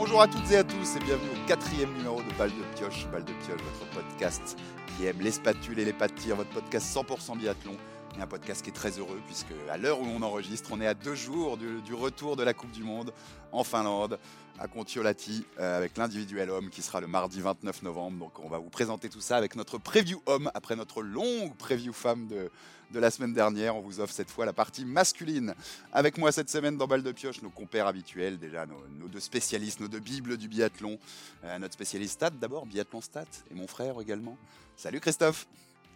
Bonjour à toutes et à tous et bienvenue au quatrième numéro de Balle de Pioche. Balle de Pioche, votre podcast qui aime les spatules et les pas de tir, votre podcast 100% biathlon. Et un podcast qui est très heureux puisque à l'heure où on enregistre, on est à deux jours du, du retour de la Coupe du Monde en Finlande à Kontiolahti euh, avec l'individuel homme qui sera le mardi 29 novembre. Donc on va vous présenter tout ça avec notre preview homme après notre longue preview femme de, de la semaine dernière. On vous offre cette fois la partie masculine. Avec moi cette semaine dans Balle de Pioche, nos compères habituels, déjà nos, nos deux spécialistes, nos deux bibles du biathlon. Euh, notre spécialiste Stat d'abord, biathlon Stat, et mon frère également. Salut Christophe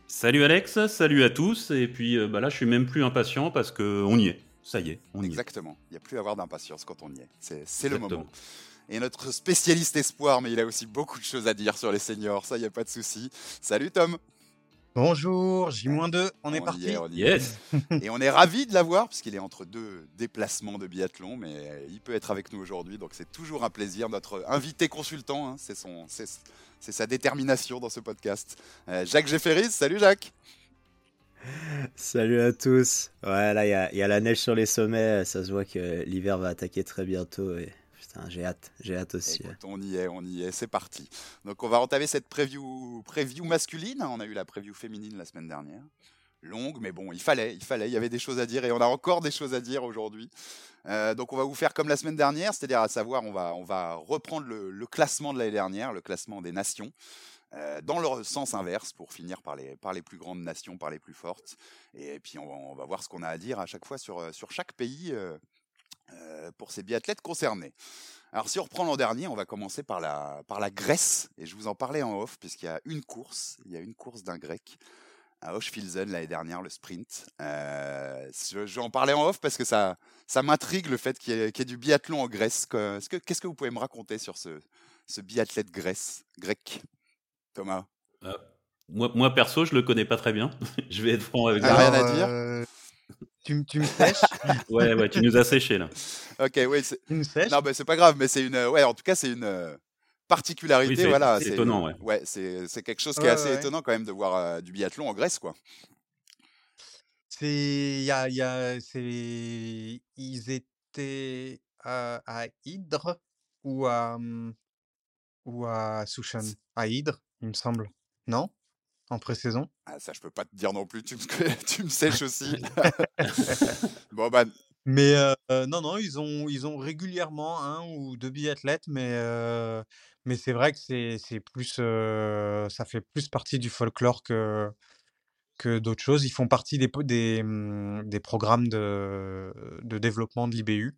Salut Alex, salut à tous. Et puis euh, bah là, je suis même plus impatient parce qu'on y est. Ça y est, on y Exactement. Il n'y a plus à avoir d'impatience quand on y est. C'est, c'est le moment. Et notre spécialiste espoir, mais il a aussi beaucoup de choses à dire sur les seniors, ça, il n'y a pas de souci. Salut Tom Bonjour, J-2, on est parti. on est. Yes. Et on est ravi de l'avoir, puisqu'il est entre deux déplacements de biathlon, mais il peut être avec nous aujourd'hui, donc c'est toujours un plaisir. Notre invité consultant, hein, c'est, son, c'est, c'est sa détermination dans ce podcast. Euh, Jacques Jefferies, salut Jacques Salut à tous. Ouais, là, il y a, il y a la neige sur les sommets. Ça se voit que l'hiver va attaquer très bientôt. Et putain, j'ai hâte. J'ai hâte aussi. Écoute, on y est, on y est, c'est parti. Donc on va entamer cette preview, preview masculine. On a eu la preview féminine la semaine dernière. Longue, mais bon, il fallait, il fallait, il y avait des choses à dire et on a encore des choses à dire aujourd'hui. Euh, donc on va vous faire comme la semaine dernière, c'est-à-dire à savoir, on va, on va reprendre le, le classement de l'année dernière, le classement des nations, euh, dans le sens inverse pour finir par les, par les plus grandes nations, par les plus fortes. Et puis on va, voir ce qu'on a à dire à chaque fois sur, euh, sur chaque pays euh, pour ces biathlètes concernés. Alors si on reprend l'an dernier, on va commencer par la, par la Grèce, et je vous en parlais en off, puisqu'il y a une course, il y a une course d'un grec à Hochfilzen l'année dernière, le sprint. Euh, en parler en off parce que ça, ça m'intrigue le fait qu'il y, ait- du biathlon en Grèce. Que- est-ce que- Qu'est-ce que vous pouvez me raconter sur ce, ce biathlète grèce, grec? Thomas Moi, moi, perso, je le connais pas très bien. je vais être franc avec toi. rien à dire? Euh, tu, tu me sèches? Ouais, ouais, tu nous as séché là. Ok, oui, Tu me sèches? Non, mais c'est pas grave, mais c'est une, ouais, en tout cas, c'est une euh, particularité, Oui, voilà. c'est étonnant, ouais. c'est, c'est quelque chose qui est Ouais, assez ouais. étonnant quand même de voir euh, du biathlon en Grèce, quoi. C'est, il y a, y a, ils étaient à, à Hydre ou à, hum, ou à Souchan. C'est- À Hydre, il me semble. Non? En pré-saison? Ah, ça, je peux pas te dire non plus. Tu me, tu me sèches aussi. bon, bah, Mais euh, non, non, ils ont, ils ont régulièrement un ou deux biathlètes, mais, euh, mais c'est vrai que c'est, c'est plus, euh, ça fait plus partie du folklore que, que d'autres choses. Ils font partie des, des, hum, des programmes de, de développement de l'IBU.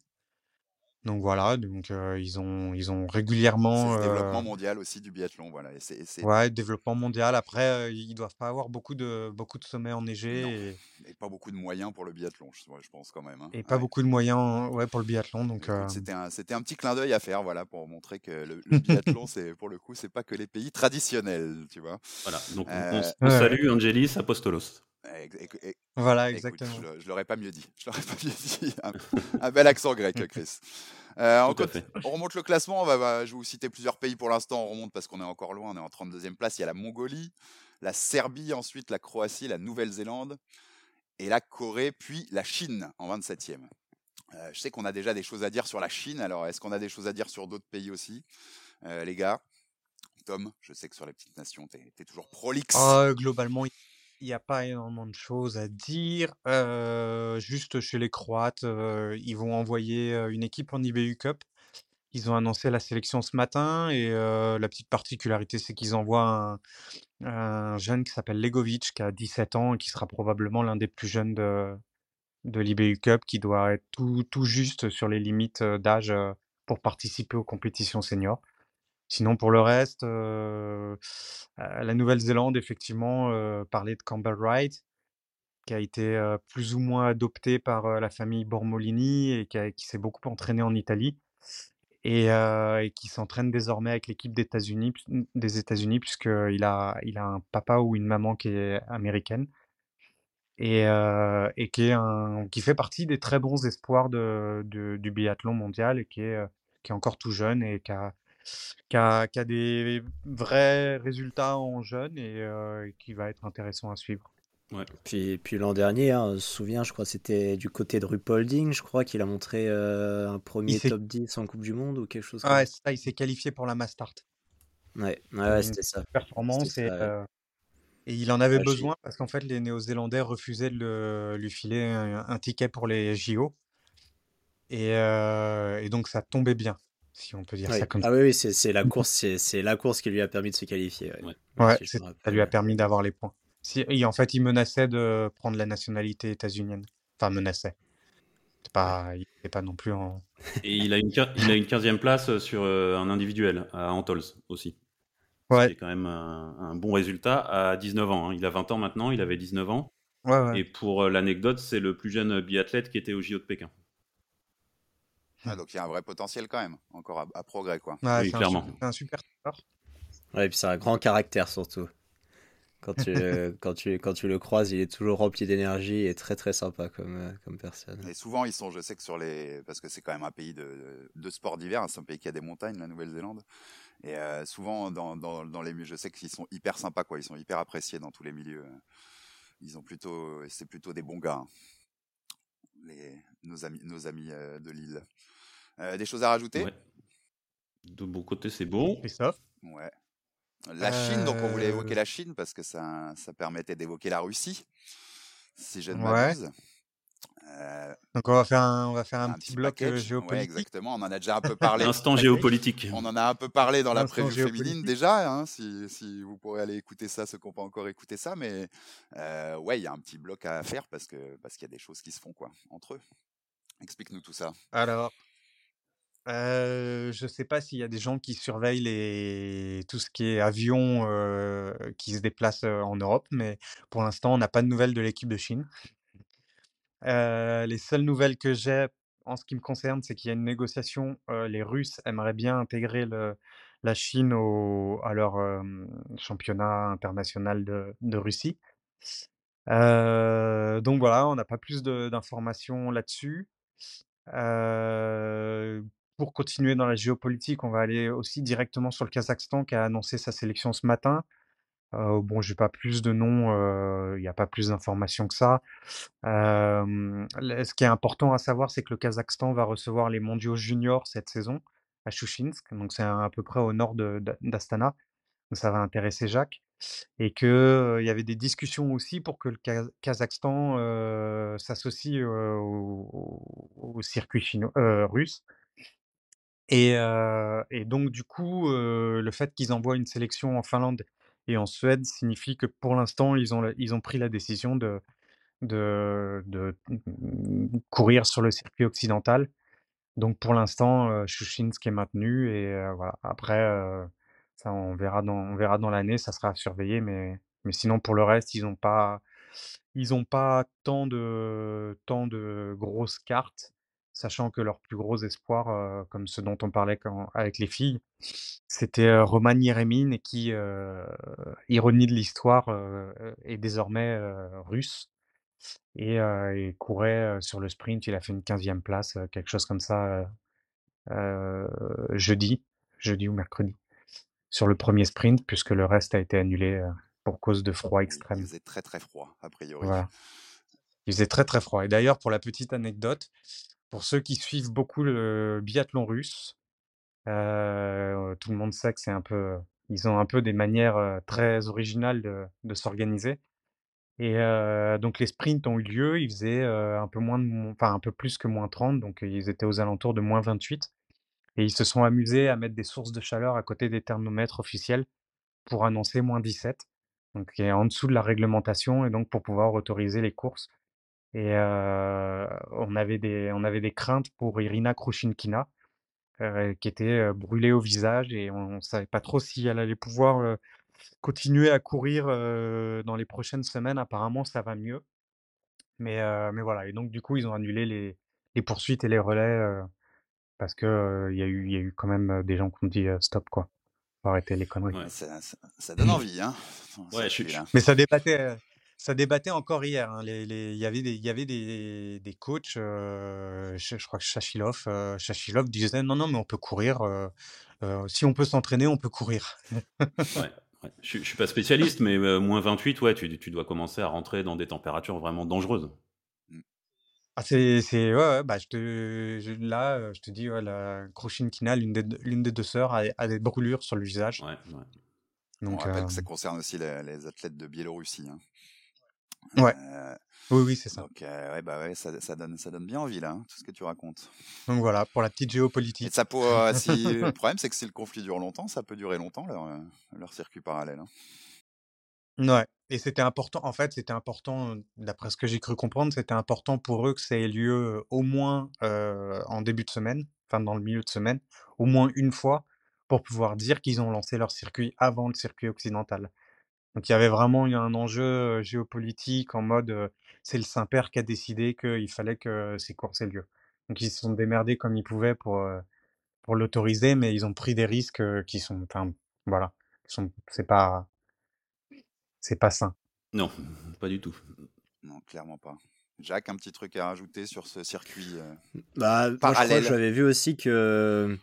Donc voilà, donc euh, ils ont, ils ont c'est régulièrement, euh, développement mondial aussi du biathlon, voilà. Et c'est, c'est- ouais, développement mondial. Après, euh, ils doivent pas avoir beaucoup de, beaucoup de sommets enneigés et, et pas beaucoup de moyens pour le biathlon, je, pense quand même. hein. et pas Ouais. beaucoup de moyens, ouais, pour le biathlon. Donc, euh, c'était un, c'était un petit clin d'œil à faire, voilà, pour montrer que le, le biathlon, c'est pour le coup, c'est pas que les pays traditionnels, tu vois? Voilà. Donc, on- Euh, on, on Ouais. salue Angelis Apostolos. Et- et- et- voilà, Écoute, exactement. je, je l'aurais pas mieux dit. Je l'aurais pas mieux dit. Un, un bel accent grec, Chris. Euh, on, remonte le classement. On va, va- je vais vous citer plusieurs pays pour l'instant. On remonte parce qu'on est encore loin. On est en 32e place. Il y a la Mongolie, la Serbie, ensuite la Croatie, la Nouvelle-Zélande et la Corée, puis la Chine en 27e. Euh, je sais qu'on a déjà des choses à dire sur la Chine. Alors, est-ce qu'on a des choses à dire sur d'autres pays aussi, Euh, les gars Tom, je sais que sur les petites nations, t'es es toujours prolixe. Ah, globalement, il n'y a pas énormément de choses à dire. Juste chez les Croates, ils vont envoyer une équipe en IBU Cup. Ils ont annoncé la sélection ce matin et la petite particularité, c'est qu'ils envoient un, un jeune qui s'appelle Legovic, qui a 17 ans et qui sera probablement l'un des plus jeunes de, de l'IBU Cup, qui doit être tout, tout juste sur les limites d'âge pour participer aux compétitions seniors. Sinon, pour le reste, la Nouvelle-Zélande, effectivement, parlait de Campbell Wright, qui a été plus ou moins adopté par la famille Bormolini et qui, s'est beaucoup entraîné en Italie et, qui s'entraîne désormais avec l'équipe des États-Unis, États-Unis, puisqu'il a, un papa ou une maman qui est américaine et, qui, fait partie des très bons espoirs du biathlon mondial et qui est, qui est encore tout jeune et qui a, qui a, qui a des vrais résultats en jeune et euh, qui va être intéressant à suivre. Puis, puis l'an dernier, hein, on se souvient, je crois c'était du côté de Rupolding, je crois qu'il a montré euh, un premier top 10 en Coupe du Monde ou quelque chose comme ouais, ça. il s'est qualifié pour la Mastart. Ouais, ouais, c'était ça. Performance et, euh, et, il en avait besoin parce qu'en fait les Néo-Zélandais refusaient de lui filer un, ticket pour les JO. Et, et, donc ça tombait bien, si on peut dire ça comme ah, ça. Ah oui, oui c'est la course, c'est la course qui lui a permis de se qualifier. Ouais, ça lui a permis d'avoir les points. Si, en fait, il menaçait de prendre la nationalité états-unienne. Enfin, menaçait. Pas, il n'est pas non plus en. Et il a une, il a une 15e place sur euh, un individuel à Antols aussi. Ouais. C'est quand même un, bon résultat à 19 ans. Hein. Il a 20 ans maintenant, il avait 19 ans. Ouais, ouais. Et pour euh, l'anecdote, c'est le plus jeune biathlète qui était au JO de Pékin. Ah, donc il y a un vrai potentiel quand même, encore à, progrès quoi. oui, clairement. C'est un super sport. Ouais, et puis c'est un grand caractère surtout. Quand tu, quand, tu, quand tu le croises, il est toujours rempli d'énergie et très très sympa comme, euh, comme personne. Et souvent, ils sont, je sais que sur les. Parce que c'est quand même un pays de, de sport d'hiver, hein, c'est un pays qui a des montagnes, la Nouvelle-Zélande. Et euh, souvent, dans, dans, dans, les je sais qu'ils sont hyper sympas, quoi. Ils sont hyper appréciés dans tous les milieux. Ils ont plutôt. C'est plutôt des bons gars. Hein. Les, nos amis, nos amis euh, de Lille. Des choses à rajouter? De bon côté, c'est bon. Et ça Ouais. La Chine, donc on voulait évoquer la Chine parce que ça, ça permettait d'évoquer la Russie, si je ne m'abuse. Euh, donc on va faire un, on va faire un, petit, bloc géopolitique. Ouais, exactement, on en a déjà un peu parlé. Instant géopolitique. On en a un peu parlé dans la preview féminine déjà, hein, si, si, vous pourrez aller écouter ça, ceux qui n'ont pas encore écouté ça. Mais euh, ouais, il y a un petit bloc à faire parce que parce qu'il y a des choses qui se font quoi entre eux. Explique-nous tout ça. Alors, je sais pas s'il y a des gens qui surveillent tout ce qui est avion, qui se déplacent, en Europe, mais pour l'instant, on n'a pas de nouvelles de l'équipe de Chine. les seules nouvelles que j'ai, en ce qui me concerne, c'est qu'il y a une négociation, les Russes aimeraient bien intégrer la Chine au à leur, championnat international de Russie. donc voilà, on n'a pas plus d'informations là-dessus. Pour continuer dans la géopolitique, on va aller aussi directement sur le Kazakhstan qui a annoncé sa sélection ce matin. Euh, bon, j'ai pas plus de noms, il n'y a pas plus d'informations que ça. ce qui est important à savoir, c'est que le Kazakhstan va recevoir les mondiaux juniors cette saison à Shushinsk, donc c'est à, peu près au nord d'Astana. Donc ça va intéresser Jacques. Et qu'il il y avait des discussions aussi pour que le Kazakhstan s'associe au, circuit russe. Et, donc, du coup, le fait qu'ils envoient une sélection en Finlande et en Suède signifie que pour l'instant, ils ont, ils ont pris la décision de, de, de, mmh, courir sur le circuit occidental. Donc, pour l'instant, euh, Shushinsk est maintenu. Et voilà. Après, ça, on verra dans, dans l'année, ça sera surveillé. Mais, mais sinon, pour le reste, ils n'ont pas, ils pas tant de, tant de grosses cartes sachant que leur plus gros espoir, euh, comme ce dont on parlait avec les filles, c'était euh, Roman qui, euh, ironie de l'histoire, est désormais russe et, courait sur le sprint. Il a fait une 15e place, quelque chose comme ça, jeudi, jeudi ou mercredi, sur le premier sprint, puisque le reste a été annulé pour cause de froid extrême. Il faisait très très froid, a priori. Il faisait très très froid. Et d'ailleurs, pour la petite anecdote, pour ceux qui suivent beaucoup le biathlon russe, tout le monde sait que c'est un peu, ils ont un peu des manières très originales de, s'organiser. Et donc les sprints ont eu lieu, ils faisaient un peu un peu plus que moins 30, donc ils étaient aux alentours de moins 28. Et ils se sont amusés à mettre des sources de chaleur à côté des thermomètres officiels pour annoncer moins 17, donc en dessous de la réglementation et donc pour pouvoir autoriser les courses. Et on, avait des, on avait des craintes pour Irina Krushinkina, qui était brûlée au visage et on ne savait pas trop si elle allait pouvoir continuer à courir dans les prochaines semaines. Apparemment, ça va mieux. Mais, mais voilà, et donc du coup, ils ont annulé les, les poursuites et les relais parce qu'il il y, a eu, y a eu quand même des gens qui ont dit stop, quoi. Arrêter les conneries. Ça, donne envie, hein. Ouais, je, Mais ça débattait ça débattait encore hier. Hein, les, les, il y avait des, il y avait des, des coachs, euh, je, crois que Chachilov, euh, Chachilov disait non, non, mais on peut courir. Euh, si on peut s'entraîner, on peut courir. ouais. Je, ne suis pas spécialiste, mais moins 28, ouais, tu, tu, dois commencer à rentrer dans des températures vraiment dangereuses. Ah, c'est, ouais, bah, je te, là, je te dis, ouais, la Kina, l'une des, l'une des deux sœurs, a, des brûlures sur le visage. Ouais, ouais. Donc, On rappelle que ça concerne aussi les, athlètes de Biélorussie. Hein. Ouais. Euh, oui, oui, c'est ça. Donc, euh, ouais, bah ouais, ça, ça, donne, ça donne bien envie, là, hein, tout ce que tu racontes. Donc voilà, pour la petite géopolitique. ça euh, si, le problème, c'est que si le conflit dure longtemps, ça peut durer longtemps, leur, leur circuit parallèle. Hein. Ouais, et c'était important, en fait, c'était important, d'après ce que j'ai cru comprendre, c'était important pour eux que ça ait lieu au moins en début de semaine, enfin dans le milieu de semaine, au moins une fois, pour pouvoir dire qu'ils ont lancé leur circuit avant le circuit occidental. Donc il y avait vraiment un enjeu géopolitique en mode c'est le Saint-Père qui a décidé qu'il fallait que ces courses aient lieu. Donc ils se sont démerdés comme ils pouvaient pour, pour l'autoriser, mais ils ont pris des risques qui sont, enfin voilà, c'est pas c'est pas sain. Non, pas du tout. Non, clairement pas. Jacques, un petit truc à rajouter sur ce circuit euh, bah, parallèle? J'avais vu aussi que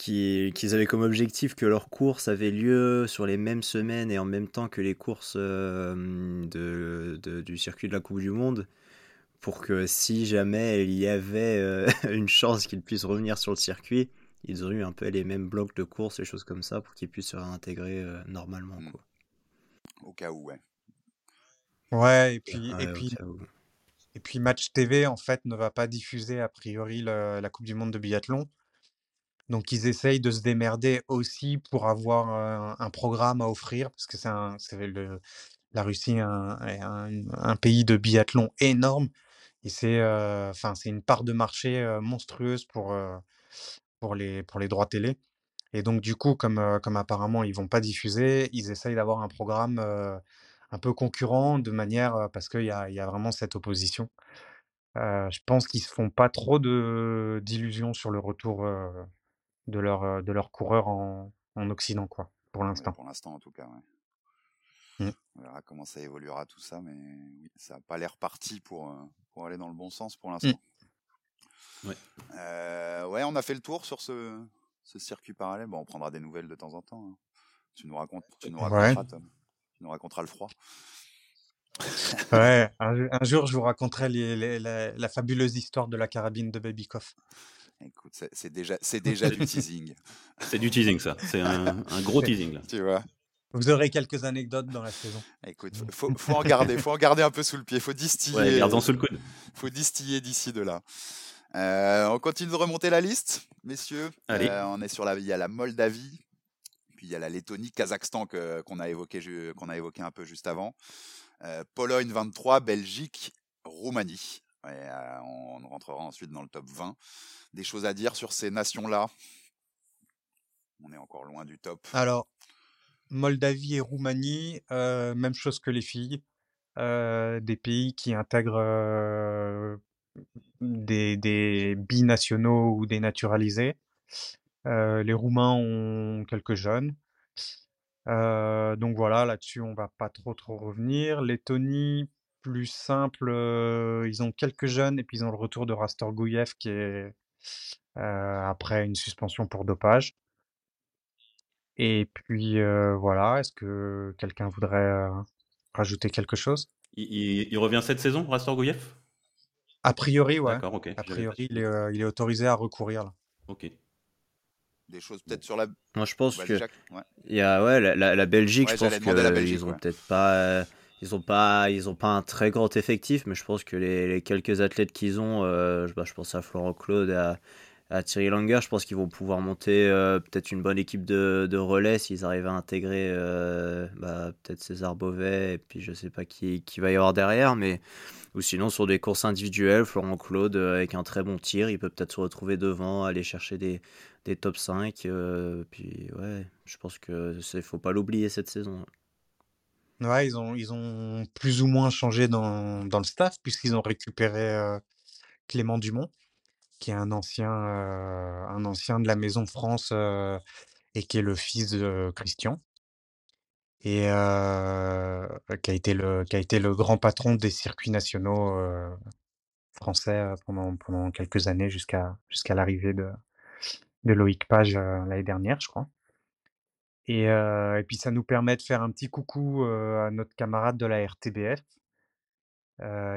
qu'ils avaient comme objectif que leurs courses avaient lieu sur les mêmes semaines et en même temps que les courses euh, de, du circuit de la Coupe du Monde pour que si jamais il y avait euh, une chance qu'ils puissent revenir sur le circuit, ils auraient eu un peu les mêmes blocs de courses et choses comme ça pour qu'ils puissent se réintégrer normalement. Mm. Quoi. Au cas où, ouais. Ouais, et puis, et puis, et puis Match TV, en fait, ne va pas diffuser a priori la Coupe du Monde de biathlon. Donc, ils essayent de se démerder aussi pour avoir un, programme à offrir, parce que c'est la Russie un, un, un, pays de biathlon énorme. Et c'est c'est une part de marché monstrueuse pour, pour, les, pour les droits télé. Et donc, du coup, comme, comme apparemment ils vont pas diffuser, ils essayent d'avoir un programme un peu concurrent de manière parce qu'il y a, y a vraiment cette opposition. je pense qu'ils se font pas trop d'illusions sur le retour de leur de leurs coureurs en, en Occident, quoi, pour l'instant. pour l'instant, en tout cas, ouais. Mmh. On verra comment ça évoluera tout ça, mais oui, ça n'a pas l'air parti pour, pour aller dans le bon sens pour mmh. l'instant. Ouais. ouais, on a fait le tour sur ce, ce circuit parallèle. Bon, on prendra des nouvelles de temps en temps. Hein. Tu nous racontes, tu nous raconteras, Tom. Tu nous raconteras le froid. ouais, un, jour je vous raconterai les, la, fabuleuse histoire de la carabine de Baby Koff. Écoute, c'est déjà, c'est déjà du teasing. C'est du teasing, ça. C'est un, gros teasing. Là. Tu vois. Vous aurez quelques anecdotes dans la saison. Écoute, faut, faut en garder, faut en garder un peu sous le pied, faut distiller. Ouais, gardons sous le coude. Faut distiller d'ici de là. Euh, on continue de remonter la liste, messieurs. Euh, on est sur la, il y a la Moldavie, puis il y a la Lettonie, Kazakhstan qu'on a évoqué, qu'on a évoqué un peu juste avant. Euh, Pologne 23, Belgique, Roumanie. On rentrera ensuite dans le top 20. Des choses à dire sur ces nations-là On est encore loin du top. Alors, Moldavie et Roumanie, même chose que les filles. des pays qui intègrent des, des binationaux ou des naturalisés. Euh, les Roumains ont quelques jeunes. Euh, donc voilà, là-dessus, on va pas trop trop revenir. Lettonie, plus simple, euh, ils ont quelques jeunes et puis ils ont le retour de Rastor Gouyev qui est après une suspension pour dopage. Et puis voilà, est-ce que quelqu'un voudrait rajouter quelque chose? Il, il, revient cette saison, Rastor Gouyev? A priori, ouais. A priori, euh, il est, autorisé à recourir. Là. Ok. Des choses peut-être sur la. Moi, je pense que. Il y a, ouais, la, Belgique, je pense qu'ils ont peut-être pas. Euh, ils ont pas, ils pas un très grand effectif, mais je pense que les, quelques athlètes qu'ils ont, euh, bah, je pense à Florent Claude, à, à Thierry Langer, je pense qu'ils vont pouvoir monter peut-être une bonne équipe de, relais s'ils arrivent à intégrer bah, peut-être César Beauvais et puis je sais pas qui, qui va y avoir derrière, mais ou sinon, sur des courses individuelles, Florent Claude, euh, avec un très bon tir, il peut peut-être se retrouver devant, aller chercher des, top 5. Euh, puis ouais, je pense que ne faut pas l'oublier cette saison. Ouais, ils ont, ils ont plus ou moins changé dans, dans le staff, puisqu'ils ont récupéré euh, Clément Dumont, qui est un ancien, un ancien de la Maison France et qui est le fils de Christian et qui a été le qui a été le grand patron des circuits nationaux français pendant pendant quelques années jusqu'à jusqu'à l'arrivée de de Loïc Page l'année dernière, je crois. Et, puis ça nous permet de faire un petit coucou à notre camarade de la RTBF,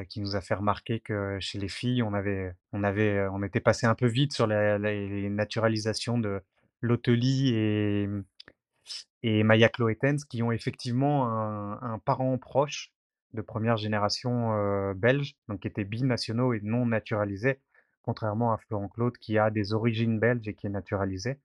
qui nous a fait remarquer que chez les filles, on avait, on avait, on était passé un peu vite sur les naturalisations de Loteli et, et Maya Cloetens, qui ont effectivement un, un, parent proche de première génération belge, donc qui étaient binationaux et non naturalisés, contrairement à Florent Claude qui a des origines belges et qui est naturalisé.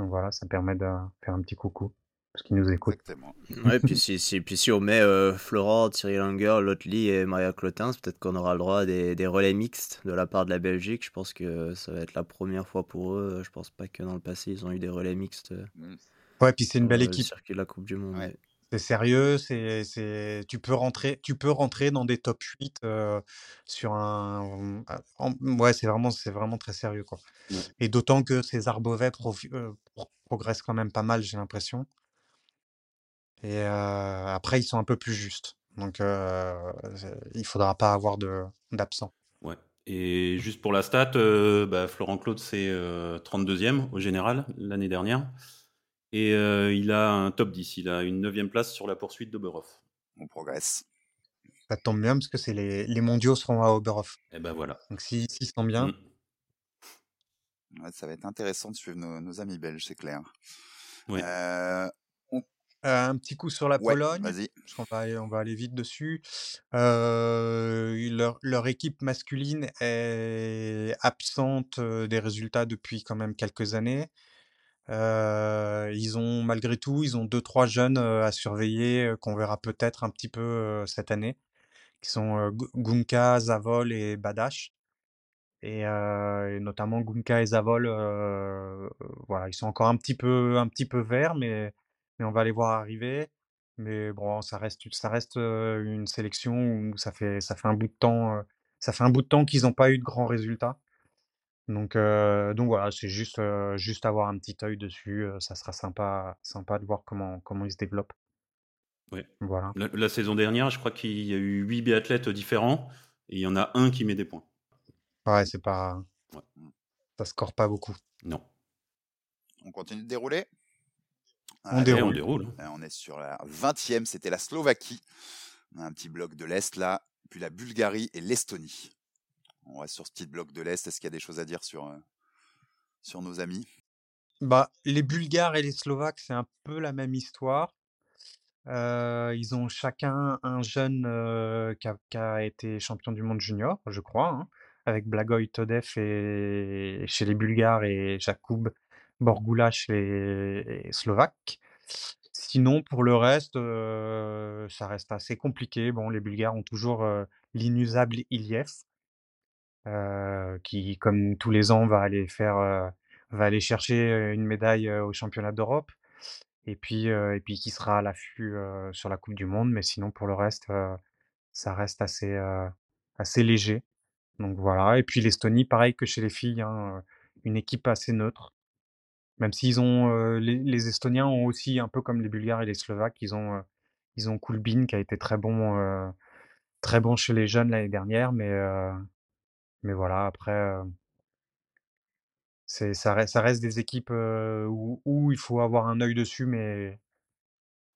Donc voilà, ça permet de faire un petit coucou parce qu'ils nous écoutent. Exactement. Ouais, puis si, si, puis si on met euh, Florent, Thierry Langer, Lotli et Maria Clotins, peut-être qu'on aura le droit à des, des, relais mixtes de la part de la Belgique. Je pense que ça va être la première fois pour eux. Je pense pas que dans le passé, ils ont eu des relais mixtes. Mm. Ouais, puis c'est une belle équipe. Circuit de la Coupe du Monde. Ouais. C'est sérieux, c'est, c'est, tu peux rentrer, tu peux rentrer dans des top 8 euh, sur un, ouais, c'est vraiment, c'est vraiment très sérieux quoi. Et d'autant que César Beauvais euh, progresse quand même pas mal, j'ai l'impression. Et euh, après, ils sont un peu plus justes, donc il faudra pas avoir de d'absents. Ouais. Et juste pour la stat, bah, Florent Claude c'est 32e au général l'année dernière. Et euh, il a un top 10. Il a une 9 place sur la poursuite d'Oberhof. On progresse. Ça tombe bien parce que c'est les, les, mondiaux seront à Oberhof. Et eh ben voilà. Donc si, si se bien. Mm. ça va être intéressant de suivre nos, amis belges, c'est clair. Oui. Euh, euh, un petit coup sur la Pologne. Vas-y. On va, on va aller vite dessus. leur, leur, équipe masculine est absente des résultats depuis quand même quelques années. Euh, ils ont malgré tout, ils ont deux trois jeunes à surveiller qu'on verra peut-être un petit peu cette année, qui sont Gunka, Zavol et Badash. Et, notamment Gunka et Zavol, voilà, ils sont encore un petit peu un petit peu verts, mais mais on va les voir arriver. Mais bon, ça reste ça reste une sélection où ça fait ça fait un bout de temps, ça fait un bout de temps qu'ils n'ont pas eu de grands résultats. Donc, donc voilà, c'est juste, juste avoir un petit œil dessus, ça sera sympa, sympa de voir comment, comment ils se développent. Ouais. Voilà. La, saison dernière, je crois qu'il y a eu 8 biathlètes différents et il y en a un qui met des points. Ouais, c'est pas. Ouais. Ça score pas beaucoup. Non. On continue de dérouler? On, déroule. on déroule. On est sur la 20e, c'était la Slovaquie. On a un petit bloc de l'Est là, puis la Bulgarie et l'Estonie on reste sur ce petit bloc de l'Est. Est-ce qu'il y a des choses à dire sur, euh, nos amis? Bah, Les Bulgares et les Slovaques, c'est un peu la même histoire. Euh, ils ont chacun un jeune euh, qui, a, été champion du monde junior, je crois, hein, avec Blagoy Todev chez les Bulgares et Jakub Borgula chez les, Slovaques. Sinon, pour le reste, ça reste assez compliqué. Bon, les Bulgares ont toujours l'inusable Iliev, qui, comme tous les ans, va aller faire, va aller chercher une médaille au championnat d'Europe, et puis, et puis qui sera à l'affût sur la Coupe du Monde. Mais sinon, pour le reste, ça reste assez, assez léger. Donc voilà. Et puis l'Estonie, pareil que chez les filles, hein, une équipe assez neutre. Même s'ils ont, les, les, Estoniens ont aussi un peu comme les Bulgares et les Slovaques, ils ont, ils ont Kulbin qui a été très bon, très bon chez les jeunes l'année dernière, mais mais voilà, après, c'est ça reste ça reste des équipes, où où il faut avoir un œil dessus, mais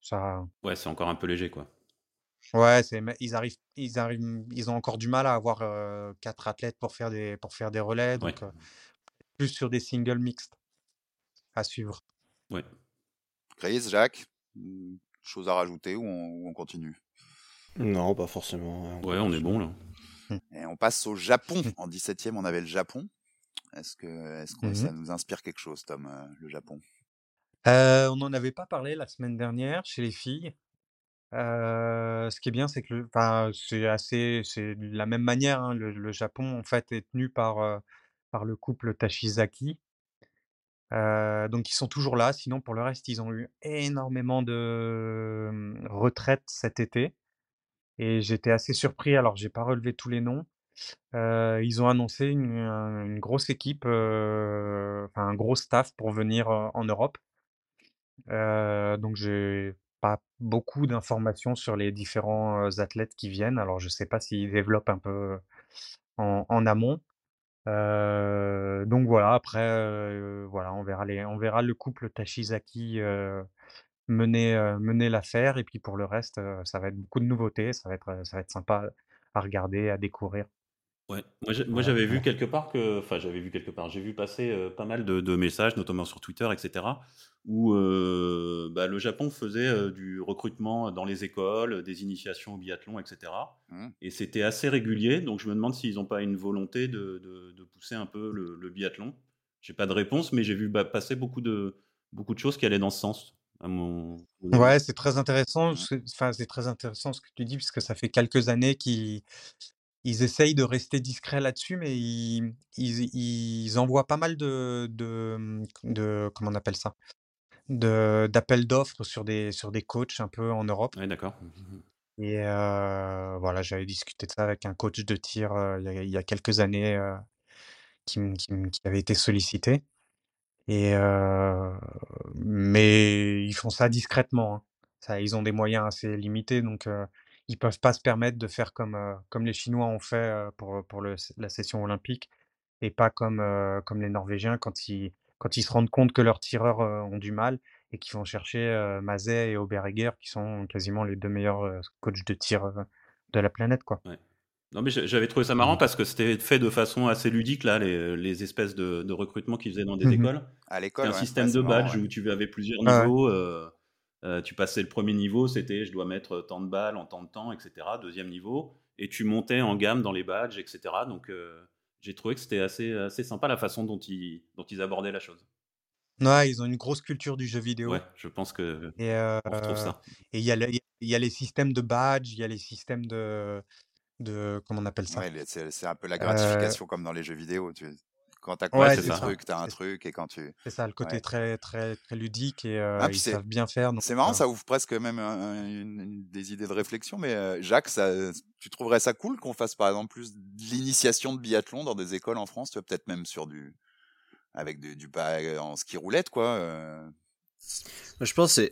ça Ouais, c'est encore un peu léger, quoi. Ouais, c'est ils arrivent ils arrivent ils ont encore du mal à avoir, quatre athlètes pour faire des pour faire des relais, donc plus sur des singles mixtes à suivre. Ouais. Chris, Jacques, mmh, chose à rajouter ou on on continue? Non, pas forcément, hein, Ouais, on est bon, là. Mmh. Et on passe au Japon. En 17e, on avait le Japon. Est-ce que, est-ce que ça mmh nous inspire quelque chose, Tom, euh, le Japon? Euh, On n'en avait pas parlé la semaine dernière chez les filles. Euh, ce qui est bien, c'est que c'est assez, c'est de la même manière. Hein, le, Japon, en fait, est tenu par, par le couple Tachizaki. donc ils sont toujours là. Sinon, pour le reste, ils ont eu énormément de mmh, retraites cet été. Et j'étais assez surpris, alors j'ai pas relevé tous les noms. ils ont annoncé une, grosse équipe, enfin un gros staff pour venir en Europe. donc j'ai pas beaucoup d'informations sur les différents athlètes qui viennent. Alors je sais pas s'ils développent un peu en, amont. donc voilà, après voilà, on verra les, on verra le couple Tachizaki mener, mener l'affaire. Et puis pour le reste, ça va être beaucoup de nouveautés. Ça va être, ça va être sympa à regarder, à découvrir. Ouais, moi j'avais vu quelque part que, enfin j'avais vu quelque part, j'ai vu passer pas mal de, messages, notamment sur Twitter, etc., où bah, le Japon faisait du recrutement dans les écoles, des initiations au biathlon, etc. Mmh. Et c'était assez régulier, donc je me demande s'ils n'ont pas une volonté de, pousser un peu le, le biathlon. J'ai pas de réponse, mais j'ai vu bah, passer beaucoup de, beaucoup de choses qui allaient dans ce sens. À mon... Ouais, c'est très intéressant. Mmh. Enfin, c'est très intéressant ce que tu dis, puisque ça fait quelques années qu'ils ils essayent de rester discrets là-dessus, mais ils, ils, envoient pas mal de, de, de, comment on appelle ça, de, d'appels d'offres sur des, sur des coachs un peu en Europe. Oui, d'accord. Et voilà, j'avais discuté de ça avec un coach de tir il, y a, quelques années qui, qui, qui, avait été sollicité. Et mais ils font ça discrètement. Hein. Ils ont des moyens assez limités, donc ils peuvent pas se permettre de faire comme, comme les Chinois ont fait pour, pour la session olympique et pas comme, comme les Norvégiens quand ils, quand ils se rendent compte que leurs tireurs ont du mal et qu'ils vont chercher Mazet et Oberreger qui sont quasiment les deux meilleurs coachs de tir de la planète. Quoi. Non, mais j'avais trouvé ça marrant mmh. parce que c'était fait de façon assez ludique, là, les, les espèces de, de recrutement qu'ils faisaient dans des mmh écoles. À l'école. un système de badge où tu avais plusieurs niveaux. Euh, tu passais le premier niveau, c'était je dois mettre tant de balles en tant de temps, etc. Deuxième niveau, et tu montais en gamme dans les badges, etc. Donc euh, j'ai trouvé que c'était assez, assez sympa la façon dont ils, dont ils abordaient la chose. Ouais, ils ont une grosse culture du jeu vidéo. Ouais, je pense que et on retrouve ça. Et il y, a il y a les systèmes de badges, il y a les systèmes de, de comment on appelle ça? Ouais, C'est un peu la gratification comme dans les jeux vidéo. Tu, quand t'as quoi, des trucs, t'as un truc, et quand tu. C'est ça, le côté très, très, très ludique et ah, ils savent bien faire. C'est marrant, ça ouvre presque même une, des idées de réflexion. Mais Jacques, ça, tu trouverais ça cool qu'on fasse par exemple plus l'initiation de biathlon dans des écoles en France Tu vois, peut-être même sur du avec du, du pas en ski roulette, quoi. Je pense que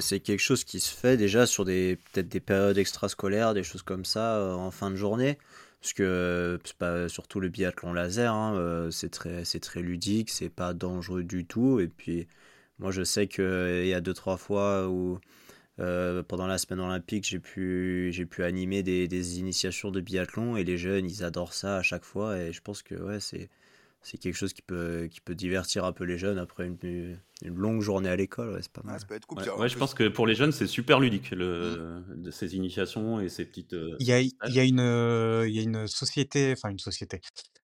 c'est quelque chose qui se fait déjà sur des peut-être des périodes extrascolaires, des choses comme ça en fin de journée parce que c'est pas surtout le biathlon laser, hein, euh, c'est très, ludique, c'est pas dangereux du tout. Et puis, moi, je sais qu'il y a deux, trois fois où, euh, pendant la semaine olympique, j'ai pu, pu animer des, des, initiations de biathlon et les jeunes, ils adorent ça à chaque fois. Et je pense que ouais, c'est, c'est quelque chose qui peut, qui peut divertir un peu les jeunes après une, une longue journée à l'école. Ouais, c'est pas mal. ça peut être cool. Ouais, je pense que pour les jeunes, c'est super ludique, le, mmh. de ces initiations et ces petites. Euh, il y a, il y a, une, euh, il y a une société, enfin une société.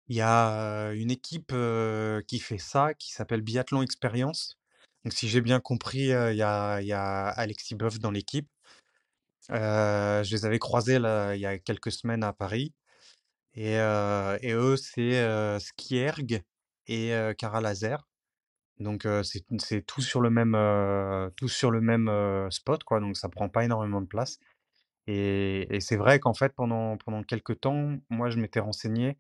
Il y a une équipe euh, qui fait ça, qui s'appelle Biathlon Experience. Donc, si j'ai bien compris, il y a, il y a Alexis Boeuf dans l'équipe. je les avais croisés là, il y a quelques semaines à Paris. Et, et eux, c'est Skierg et Laser. Donc c'est tout sur le même, tout sur le même spot, quoi. Donc ça prend pas énormément de place. Et, et c'est vrai qu'en fait, pendant, pendant quelques temps, moi, je m'étais renseigné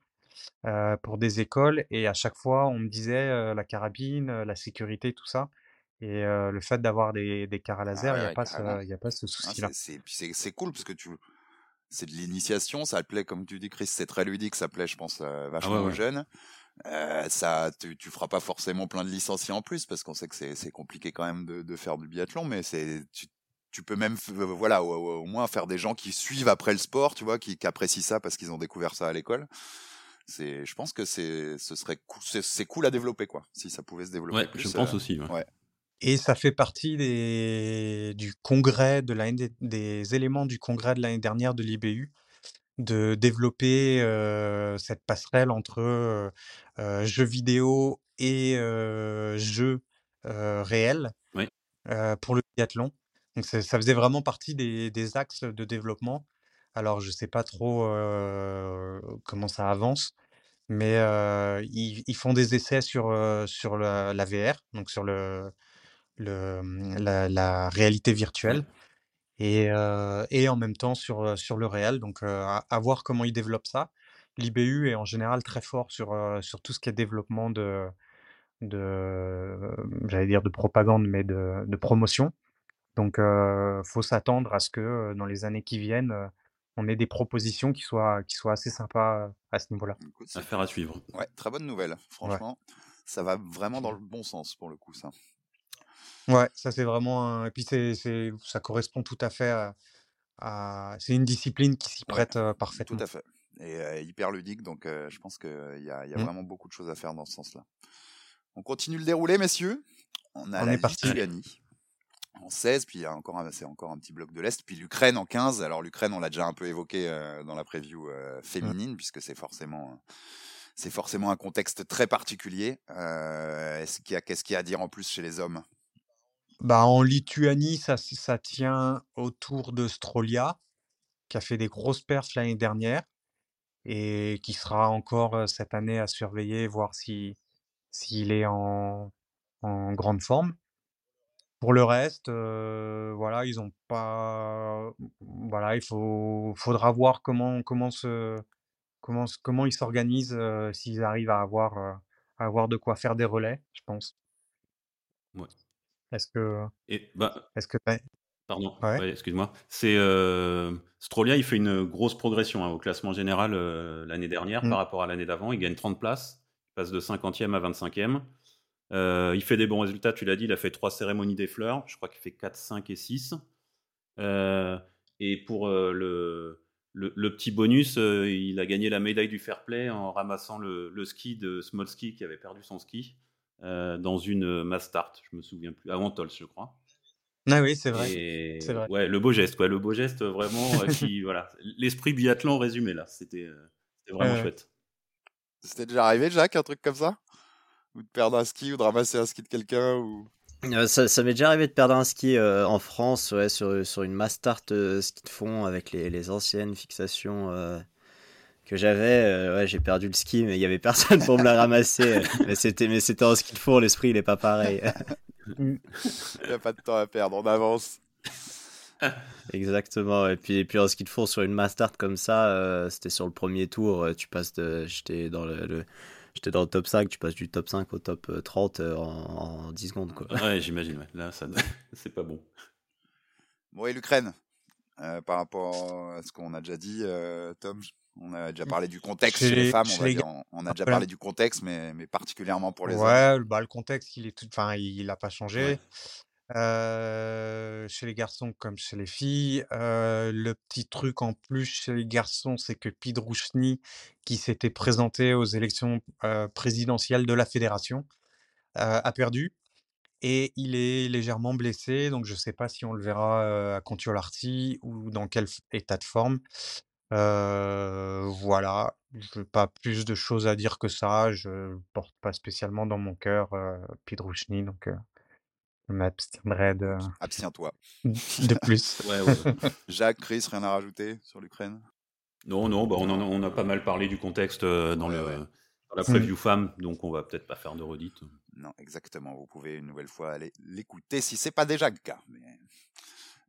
pour des écoles et à chaque fois, on me disait la carabine, la sécurité, tout ça. Et le fait d'avoir des, des ah laser, il n'y a, pas ce, y a pas ce souci-là. c'est cool parce que tu, c'est de l'initiation, ça plaît, comme tu dis, Chris, c'est très ludique, ça plaît, je pense, euh, vachement ah aux jeunes. Euh, ça, tu, tu feras pas forcément plein de licenciés en plus parce qu'on sait que c'est compliqué quand même de, de, faire du biathlon, mais c'est tu, tu, peux même, voilà, au, moins faire des gens qui suivent après le sport, tu vois, qui, qui apprécient ça parce qu'ils ont découvert ça à l'école. C'est, je pense que c'est, ce serait, c'est cool à développer quoi, si ça pouvait se développer. Ouais, je pense euh, aussi. ouais. Et ça fait partie des, du congrès de l'année, des éléments du congrès de l'année dernière de l'IBU, de développer cette passerelle entre jeux vidéo et jeux réels pour le biathlon. Donc ça faisait vraiment partie des, des, axes de développement. Alors je ne sais pas trop comment ça avance, mais ils, ils, font des essais sur, sur la, la VR, donc sur le, le, mmh, la, réalité virtuelle et, et en même temps sur, sur le réel. Donc à, voir comment ils développent ça. L'IBU est en général très fort sur, sur tout ce qui est développement de, de j'allais dire de propagande, mais de, de promotion. Donc il faut s'attendre à ce que dans les années qui viennent, on ait des propositions qui soient, qui soient assez sympas à ce niveau-là. Affaire à suivre. Ouais, très bonne nouvelle. Franchement, ça va vraiment dans le bon sens pour le coup, ça. Ouais, ça c'est vraiment un... Et puis c'est, ça correspond tout à fait à... C'est une discipline qui s'y prête parfaitement. Tout à fait. Et hyper ludique, donc je pense qu'il y a, y a mmh. vraiment beaucoup de choses à faire dans ce sens-là. On continue le déroulé, messieurs. On a la est parti. Lituanie en 16, puis encore c'est encore un petit bloc de l'Est, puis l'Ukraine en 15. Alors l'Ukraine, on l'a déjà un peu évoqué dans la preview mmh. féminine, puisque c'est forcément c'est forcément un contexte très particulier. est-ce qu'il y a, qu'est-ce qu'il y a à dire en plus chez les hommes? Bah, en Lituanie, ça, ça tient autour de Strolia, qui a fait des grosses perfs l'année dernière et qui sera encore cette année à surveiller, voir si s'il est en, en grande forme. Pour le reste, voilà, ils pas, voilà, il faut, faudra voir comment comment se comment comment ils s'organisent s'ils arrivent à avoir à avoir de quoi faire des relais, je pense. Est-ce que Et bah, est-ce que pardon, excuse-moi. C'est euh, Strolia, il fait une grosse progression hein, au classement général euh, l'année dernière mmh. par rapport à l'année d'avant. Il gagne 30 places, il passe de 50e à 25e. Euh, il fait des bons résultats, tu l'as dit, il a fait trois cérémonies des fleurs, je crois qu'il fait 4, 5 et 6. et pour le, le, petit bonus, il a gagné la médaille du fair play en ramassant le, le ski de Smolski qui avait perdu son ski. Euh, dans une euh, mass start, je me souviens plus, à Antols, je crois. Ah oui, c'est vrai. vrai. Ouais, le beau geste, quoi, le beau geste vraiment euh, qui, voilà, l'esprit biathlon résumé là, c'était vraiment chouette. C'était déjà arrivé, Jacques, un truc comme ça? Ou de perdre un ski ou de ramasser un ski de quelqu'un ou... ça, ça m'est déjà arrivé de perdre un ski en France, ouais, sur, sur une mass start ski de fond avec les, les anciennes fixations que j'avais, euh, ouais, j'ai perdu le ski, mais il y avait personne pour me la ramasser. mais c'était, mais c'était en ski de fond, l'esprit il est pas pareil. il n'y a pas de temps à perdre, on avance. Exactement. Et puis, et puis en ski de fond sur une master comme ça, euh, c'était sur le premier tour. Euh, tu passes de, j'étais dans le, j'étais dans le top 5, tu passes du top 5 au top 30 en, 10 secondes. Quoi. Ouais, j'imagine. Ouais. Là, ça, c'est pas bon. Bon, et l'Ukraine, par rapport à ce qu'on a déjà dit, Tom, on a déjà mmh. parlé du contexte chez, les femmes, on, a déjà parlé du contexte, mais, mais particulièrement pour les hommes. Ouais, bah, le contexte, il est tout, enfin, il n'a pas changé. chez les garçons comme chez les filles. le petit truc en plus chez les garçons, c'est que Pidrouchny, qui s'était présenté aux élections présidentielles de la fédération, a perdu. Et il est légèrement blessé, donc je ne sais pas si on le verra à Contiolarty ou dans quel état de forme. Euh, voilà, je pas plus de choses à dire que ça. Je porte pas spécialement dans mon cœur, heu, donc je m'abstiendrai de Abstiens-toi. de plus. Ouais, ouais, Jacques, Chris, rien à rajouter sur l'Ukraine? Non, non, bah, on on a pas mal parlé du contexte, dans le dans la mmh. preview femme, donc on va peut-être pas faire de redite. Non, exactement. Vous pouvez une nouvelle fois aller l'écouter si c'est pas déjà le cas, mais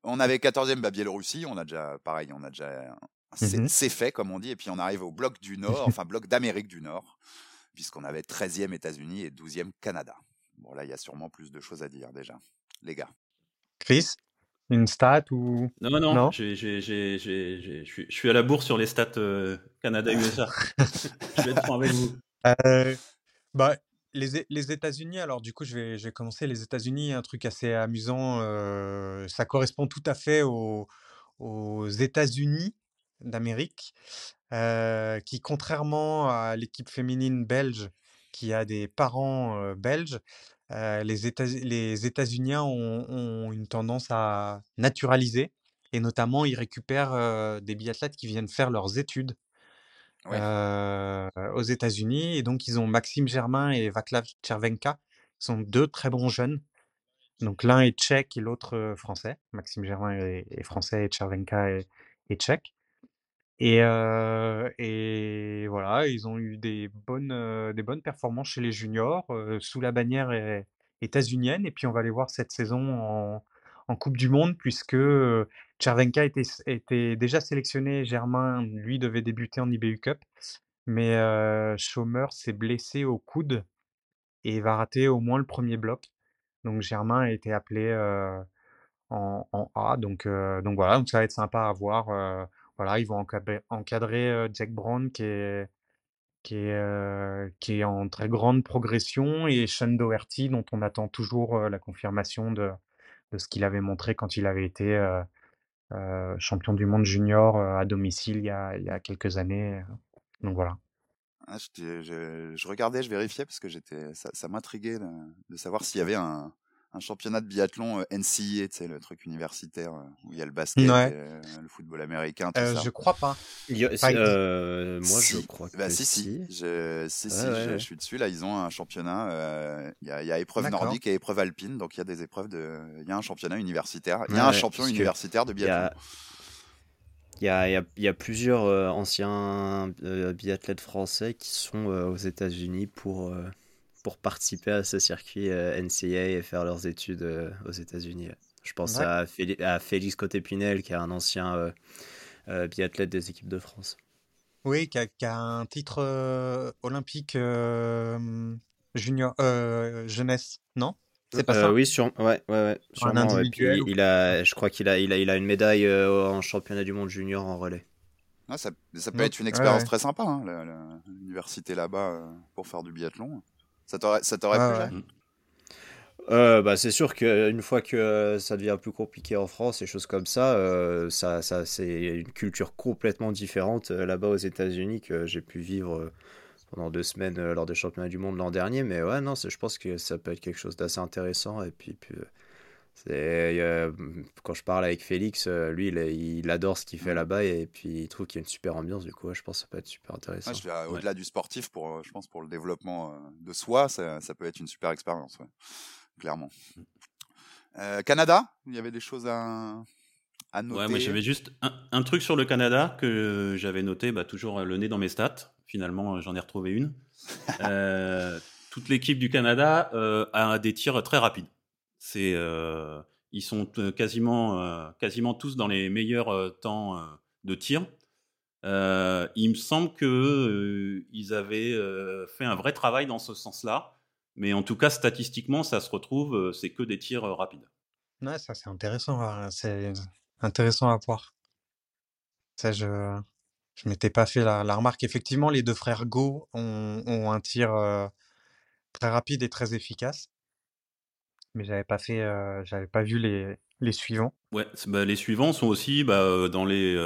on avait 14e, bah, Biélorussie, on a déjà pareil, on a déjà Mmh c'est fait, comme on dit. Et puis on arrive au bloc du Nord, enfin bloc d'Amérique du Nord, puisqu'on avait 13e États-Unis et 12e Canada. Bon, là, il y a sûrement plus de choses à dire déjà, les gars. Chris une stat ou Non, non, non? Je suis à la bourse sur les stats euh, Canada-USA. je vais être franc avec vous. Euh, bah, les, les États-Unis, alors du coup, je vais, je vais commencer. Les États-Unis, un truc assez amusant, euh, ça correspond tout à fait aux, aux États-Unis d'Amérique, qui contrairement à l'équipe féminine belge qui a des parents belges, les, États, les États-Uniens ont, une tendance à naturaliser et notamment ils récupèrent des biathlètes qui viennent faire leurs études aux États-Unis et donc ils ont Maxime Germain et Vaclav Chervenka, sont deux très bons jeunes. Donc l'un est tchèque et l'autre français. Maxime Germain est, français et Chervenka est tchèque. Et voilà, ils ont eu des bonnes, performances chez les juniors, sous la bannière états-unienne. Et puis on va les voir cette saison en coupe du monde puisque, heu, était déjà sélectionné, Germain, lui, devait débuter en IBU Cup, mais heu, s'est blessé au coude et va rater au moins le premier bloc. Donc Germain a été appelé, en A. Donc donc voilà, donc ça va être sympa à voir, voilà, ils vont encadrer, Jack Brown qui est, qui est, qui est en très grande progression, et Sean Doherty, dont on attend toujours la confirmation de, de ce qu'il avait montré quand il avait été champion du monde junior à domicile il y a, il y a quelques années. Donc voilà. Ah, je, regardais, je vérifiais parce que ça, ça m'intriguait de, savoir s'il y avait un, un championnat de biathlon NCAA, tu sais, le truc universitaire où il y a le basket, le football américain, tout ça. Je crois pas. Euh, moi, je crois bah, que si. Si, je, si, si je, suis dessus. Là, ils ont un championnat. Il y, a, y, a épreuve nordique et épreuve alpine, donc il y a des épreuves de. Il y a un championnat universitaire. Il y a un champion universitaire de biathlon. Il y a, y, y a, plusieurs anciens biathlètes français qui sont aux États-Unis pour pour participer à ce circuit euh, NCA et faire leurs études euh, aux États-Unis. Je pense à, Félix Côté-Pinel, qui est un ancien euh, biathlète des équipes de France. Oui, qui a, un titre olympique junior jeunesse, non? C'est pas ça? Oui, sur... ouais, ouais, ouais, sûrement. il a, je crois qu'il a, il a, il a une médaille en championnat du monde junior en relais. Ah, ça, ça, peut être une expérience très sympa, hein, l'université là-bas pour faire du biathlon. Ça t'aurait, ça t'aurait plu, euh, bah, c'est sûr qu'une fois que ça devient plus compliqué en France et choses comme ça, euh, ça, ça c'est une culture complètement différente euh, là-bas aux États-Unis que j'ai pu vivre pendant deux semaines lors des championnats du monde l'an dernier. Mais ouais, non, je pense que ça peut être quelque chose d'assez intéressant. Et puis, puis c'est, quand je parle avec Félix, euh, lui, il, adore ce qu'il fait là-bas et puis il trouve qu'il y a une super ambiance. Du coup, je pense que ça peut être super intéressant. au-delà du sportif, pour, euh, je pense pour le développement euh, de soi, ça, peut être une super expérience, clairement. Canada, il y avait des choses à, à noter? Ouais, moi j'avais juste un, truc sur le Canada que j'avais noté, bah, toujours le nez dans mes stats. Finalement, j'en ai retrouvé une. toute l'équipe du Canada a des tirs très rapides. Euh, ils sont euh, quasiment, euh, quasiment tous dans les meilleurs temps de tir. il me semble que ils avaient fait un vrai travail dans ce sens-là, mais en tout cas statistiquement, ça se retrouve, c'est que des tirs rapides. Ouais, ça c'est intéressant, hein, c'est intéressant à voir. Ça, je je m'étais pas fait la, remarque. Effectivement, les deux frères Go ont un tir très rapide et très efficace mais j'avais pas fait, j'avais pas vu les, les suivants. Ouais, bah, les suivants sont aussi bah, dans les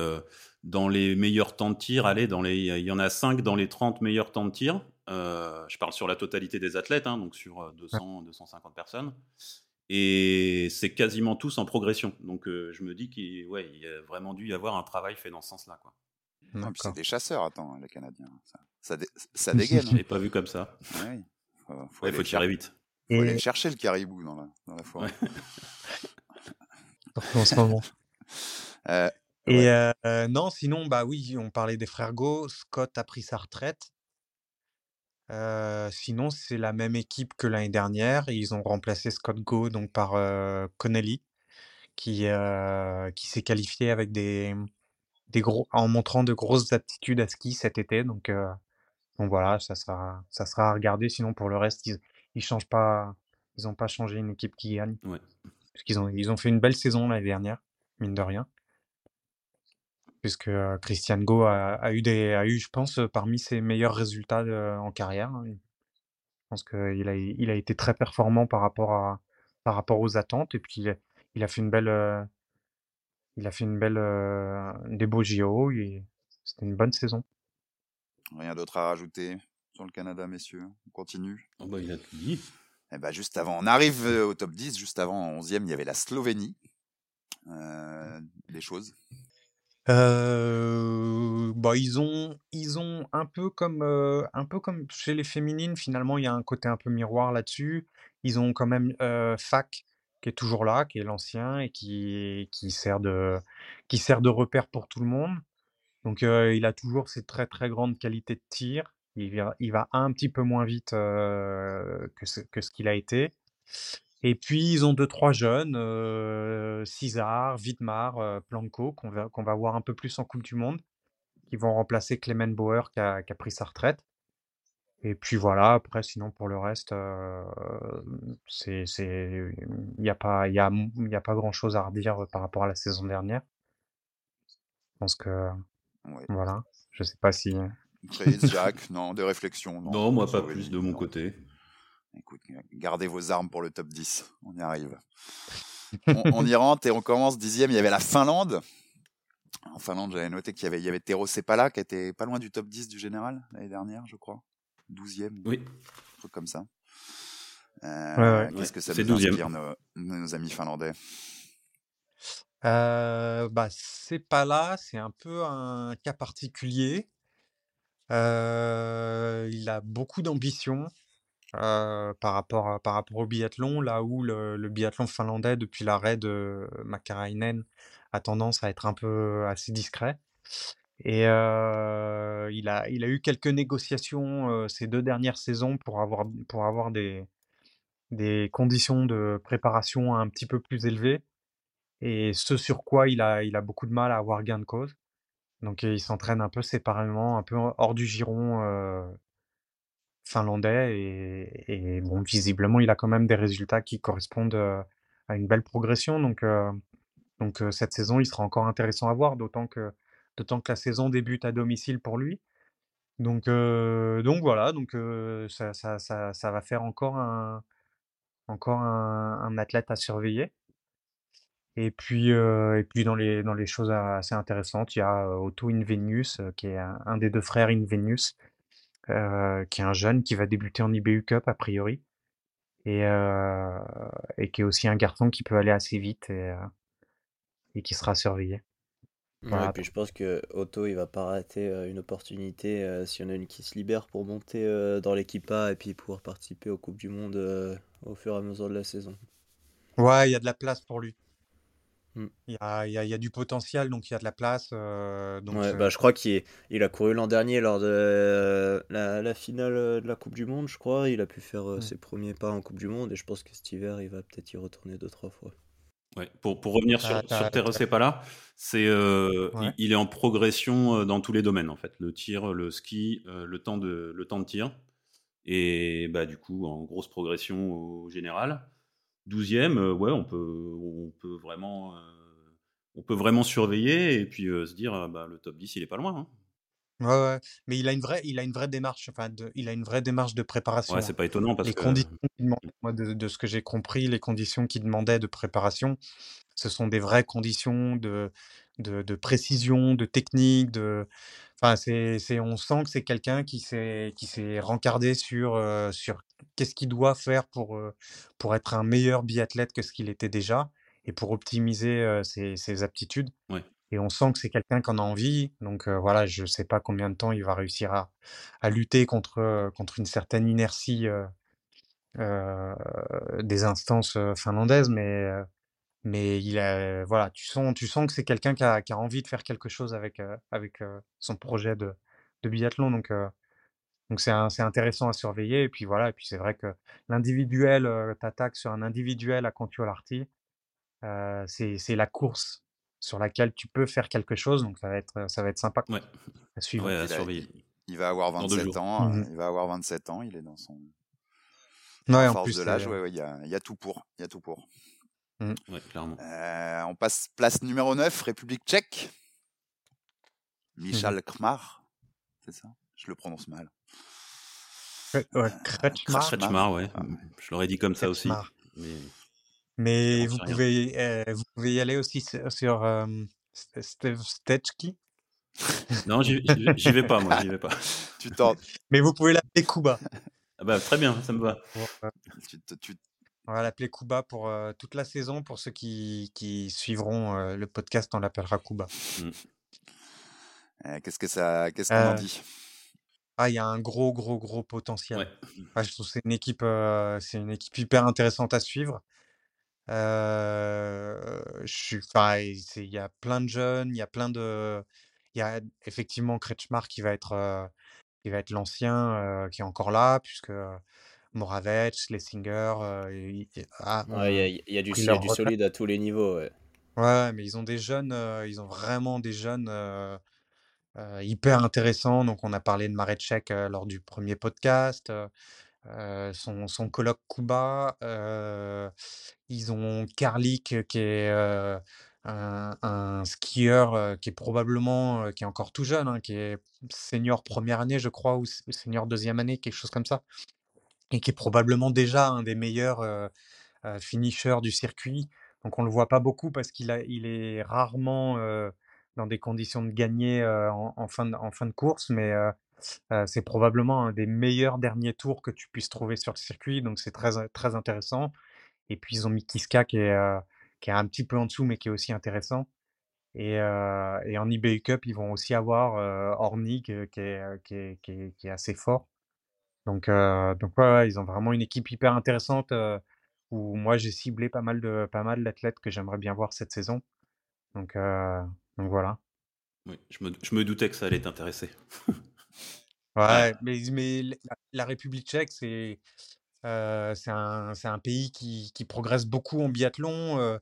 dans les meilleurs temps de tir. Allez, dans les, il y en a 5 dans les 30 meilleurs temps de tir. je parle sur la totalité des athlètes, hein, donc sur 200, 250 personnes. Et c'est quasiment tous en progression. Donc je me dis qu'il ouais, il a vraiment dû y avoir un travail fait dans ce sens-là. Quoi. c'est des chasseurs, attends, les Canadiens. Ça, ça, dégaine. Je l'ai pas vu comme ça. Il faut, faut tirer vite. Faut aller chercher le caribou dans la, dans la forêt. en ce moment. Euh, et euh, non, sinon, bah oui, on parlait des frères Go. Scott a pris sa retraite. Euh, sinon, c'est la même équipe que l'année dernière. Ils ont remplacé Scott Go donc par Connelly, qui, qui s'est qualifié avec des, des gros, en montrant de grosses aptitudes à ski cet été. Donc, donc voilà, ça sera, ça sera à regarder. Sinon, pour le reste, ils, ils changent pas, ils ont pas changé une équipe qui gagne. Parce qu'ils ont, ils ont fait une belle saison l'année dernière, mine de rien. Puisque Christian Go a, eu des, a eu, je pense, parmi ses meilleurs résultats en carrière. Je pense qu'il a, il a été très performant par rapport à, par rapport aux attentes. Et puis il a, fait une belle, il a fait une belle, des beaux JO. Et c'était une bonne saison. Rien d'autre à rajouter? Le Canada, messieurs. On continue. Oh, bah, il a tout dit. Eh ben, juste avant, on arrive euh, au top 10. Juste avant, en 11e, il y avait la Slovénie. Euh, des choses. Euh, bah, ils ont, ils ont un peu comme, un peu comme chez les féminines. Finalement, il y a un côté un peu miroir là-dessus. Ils ont quand même Fac qui est toujours là, qui est l'ancien et qui, qui sert de, qui sert de repère pour tout le monde. Donc, il a toujours ces très très grandes qualités de tir. Il va, il va un petit peu moins vite que ce, que ce qu'il a été. Et puis, ils ont deux, trois jeunes, euh, César, Vidmar, Planco, qu'on va, qu'on va voir un peu plus en Coupe du Monde, qui vont remplacer Clement Bauer qui a, qui a pris sa retraite. Et puis voilà, après, sinon, pour le reste, c'est, c'est, il n'y a pas, il y a, il y a pas grand chose à redire par rapport à la saison dernière. Je pense que, voilà, je sais pas si, Chris, Jack, non, des réflexions. Non, moi pas plus de mon côté. Écoute, gardez vos armes pour le top 10. On y arrive. on, y rentre et on commence dixième. Il y avait la Finlande. En Finlande, j'avais noté qu'il y avait, il y avait Tero Sepala qui était pas loin du top 10 du général l'année dernière, je crois. 12e. Oui. Un truc comme ça. Euh, qu'est-ce que ça nous inspire, nos, nos, amis finlandais? Euh, bah, c'est pas là, c'est un peu un cas particulier. Euh, il a beaucoup d'ambition par, rapport par rapport au biathlon, là où le, biathlon finlandais, depuis l'arrêt de Makarainen, a tendance à être un peu assez discret. Et il, a, il a eu quelques négociations ces deux dernières saisons pour avoir, pour avoir des, des conditions de préparation un petit peu plus élevées. Et ce sur quoi il a, il a beaucoup de mal à avoir gain de cause. Donc il s'entraîne un peu séparément, un peu hors du giron finlandais. Et, bon, visiblement, il a quand même des résultats qui correspondent à une belle progression. Donc, donc cette saison, il sera encore intéressant à voir, d'autant que D'autant que la saison débute à domicile pour lui. Donc, donc voilà, donc ça, ça, ça, ça, va faire encore un, encore un, athlète à surveiller. Et puis, et puis dans, les, dans les choses assez intéressantes, il y a Otto Invenius, qui est un, des deux frères Invenius, qui est un jeune qui va débuter en IBU Cup a priori, et, et qui est aussi un garçon qui peut aller assez vite et, et qui sera surveillé. Ouais, et puis je pense que Otto, il va pas rater euh, une opportunité euh, s'il y en a une qui se libère pour monter euh, dans l'équipe A et puis pouvoir participer aux Coupes du Monde au fur et à mesure de la saison. Ouais, il y a de la place pour lui. Hmm. Il y, a, y, a, y, a, du potentiel, donc il y a de la place. donc ouais, bah, je crois qu'il il a couru l'an dernier lors de la, la, finale de la Coupe du Monde, je crois. Il a pu faire ses premiers pas en Coupe du Monde et je pense que cet hiver, il va peut-être y retourner deux, trois fois. Ouais, pour, pour revenir sur, sur Terre Sepala, c'est euh, il, est en progression euh, dans tous les domaines en fait, le tir, le ski, euh, le temps de le temps de tir, et bah du coup en grosse progression au général. Douzième, ouais, on peut on peut vraiment on peut vraiment surveiller et puis se dire bah le top 10 il est pas loin. Hein. Ouais, ouais, mais il a une vraie, il a une vraie démarche, enfin, de, il a une vraie démarche de préparation. Ouais, c'est pas étonnant parce les que. conditions moi, de, de, ce que j'ai compris, les conditions qu'il demandait de préparation, ce sont des vraies conditions de, de, de précision, de technique, de. Enfin, c'est, on sent que c'est quelqu'un qui s'est, qui s'est rencardé sur, sur qu'est-ce qu'il doit faire pour, pour être un meilleur biathlète que ce qu'il était déjà et pour optimiser ses, ses aptitudes. Ouais et on sent que c'est quelqu'un qui en a envie. Donc voilà, je ne sais pas combien de temps il va réussir à, à lutter contre, contre une certaine inertie euh, des instances finlandaises, mais, mais il a, voilà, tu sens, tu sens que c'est quelqu'un qui a, qui a, envie de faire quelque chose avec, avec son projet de, de biathlon. Donc donc c'est intéressant à surveiller. Et puis voilà, et puis c'est vrai que l'individuel, euh, t'attaques sur un individuel à Kontiolahti, euh, c'est la course sur laquelle tu peux faire quelque chose. Donc ça va être, ça va être sympa ouais. à suivre. Ouais, à surveiller. Il, va avoir 27 ans. Mmh il va avoir 27 ans. Il est dans son ouais, en force plus, de l'âge. Ouais, il y, a, y, a, tout pour. Il y a tout pour. Mmh. clairement. Euh, on passe place numéro 9, République tchèque. Michal mmh. Kmar. C'est ça? Je le prononce mal. Ouais, Kretschmar, ouais. Je l'aurais dit comme ça aussi. Mais... Mais vous pouvez, euh, vous pouvez y aller aussi sur, euh, Stechki. Non, j'y vais pas, moi, j'y vais pas. tu tentes. Mais vous pouvez l'appeler Kuba. Ah bah, très bien, ça me va. On va l'appeler Kuba pour euh, toute la saison. Pour ceux qui, qui suivront euh, le podcast, on l'appellera Kuba. Mm. qu'est-ce que ça, qu'est-ce qu'on en dit? Ah, il y a un gros, gros, gros potentiel. Ah, je trouve que c'est une équipe, c'est une équipe hyper intéressante à suivre. Euh, je suis, enfin, il y a plein de jeunes, il y a plein de, il y a effectivement Kretschmar qui va être, qui va être l'ancien, qui est encore là, puisque Moravec, Lessinger, il, ah, il, y a, il y a du, du solide à tous les niveaux. Ouais. ouais, mais ils ont des jeunes, ils ont vraiment des jeunes hyper intéressants. Donc, on a parlé de Marecek lors du premier podcast. Son, son colloque Kuba. Ils ont Karlik qui est, un, skieur qui est probablement, qui est encore tout jeune, hein, qui est senior première année, je crois, ou senior deuxième année, quelque chose comme ça, et qui est probablement déjà un des meilleurs finishers du circuit. Donc on le voit pas beaucoup parce qu'il il est rarement dans des conditions de gagner en, fin de, course, mais c'est probablement un des meilleurs derniers tours que tu puisses trouver sur le circuit, donc c'est très, très intéressant. Et puis ils ont mis Kiska qui est, qui est un petit peu en dessous, mais qui est aussi intéressant. Et, en eBay Cup, ils vont aussi avoir Ornick qui est, qui, qui, est, assez fort. Donc, donc ouais, ils ont vraiment une équipe hyper intéressante où moi j'ai ciblé pas mal pas mal d'athlètes que j'aimerais bien voir cette saison. Donc, donc voilà. Oui, je me, je me, doutais que ça allait t'intéresser. ouais, mais, mais la République tchèque, c'est c'est un, un, pays qui, qui, progresse beaucoup en biathlon.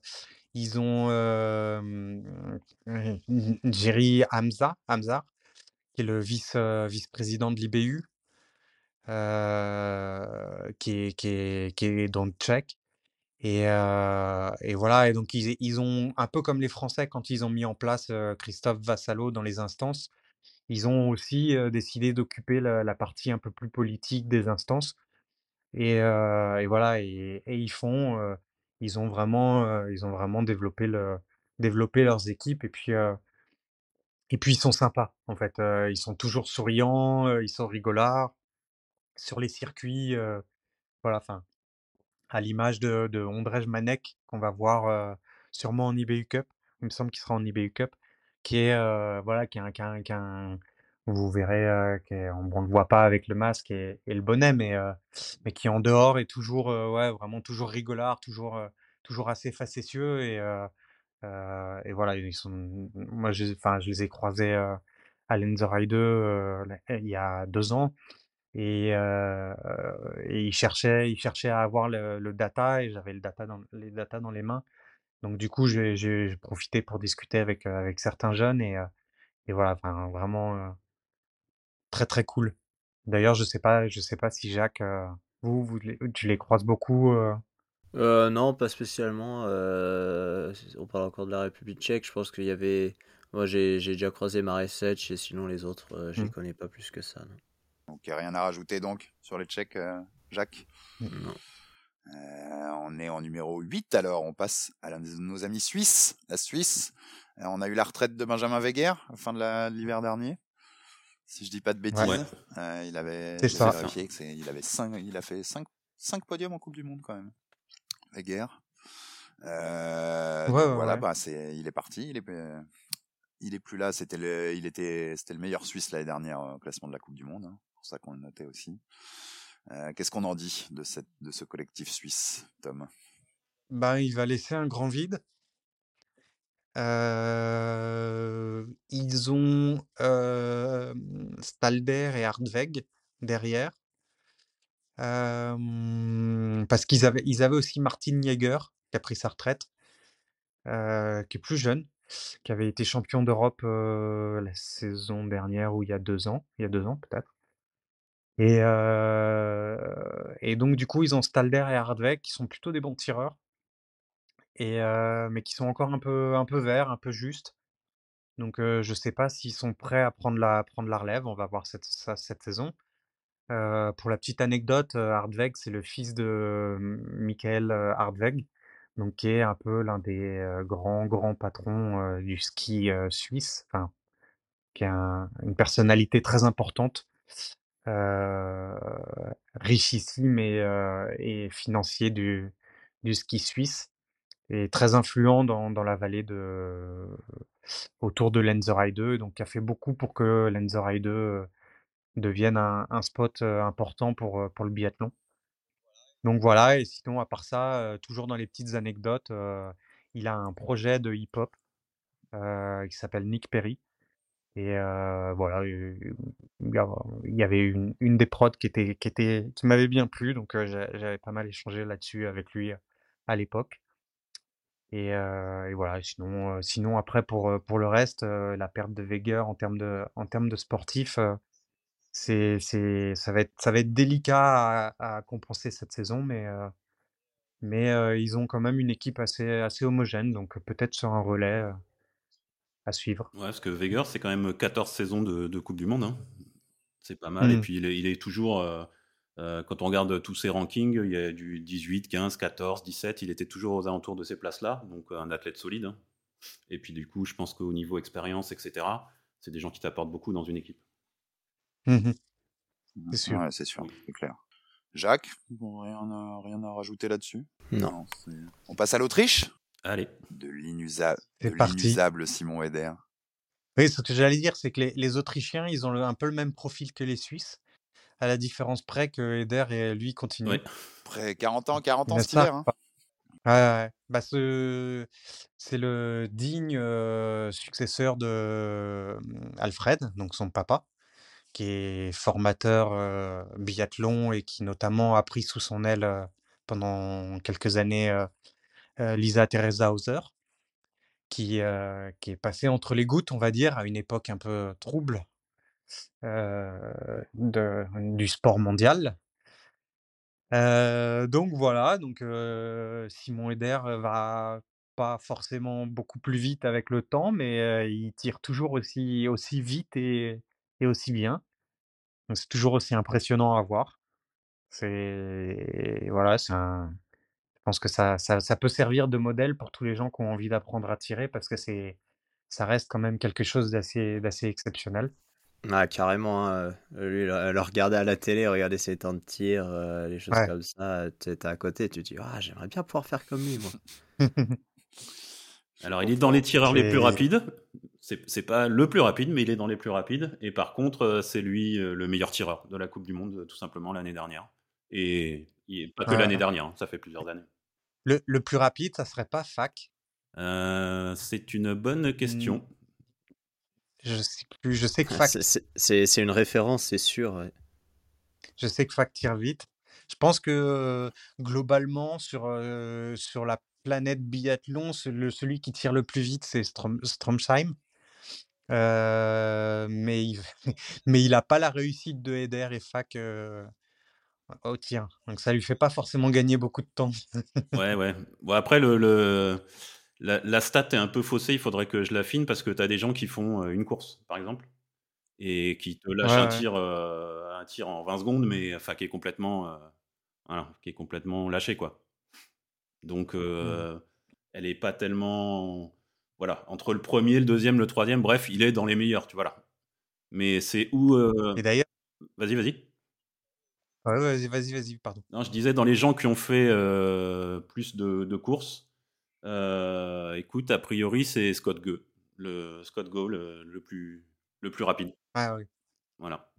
ils ont euh, Jerry Hamza, Hamza, qui est le vice, vice-président de l'IBU, qui, est, qui, est, qui est donc tchèque. Et, voilà, et donc ils, ont, un peu comme les Français quand ils ont mis en place Christophe Vassalo dans les instances, ils ont aussi décidé d'occuper la, partie un peu plus politique des instances. Et, voilà, et, et, ils font, ils ont vraiment, ils ont vraiment développé, le, développé leurs équipes. Et puis, et puis ils sont sympas, en fait. ils sont toujours souriants, ils sont rigolards sur les circuits. voilà, enfin, à l'image de, Ondrej Manek qu'on va voir sûrement en IBU Cup. Il me semble qu'il sera en IBU Cup, qui est voilà, qui est un, qui un, vous verrez, euh, ne le voit pas avec le masque et, le bonnet, mais, mais qui en dehors est toujours, ouais, vraiment toujours rigolard, toujours, toujours assez facétieux. Et, et voilà, ils sont, moi, je, je les ai croisés à Lenzerheide 2 il y a deux ans. Et, et ils, cherchaient, ils cherchaient à avoir le, data et j'avais le data dans, les data dans les mains. Donc du coup, j'ai profité pour discuter avec, avec certains jeunes et, et voilà, enfin, vraiment Très, très cool. D'ailleurs, je sais pas je sais pas si Jacques, euh, vous, tu les croises beaucoup, euh? Euh, non, pas spécialement. on parle encore de la République tchèque. Je pense qu'il y avait. Moi, j'ai déjà croisé Maresetch et sinon les autres, je les mmh. connais pas plus que ça. Non. Donc, il n'y a rien à rajouter donc sur les Tchèques, Jacques mmh. Non. on est en numéro 8 alors, on passe à nos amis suisses, la Suisse. on a eu la retraite de Benjamin Weger, fin de l'hiver dernier si je dis pas de bêtises. Euh, il avait vérifié que il avait cinq, il a fait 5 cinq podiums en Coupe du Monde quand même. La guerre. Euh, voilà, bah c'est, il est parti, il est, il est plus là. C'était le, il était, c'était le meilleur Suisse l'année dernière au classement de la Coupe du Monde. Hein, pour ça qu'on le notait aussi. Euh, qu'est-ce qu'on en dit de ce collectif suisse, Tom? Bah, il va laisser un grand vide. ils ont Stalder et Hardweg derrière. parce qu'ils avaient, aussi Martin Jäger qui a pris sa retraite, qui est plus jeune, qui avait été champion d'Europe la saison dernière ou il y a deux ans, il y a deux ans peut-être. Et, donc du coup ils ont Stalder et Hardweg qui sont plutôt des bons tireurs et mais qui sont encore un peu un peu verts, un peu justes. Donc je sais pas s'ils sont prêts à prendre la prendre la relève, on va voir cette ça cette saison. pour la petite anecdote, Hardweg, c'est le fils de Michael Hardweg, donc qui est un peu l'un des grands grands patrons du ski suisse, enfin qui a une personnalité très importante, richissime et, et financier du ski suisse et très influent dans, la vallée de autour de Lenzerheide 2, donc qui a fait beaucoup pour que Lenzerheide 2 devienne un, spot important pour, pour le biathlon. Donc voilà, et sinon à part ça, toujours dans les petites anecdotes, il a un projet de hip-hop qui s'appelle Nick Perry. Et voilà, il y avait une, une des prods qui était qui était qui m'avait bien plu, donc j'avais pas mal échangé là-dessus avec lui à l'époque. Et, voilà, sinon, sinon après pour, pour le reste, la perte de Weger en termes de, en termes de sportif, c'est, c'est, ça, va être, ça va être délicat à, à compenser cette saison, mais, Mais ils ont quand même une équipe assez, assez homogène, donc peut-être sur un relais à suivre. Ouais, parce que Weger, c'est quand même 14 saisons de, Coupe du Monde. Hein. C'est pas mal. Et mmh. puis il est, toujours. quand on regarde tous ses rankings, il y a du 18, 15, 14, 17. Il était toujours aux alentours de ces places-là. Donc un athlète solide. Hein. Et puis du coup, je pense qu'au niveau expérience, etc., c'est des gens qui t'apportent beaucoup dans une équipe. Mmh c'est sûr. c'est sûr, c'est clair. Jacques, rien, à, rien à rajouter là-dessus? Non. on passe à l'Autriche? Allez. De l'inusable Simon Eder. Oui, ce que j'allais dire, c'est que les, Autrichiens, ils ont un peu le même profil que les Suisses, à la différence près que Eder et lui continuent. Oui. Près 40 ans, 40 ans. Hein. Ouais, Bah, ce... c'est le digne successeur de Alfred, donc son papa, qui est formateur biathlon et qui notamment a pris sous son aile pendant quelques années Lisa Teresa Hauser, qui, qui est passée entre les gouttes, on va dire, à une époque un peu trouble de, du sport mondial. donc voilà, donc Simon Eder va pas forcément beaucoup plus vite avec le temps, mais il tire toujours aussi, aussi vite et, et aussi bien. c'est toujours aussi impressionnant à voir. C'est voilà, c'est un, pense que ça, ça, peut servir de modèle pour tous les gens qui ont envie d'apprendre à tirer parce que c'est, ça reste quand même quelque chose d'assez, d'assez exceptionnel. Ah, carrément. Hein. Lui, le, regarder à la télé, regarder ses temps de tir, euh, les choses comme ça, tu es à côté, tu te dis, ah, j'aimerais bien pouvoir faire comme lui, moi. Alors, il est dans les tireurs les plus rapides. C'est pas le plus rapide, mais il est dans les plus rapides. Et par contre, euh, c'est lui euh, le meilleur tireur de la Coupe du Monde, tout simplement, l'année dernière. Et pas que l'année dernière, hein, ça fait plusieurs années. Le, le, plus rapide, ça serait pas Fac? C'est une bonne question. Mmh. Je sais plus. Je sais que ah, Fac. c'est une référence, c'est sûr. Je sais que Fac tire vite. Je pense que globalement, sur, sur la planète biathlon, celui qui tire le plus vite, c'est Strom, Stromsheim. mais il mais il n'a pas la réussite de Eder et Fac au tir. Donc ça lui fait pas forcément gagner beaucoup de temps. ouais, ouais. Bon, après, le, le la, stat est un peu faussée, il faudrait que je l'affine parce que tu as des gens qui font une course, par exemple, et qui te lâchent un, tir, un tir en 20 secondes, mais enfin, qui est complètement, qui est complètement lâché. Quoi. Donc, mmh. elle est pas tellement. Voilà, entre le premier, le deuxième, le troisième, bref, il est dans les meilleurs, tu vois là. Mais c'est où. Et d'ailleurs. Vas-y, vas-y. Vas-y, vas-y, vas-y, pardon. Non, je disais, dans les gens qui ont fait plus de, de courses, euh, écoute, a priori, c'est Scott Go, le Scott Go le, plus, le plus rapide. Ah oui. Voilà,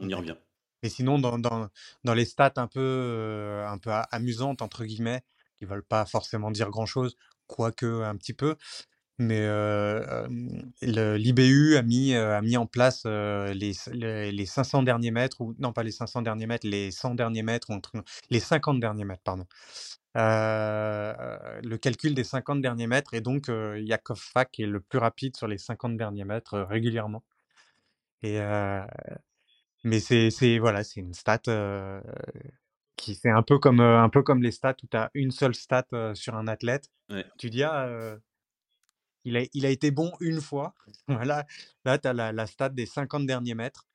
on y revient. Et sinon, dans, dans, dans les stats un peu, euh, un peu amusantes, entre guillemets, qui veulent pas forcément dire grand-chose, quoique un petit peu, mais euh, l'IBU a mis, a mis en place les, les, 500 derniers mètres, ou non pas les 500 derniers mètres, les 100 derniers mètres, entre, les 50 derniers mètres, pardon, le calcul des 50 derniers mètres et donc Yakov Fak est le plus rapide sur les 50 derniers mètres régulièrement. Et mais c'est voilà, une stat qui c'est un peu comme un peu comme les stats où tu as une seule stat sur un athlète. Tu dis ah, il a, il a été bon une fois. voilà, là tu as la, la, stat des 50 derniers mètres.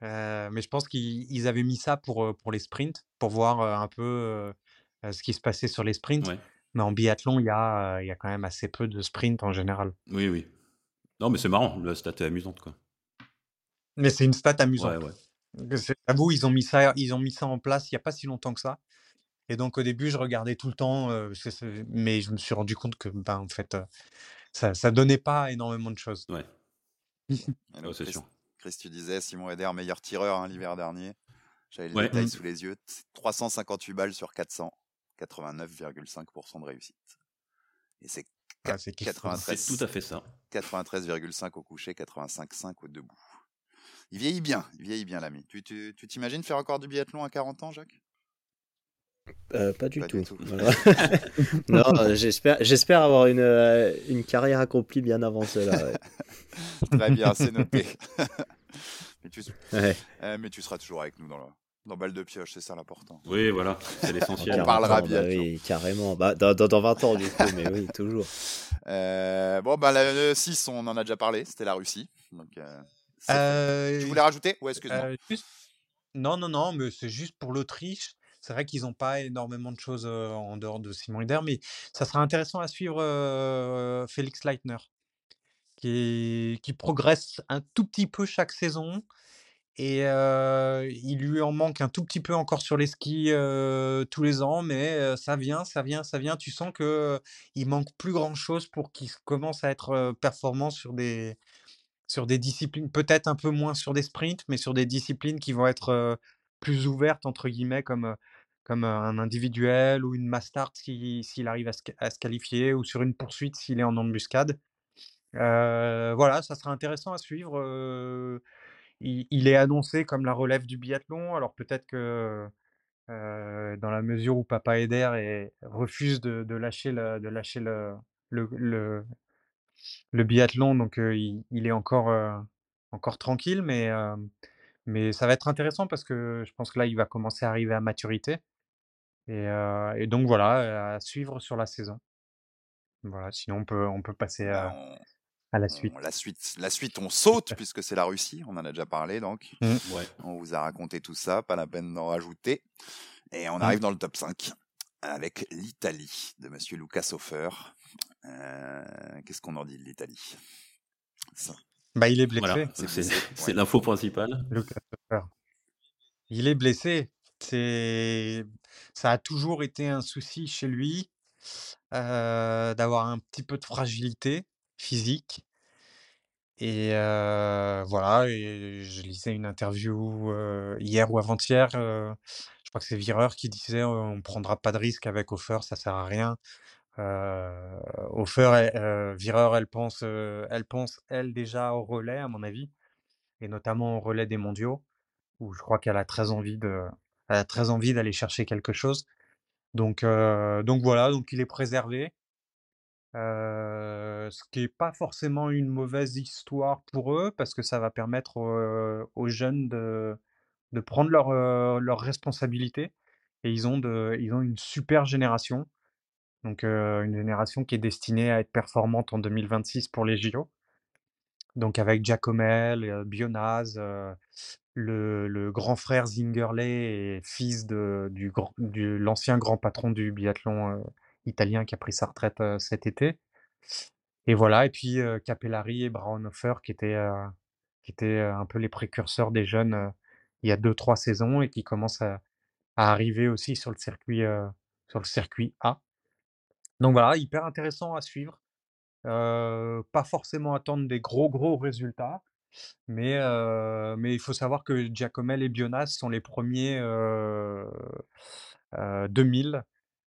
mais je pense qu'ils avaient mis ça pour, pour les sprints, pour voir un peu ce qui se passait sur les sprints. Mais en biathlon, il y a, y a quand même assez peu de sprints en général. Oui, oui. Non, mais c'est marrant, la stat est amusante. Quoi. Mais c'est une stat amusante. Ouais, vous, ils ont, mis ça, ils ont mis ça en place il n'y a pas si longtemps que ça. Et donc au début, je regardais tout le temps, mais je me suis rendu compte que, ben, en fait, ça ne donnait pas énormément de choses. Ouais. c'est sûr. Chris, tu disais, Simon Eder, meilleur tireur hein, l'hiver dernier. J'avais les détails mmh. sous les yeux. 358 balles sur 400. 89,5% de réussite. Et c'est 93, tout à fait ça. 93,5 au coucher, 85,5% au debout. Il vieillit bien, il vieillit bien l'ami. Tu t'imagines faire encore du biathlon à 40 ans, Jacques? Euh, pas du tout. non, j'espère, j'espère avoir une, euh, une carrière accomplie bien avant cela. Très bien, c'est noté. mais, tu, euh, mais tu seras toujours avec nous dans le, dans balle de pioche, c'est ça l'important. Oui, voilà, c'est l'essentiel. On parlera bien. Bah oui, carrément. Bah, dans, dans, 20 ans, du coup, mais oui, toujours. Euh, bon, bah, le 6, on en a déjà parlé, c'était la Russie. Donc, euh, euh, tu voulais rajouter? Ouais, excuse-moi. Non, non, non, mais c'est juste pour l'Autriche. C'est vrai qu'ils n'ont pas énormément de choses en dehors de Simon Hider, mais ça sera intéressant à suivre Félix Leitner, qui, qui progresse un tout petit peu chaque saison. Et il lui en manque un tout petit peu encore sur les skis tous les ans, mais ça vient, ça vient, ça vient. Tu sens que il manque plus grand chose pour qu'il commence à être performant sur des, sur des disciplines, peut-être un peu moins sur des sprints, mais sur des disciplines qui vont être plus ouvertes, entre guillemets, comme, comme un individuel ou une master s'il arrive à se, qualifier, ou sur une poursuite s'il est en embuscade. voilà, ça sera intéressant à suivre. Il, est annoncé comme la relève du biathlon, alors peut-être que dans la mesure où Papa Eder refuse de, lâcher le, de lâcher le, le, biathlon, donc il, est encore, encore tranquille, mais, mais ça va être intéressant parce que je pense que là, il va commencer à arriver à maturité. Et, donc voilà, à suivre sur la saison. Voilà, sinon on peut, on peut passer bah, à, à la suite. la suite. La suite, on saute puisque c'est la Russie, on en a déjà parlé donc. Mmh. On vous a raconté tout ça, pas la peine d'en rajouter. Et on mmh. arrive dans le top 5 avec l'Italie de Monsieur Lucas Hofer. Euh, qu'est-ce qu'on en dit de l'Italie? Bah, Il est blessé. c'est l'info principale. Il est blessé. Ça a toujours été un souci chez lui d'avoir un petit peu de fragilité physique. Et voilà, je lisais une interview hier ou avant-hier. je crois que c'est Vireur qui disait on prendra pas de risque avec Offer, ça sert à rien. Euh, Vireur, elle pense, elle pense, elle, déjà au relais, à mon avis, et notamment au relais des mondiaux, où je crois qu'elle a très envie de, très envie d'aller chercher quelque chose. Donc, euh, donc voilà, donc il est préservé. Euh, ce qui n'est pas forcément une mauvaise histoire pour eux, parce que ça va permettre aux, jeunes de, de prendre leurs leur responsabilités. Et ils ont, de, ils ont une super génération. Donc, une génération qui est destinée à être performante en 2026 pour les JO. Donc avec Giacomel, Bionaz, le grand frère Zingerley fils de l'ancien grand patron du biathlon, italien qui a pris sa retraite, cet été. Et voilà et puis, Capellari et Braunhofer qui étaient, qui étaient, un peu les précurseurs des jeunes, il y a 2-3 saisons et qui commencent à à arriver aussi sur le circuit, sur le circuit A. Donc voilà, hyper intéressant à suivre. pas forcément attendre des gros, gros résultats, mais, mais il faut savoir que Giacomel et Bionas sont les premiers 2000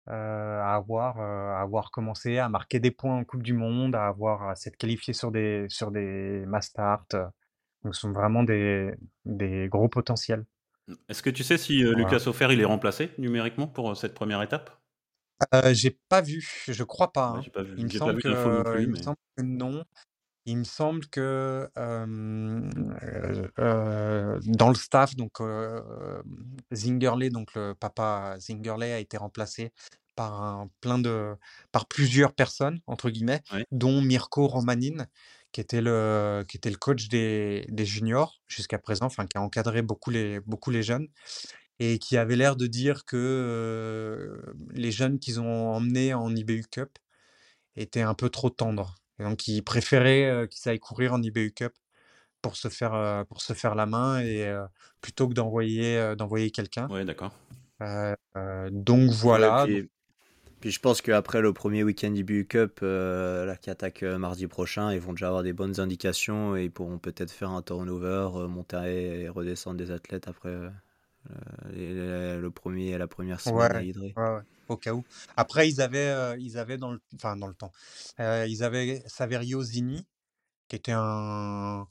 à avoir, à avoir commencé à marquer des points en Coupe du Monde, à avoir à s'être qualifiés sur des, sur des Mastart. Donc ce sont vraiment des, des gros potentiels. Est-ce que tu sais si Lucas Ofer il est remplacé numériquement pour cette première étape? Euh, j'ai pas vu, je crois pas, Ouais, hein. j'ai pas vu, Il me j'ai pas semble vu que l'info non plus, il me mais semble que non. Il me semble que, euh, dans le staff, donc, heu, Zingerle, donc le papa Zingerle a été remplacé par un plein de par «plusieurs personnes» entre guillemets, dont Mirko Romanin, qui était le qui était le coach des des juniors jusqu'à présent, enfin qui a encadré beaucoup les beaucoup les jeunes et qui avait l'air de dire que les jeunes qu'ils ont emmenés en IBU Cup étaient un peu trop tendres. Et donc, ils préféraient qu'ils aillent courir en IBU Cup pour se faire, pour se faire la main et plutôt que d'envoyer d'envoyer quelqu'un. Oui, d'accord. donc voilà. puis, je pense qu'après le premier week-end IBU Cup, là, qui attaque mardi prochain, ils vont déjà avoir des bonnes indications et ils pourront peut-être faire un turnover, monter et redescendre des athlètes après euh, le premier, la première semaine à Hydré. Au cas où. Après, ils avaient, euh, ils avaient dans le, enfin, dans le temps, euh, ils avaient Saverio Zini, qui était un,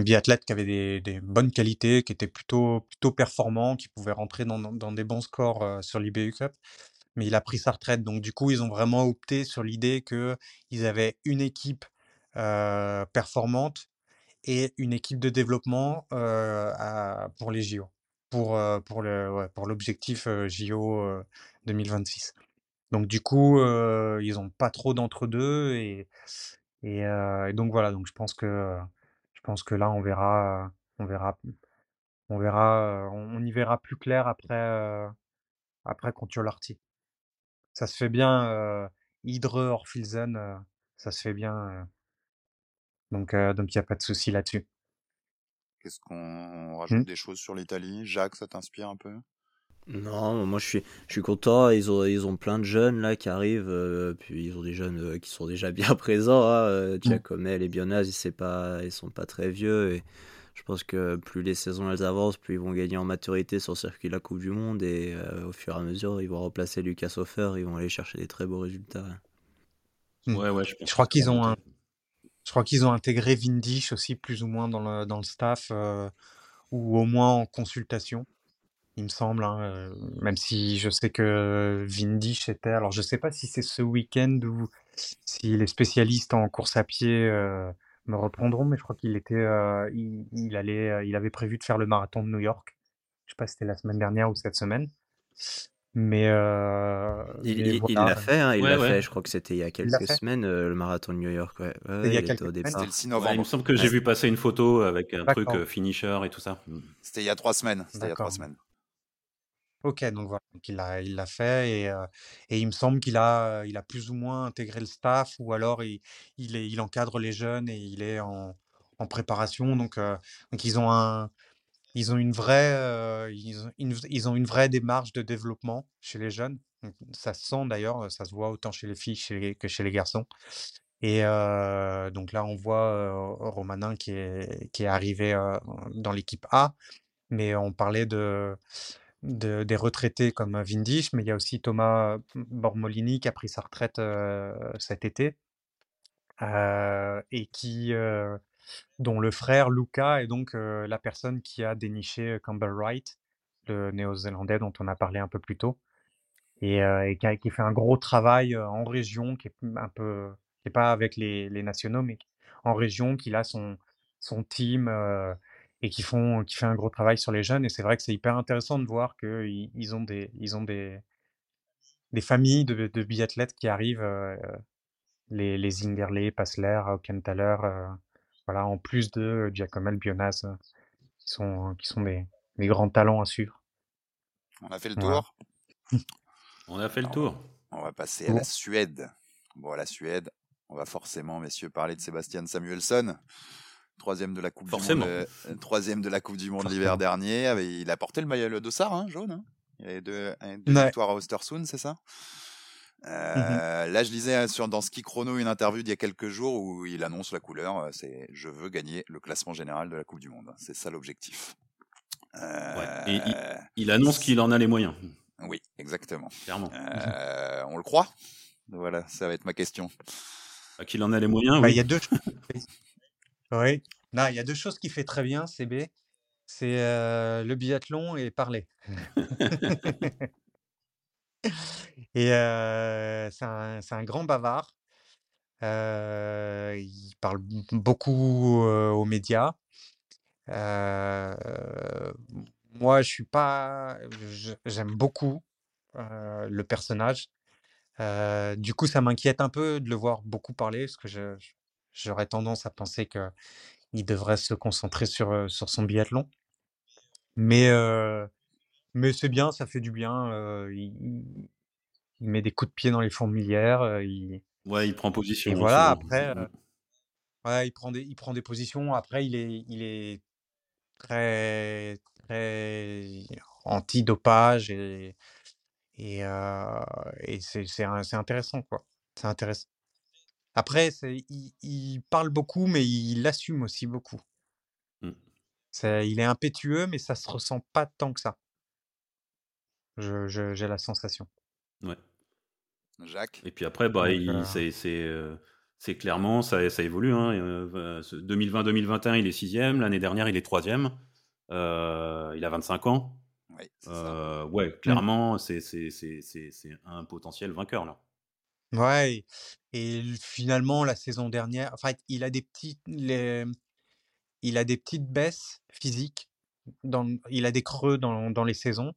biathlète qui avait des, bonnes qualités, qui était plutôt, plutôt performant, qui pouvait rentrer dans, dans des bons scores sur l'IBU Cup. Mais il a pris sa retraite. Donc, du coup, ils ont vraiment opté sur l'idée qu'ils avaient une équipe performante et une équipe de développement pour les JO. Pour, pour le, pour l'objectif JO 2026. Donc du coup, ils n'ont pas trop d'entre-deux et, et, donc voilà. Donc je pense que je pense que là, on verra, on verra, on verra, on, y verra plus clair après, après contre l'arty Ça se fait bien, Hydre, Orfilzen, ça se fait bien. donc donc il n'y a pas de souci là-dessus. Qu'est-ce qu'on rajoute mmh. des choses sur l'Italie? Jacques, ça t'inspire un peu? Non, moi je suis, je suis content. Ils ont, ils ont plein de jeunes là qui arrivent. Euh, puis ils ont des jeunes euh, qui sont déjà bien présents. Hein, euh, Giacomel et Bionaz, ils, ils sont pas très vieux. Et je pense que plus les saisons elles avancent, plus ils vont gagner en maturité sur le circuit de la Coupe du Monde. Et au fur et à mesure, ils vont remplacer Lucas Hofer. Ils vont aller chercher des très beaux résultats. Ouais, ouais, je, crois qu'ils ont je crois qu'ils ont intégré Vindish aussi plus ou moins dans le, dans le staff ou au moins en consultation il me semble, hein, même si je sais que Vindish était. Alors, je ne sais pas si c'est ce week-end ou si les spécialistes en course à pied me reprendront, mais je crois qu'il était, il, allait, il avait prévu de faire le marathon de New York. Je ne sais pas si c'était la semaine dernière ou cette semaine. Mais, il, l'a fait, hein, il l'a fait. Je crois que c'était il y a quelques semaines le marathon de New York. Ouais. il y a quelques semaines. C'était le 6 novembre. il me semble que j'ai vu passer une photo avec un truc finisher et tout ça. C'était il y a trois semaines. C'était il y a trois semaines. OK, donc voilà, donc il l'a il fait et et il me semble qu'il a, il a plus ou moins intégré le staff ou alors il il est il encadre les jeunes et il est en en préparation donc donc ils ont un ils ont une vraie, ils ont ils ont une vraie démarche de développement chez les jeunes. ça se sent d'ailleurs, ça se voit autant chez les filles que chez les garçons et donc là, on voit, Romanin qui est qui est arrivé, dans l'équipe A, mais on parlait de des retraités comme Vindish, mais il y a aussi Thomas Bormolini qui a pris sa retraite cet été et qui, dont le frère Luca est donc la personne qui a déniché Campbell Wright, le néo-zélandais dont on a parlé un peu plus tôt, et, qui, qui, fait un gros travail en région, qui est un peu, qui est pas avec les, les nationaux, mais en région, qu'il a son, son team et qui font qui fait un gros travail sur les jeunes et c'est vrai que c'est hyper intéressant de voir qu'ils ils ont des ils ont des des familles de, de biathlètes qui arrivent les les Passler, Aukenthaler euh, voilà en plus de Giacomel, Bionaz qui sont qui sont des, des grands talents à suivre. On a fait le tour? On a fait le tour. On va passer à la Suède. Bon, à la Suède, on va forcément, messieurs, parler de Sébastien Samuelsson troisième de la Coupe du Monde, euh, troisième de la Coupe du Monde l'hiver dernier. Il a porté le maillot le dossard hein, jaune. Hein. Il y avait deux, deux victoires à Ostersund, c'est ça? Mmh euh, Là, je lisais sur, dans Ski Chrono une interview d'il y a quelques jours où il annonce la couleur. Euh, c'est je veux gagner le classement général de la Coupe du Monde. C'est ça l'objectif. Et il, annonce qu'il en a les moyens. Oui, exactement. Clairement. on le croit? Voilà, ça va être ma question. Bah, qu'il en a les moyens. Bah, oui. Il y a deux. Oui. Non, il y a deux choses qu'il fait très bien, CB. C'est le biathlon et parler. et c'est un, grand bavard. il parle beaucoup aux médias. moi, je suis pas. J'aime beaucoup le personnage. du coup, ça m'inquiète un peu de le voir beaucoup parler, parce que J'aurais tendance à penser qu'il devrait se concentrer sur, sur son biathlon. Mais, mais c'est bien, ça fait du bien. il, met des coups de pied dans les fourmilières. il, ouais, il prend position. Et voilà, après, ouais, il, prend des, il prend des positions. Après, il est, il est très, très anti-dopage et, et, et c'est intéressant, quoi. C'est intéressant. Après, il, parle beaucoup, mais il assume aussi beaucoup. Mmh. il est impétueux, mais ça se ressent pas tant que ça. j'ai la sensation. Ouais. Jacques. Et puis après, bah, euh c'est clairement, ça, ça évolue. 2020-2021, hein, il est sixième. L'année dernière, il est troisième. Euh, il a 25 ans. Ouais, ouais mmh. clairement, c'est un potentiel vainqueur là. Ouais, et finalement, la saison dernière, enfin, il a des petites, il a des petites baisses physiques dans, il a des creux dans, dans les saisons.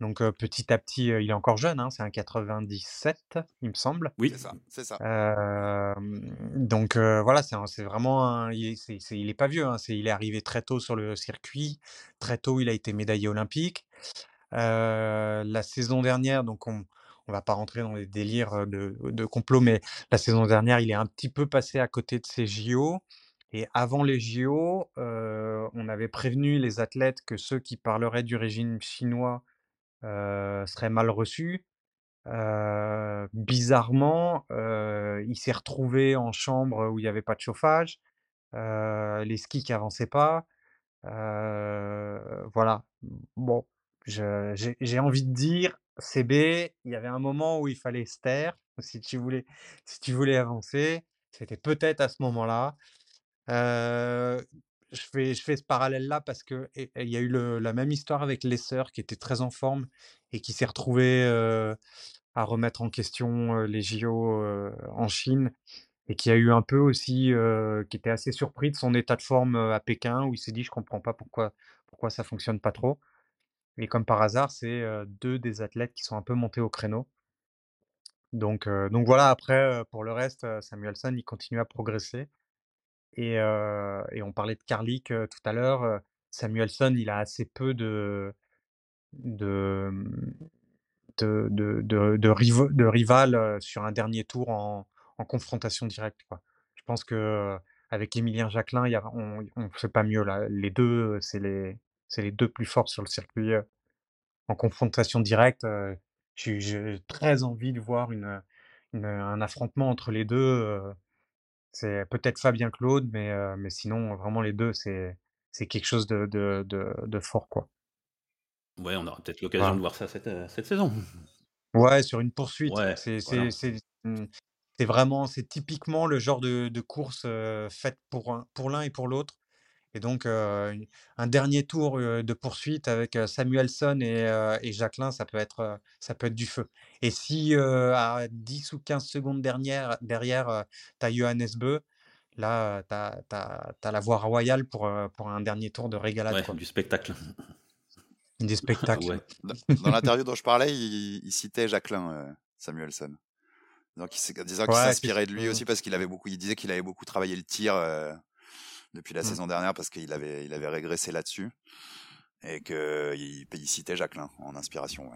Donc petit à petit, il est encore jeune, hein, c'est un 97, il me semble. Oui, c'est ça. C'est ça. donc voilà, c'est vraiment il, est, pas vieux, hein, il est arrivé très tôt sur le circuit, très tôt il a été médaillé olympique. la saison dernière, donc on ne va pas rentrer dans les délires de, de, complot, mais la saison dernière, il est un petit peu passé à côté de ses JO. Et avant les JO, on avait prévenu les athlètes que ceux qui parleraient du régime chinois serait mal reçu. bizarrement, il s'est retrouvé en chambre où il n'y avait pas de chauffage, les skis qui avançaient pas. voilà. Bon, j'ai envie de dire, CB, il y avait un moment où il fallait se taire si tu voulais, si tu voulais avancer. C'était peut-être à ce moment-là je fais, ce parallèle-là parce qu'il y a eu la même histoire avec les sœurs qui était très en forme et qui s'est retrouvé à remettre en question les JO en Chine et qui a eu un peu aussi, qui était assez surpris de son état de forme à Pékin où il s'est dit je comprends pas pourquoi, pourquoi ça fonctionne pas trop. Et comme par hasard, c'est deux des athlètes qui sont un peu montés au créneau. Donc, donc voilà, après, pour le reste, Samuelson, il continue à progresser. Et, on parlait de Karlik tout à l'heure. Samuelson, il a assez peu de, de, mmh, de, de, rival sur un dernier tour en, confrontation directe. Je pense que avec Emilien Jacquelin, y a, on ne fait pas mieux. Là. Les deux, c'est les, les deux plus forts sur le circuit en confrontation directe. J'ai très envie de voir une, un affrontement entre les deux. C'est peut-être Fabien Claude, mais, mais sinon, vraiment, les deux, c'est, c'est quelque chose de, de, de, fort, quoi. Ouais, on aura peut-être l'occasion de voir ça cette, cette saison. Ouais, sur une poursuite. c'est, c'est, mmh, c'est vraiment, c'est typiquement le genre de, de course faite pour, pour l'un et pour l'autre. Et donc, un dernier tour de poursuite avec Samuelson et, et, Jacqueline, ça peut, être, ça peut être du feu. Et si à 10 ou 15 secondes derrière, derrière tu as Johannes Beu, là, tu as, la voie royale pour, pour un dernier tour de régalade. Ouais, du spectacle. Des spectacles. Dans, l'interview dont je parlais, il, citait Jacqueline Samuelson. Donc, il, disant qu'il s'inspirait de lui aussi parce qu'il avait beaucoup, il disait qu'il avait beaucoup travaillé le tir depuis la mmh. saison dernière parce qu'il avait, il avait régressé là-dessus et qu'il il citait Jacqueline en inspiration.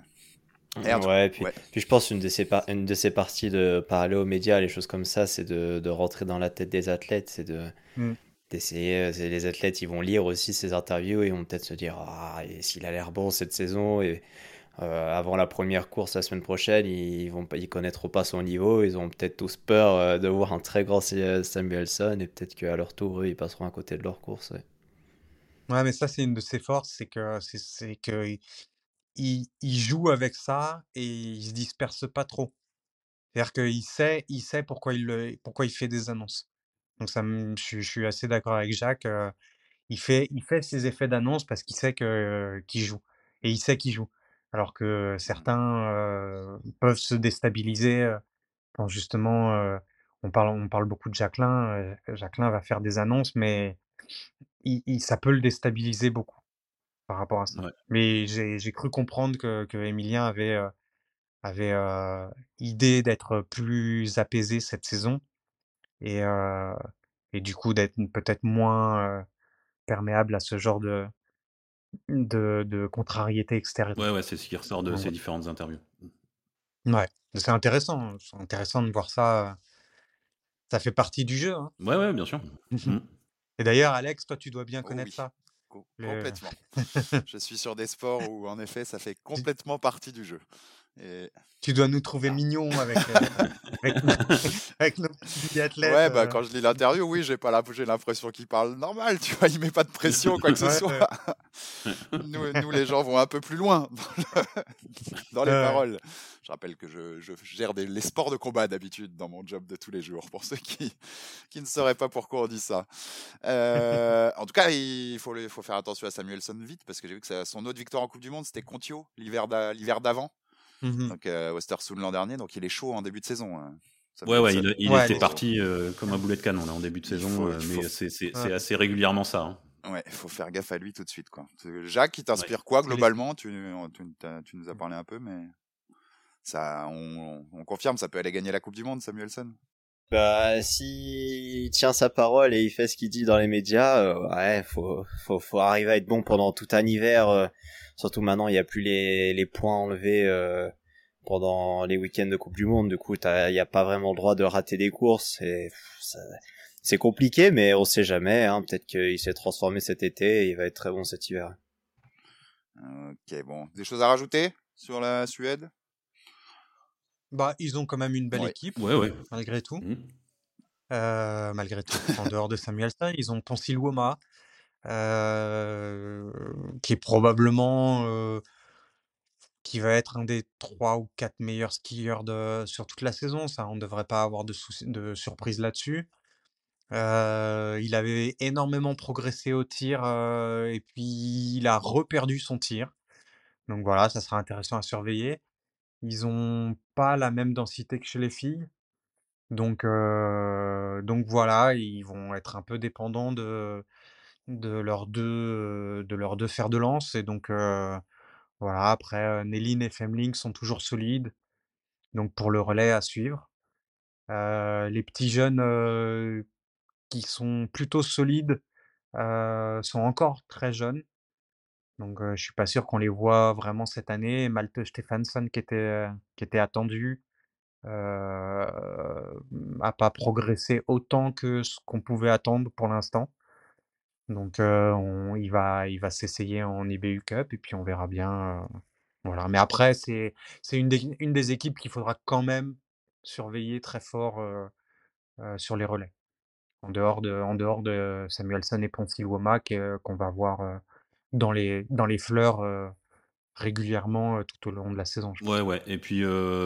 Ouais. ouais, puis, puis, je pense une de ces, une de ces parties de parler aux médias, les choses comme ça, c'est de, de, rentrer dans la tête des athlètes, c'est de mmh. d'essayer. Les athlètes, ils vont lire aussi ces interviews et ils vont peut-être se dire ah, s'il a l'air bon cette saison et euh, avant la première course la semaine prochaine, ils vont ils connaîtront pas son niveau, ils ont peut-être tous peur euh, de voir un très grand Samuelson et peut-être qu'à leur tour, eux, ils passeront à côté de leur course. Ouais, mais ça, c'est une de ses forces, c'est que c'est que il, joue avec ça et il se disperse pas trop. C'est-à-dire qu'il sait, il sait pourquoi il, pourquoi il fait des annonces. Donc ça, je, suis assez d'accord avec Jacques. Euh, il fait, il fait ses effets d'annonce parce qu'il sait que qu'il joue et il sait qu'il joue alors que certains peuvent se déstabiliser quand justement on parle, on parle beaucoup de Jacqueline. Jacqueline va faire des annonces, mais il, ça peut le déstabiliser beaucoup par rapport à ça. Mais j'ai cru comprendre que, que Emilien avait, avait idée d'être plus apaisé cette saison et, et du coup d'être peut-être moins perméable à ce genre de, de, de contrariété extérieure. Ouais, ouais, c'est ce qui ressort de ces différentes interviews. Ouais, c'est intéressant. C'est intéressant de voir ça. Ça fait partie du jeu. Hein. Ouais, ouais, bien sûr. Mmh. Et d'ailleurs, Alex, toi, tu dois bien oh connaître ça. Complètement. Je suis sur des sports où, en effet, ça fait complètement partie du jeu. Tu dois nous trouver mignons avec, euh, avec, nos petits athlètes. Ouais, bah, euh. quand je lis l'interview, oui, j'ai pas l'impression qu'il parle normal, tu vois, il met pas de pression, quoi que ce soit. nous, nous, les gens vont un peu plus loin dans, les paroles. Je rappelle que je, je gère des, les sports de combat d'habitude dans mon job de tous les jours, pour ceux qui, qui ne sauraient pas pourquoi on dit ça. Euh, en tout cas, il faut, il faut faire attention à Samuelson vite, parce que j'ai vu que son autre victoire en Coupe du Monde, c'était Contio, l'hiver d'avant. Mmh donc euh, l'an dernier, donc il est chaud en début de saison. Hein. ouais, ouais, il, était parti euh, comme un boulet de canon là, en début de saison, euh, mais c'est assez régulièrement ça. Hein. Ouais, il faut faire gaffe à lui tout de suite. Quoi. Jacques, qui t'inspire quoi globalement? Tu, tu, nous as parlé un peu, mais ça, on, on, confirme, ça peut aller gagner la Coupe du Monde, Samuelson bah, si tient sa parole et il fait ce qu'il dit dans les médias, euh, ouais, faut, faut, faut arriver à être bon pendant tout un hiver. Euh, surtout maintenant, il n'y a plus les, les points enlevés euh, pendant les week-ends de Coupe du Monde. Du coup, il n'y a pas vraiment le droit de rater des courses. Et c'est compliqué, mais on sait jamais. Hein, Peut-être qu'il s'est transformé cet été et il va être très bon cet hiver. Ok, bon. Des choses à rajouter sur la Suède? Bah, ils ont quand même une belle équipe, malgré tout. Mmh. malgré tout, en dehors de Samuelson, ils ont Ponsil qui est probablement qui va être un des trois ou quatre meilleurs skieurs de, sur toute la saison. Ça, on ne devrait pas avoir de, de surprise là-dessus. il avait énormément progressé au tir et puis il a reperdu son tir. Donc voilà, ça sera intéressant à surveiller. Ils ont pas la même densité que chez les filles. Donc, donc voilà, ils vont être un peu dépendants de, de leurs deux, de leurs deux fers de lance. Et donc, voilà, après, Néline et Femling sont toujours solides. Donc, pour le relais à suivre. les petits jeunes qui sont plutôt solides sont encore très jeunes. Donc, je suis pas sûr qu'on les voit vraiment cette année. Malte Stefansson qui était, qui était attendu, euh, a pas progressé autant que ce qu'on pouvait attendre pour l'instant. Donc, on il va il va s'essayer en IBU Cup et puis on verra bien, voilà. Mais après c'est c'est une des une des équipes qu'il faudra quand même surveiller très fort, sur les relais. En dehors de en dehors de Samuelson et Ponsiluoma qu'on va voir, dans les, dans les fleurs régulièrement tout au long de la saison. ouais, ouais. Et puis,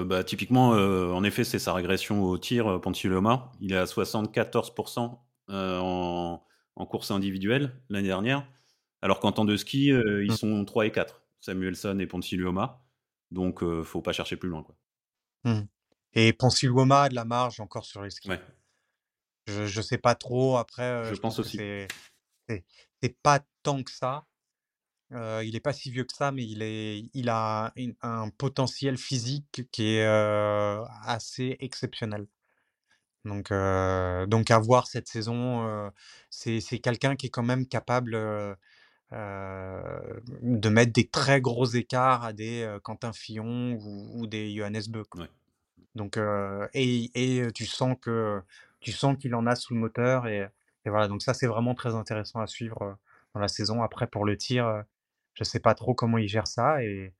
bah, typiquement, en effet, c'est sa régression au tir, Pontiloma. Il est à 74% en, en, course individuelle l'année dernière, alors qu'en temps de ski, ils mmh. sont 3 et 4, Samuelson et Pontiloma. Donc, faut pas chercher plus loin. Quoi. Mmh. Et Ponsiloma a de la marge encore sur les skis. Je, je sais pas trop. Après, je, pense, aussi. C'est pas tant que ça il est pas si vieux que ça, mais il est il a un potentiel physique qui est, assez exceptionnel. Donc donc à voir cette saison, c'est c'est quelqu'un qui est quand même capable, de mettre des très gros écarts à des, Quentin Fillon ou ou des Johannes Böck. Donc et et tu sens que tu sens qu'il en a sous le moteur et et voilà, donc ça, c'est vraiment très intéressant à suivre, dans la saison. Après pour le tir, je sais pas trop comment il gère ça et,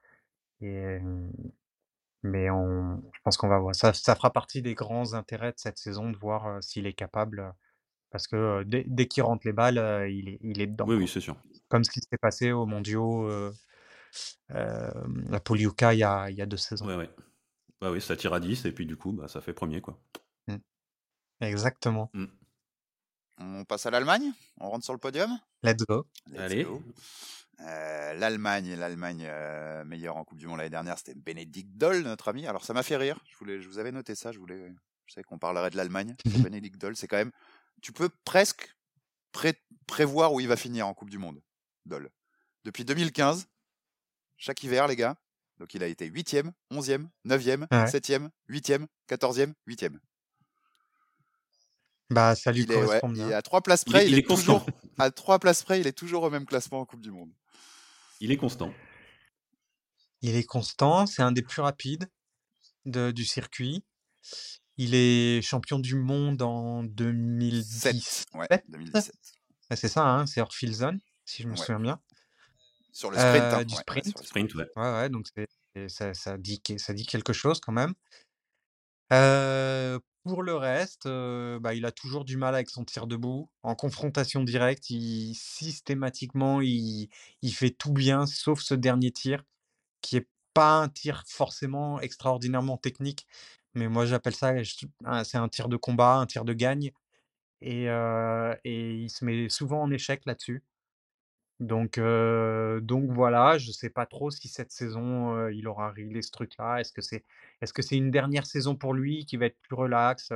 mais on, je pense qu'on va voir. Ça, ça fera partie des grands intérêts de cette saison de voir s'il est capable, parce que dès, qu'il rentre les balles, il, est, il est dedans. Oui, oui, c'est sûr. Comme ce qui s'est passé au Mondiaux, la Poliuka il y a, il y a deux saisons. Oui, oui. Bah oui, ça tire à 10 et puis du coup, bah, ça fait premier. quoi. Mmh. Exactement. Mmh. On passe à l'Allemagne? On rentre sur le podium? Let's go. Allez. Euh, L'Allemagne, l'Allemagne euh, meilleure en Coupe du Monde l'année dernière, c'était Bénédicte Doll, notre ami. Alors ça m'a fait rire. Je voulais, je vous avais noté ça. Je voulais, je savais qu'on parlerait de l'Allemagne. Bénédicte Doll, c'est quand même. Tu peux presque prévoir où il va finir en Coupe du Monde. Doll. Depuis 2015, chaque hiver, les gars. Donc il a été 8e, 11e, 9e, 7e, 8e, 14e, 8e. Bah, ça lui correspond bien. à trois places près, il, est, toujours à trois places près, il est toujours au même classement en Coupe du Monde. Il est constant. Il est constant, c'est un des plus rapides de, du circuit. Il est champion du monde en 2017. Ouais, 2017. c'est ça, hein, c'est Orphilzon, si je me souviens bien. Sur le sprint. Hein, du sprint. sprint ouais. ouais, donc ça, ça, dit, ça dit quelque chose quand même. Euh, pour le reste, bah, il a toujours du mal avec son tir debout. En confrontation directe, il systématiquement, il fait tout bien sauf ce dernier tir, qui est pas un tir forcément extraordinairement technique, mais moi j'appelle ça c'est un tir de combat, un tir de gagne et il se met souvent en échec là-dessus. Donc, donc voilà, je sais pas trop si cette saison, il aura réglé ce truc-là. Est-ce que c'est une dernière saison pour lui qui va être plus relax,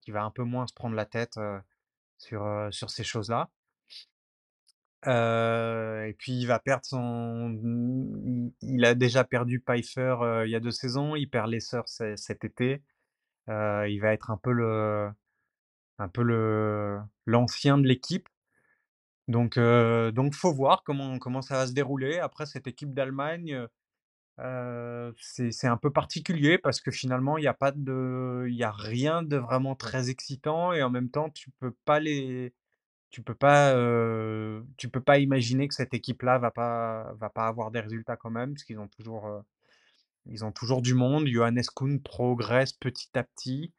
qui va un peu moins se prendre la tête, sur, ces choses-là? et puis il va perdre son. Il a déjà perdu Pfeiffer il y a deux saisons. Il perd les Sœurs cet été. il va être un peu le, un peu l'ancien de l'équipe. Donc, euh, donc faut voir comment, comment ça va se dérouler. Après, cette équipe d'Allemagne, euh, c'est un peu particulier parce que finalement, il n'y a a rien de vraiment très excitant et en même temps, tu peux pas les, tu peux pas, euh, tu peux pas imaginer que cette équipe-là va pas, va pas avoir des résultats quand même parce qu'ils ont toujours, euh, ils ont toujours du monde. Johannes Kuhn progresse petit à petit.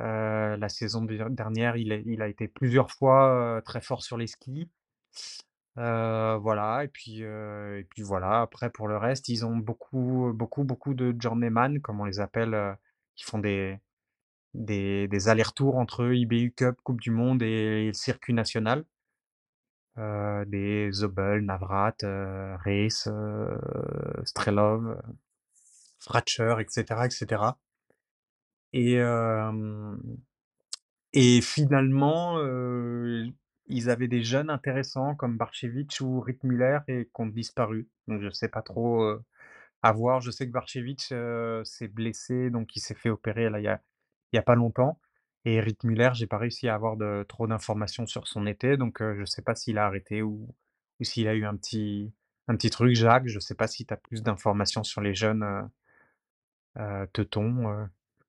Euh, la saison dernière, il a, été plusieurs fois euh, très fort sur les skis. Euh, voilà, et puis, voilà. Après, pour le reste, ils ont beaucoup, beaucoup, beaucoup de journeyman, comme on les appelle, qui font des, allers-retours entre IBU Cup, Coupe du Monde et le circuit national. des Zobel, Navrat, Reis, Strelov, Fratcher, etc., etc. Et, finalement, ils avaient des jeunes intéressants comme Barchevich ou Rittmüller et qui ont disparu. Donc je sais pas trop à voir. Je sais que Barchevich s'est blessé, donc il s'est fait opérer il y a, pas longtemps. Et Rittmüller, j'ai pas réussi à avoir de, trop d'informations sur son été, donc je sais pas s'il a arrêté ou, s'il a eu un petit, un petit truc. Jacques, je sais pas si tu as plus d'informations sur les jeunes euh, Teuton.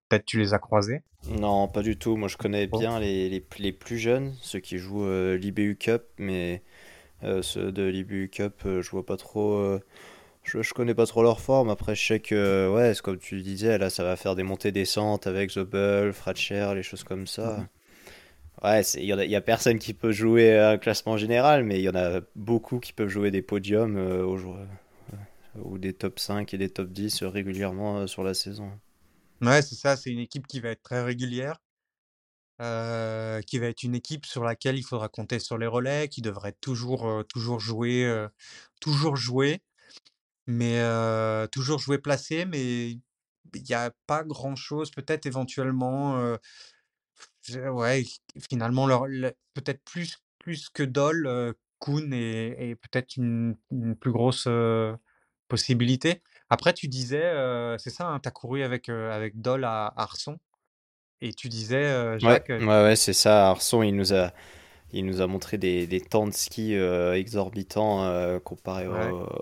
Peut-être tu les as croisés? Non, pas du tout. Moi, je connais bien les, les, les, plus jeunes, ceux qui jouent euh, l'IBU Cup, mais euh, ceux de l'IBU Cup, euh, je vois pas trop. je, je connais pas trop leur forme. Après, je sais que, ouais, comme tu disais, là, ça va faire des montées-descentes avec The Bull, Fratcher, les choses comme ça. Mhm. Ouais, il y, y, a personne qui peut jouer un classement général, mais il y en a beaucoup qui peuvent jouer des podiums ou des top 5 et des top 10 régulièrement sur la saison. Ouais, c'est ça, c'est une équipe qui va être très régulière, qui va être une équipe sur laquelle il faudra compter sur les relais, qui devrait toujours, toujours jouer, toujours jouer, mais toujours jouer placé, mais il n'y a pas grand-chose, peut-être éventuellement, ouais, finalement, peut-être plus, plus que Dole, Kuhn est, peut-être une plus grosse possibilité. Après, tu disais, c'est ça, hein, tu as couru avec, avec Dole à Arson. Et tu disais, Jacques. Ouais, ouais, c'est ça. Arson, il nous a, il nous a montré des, des temps de ski exorbitants comparé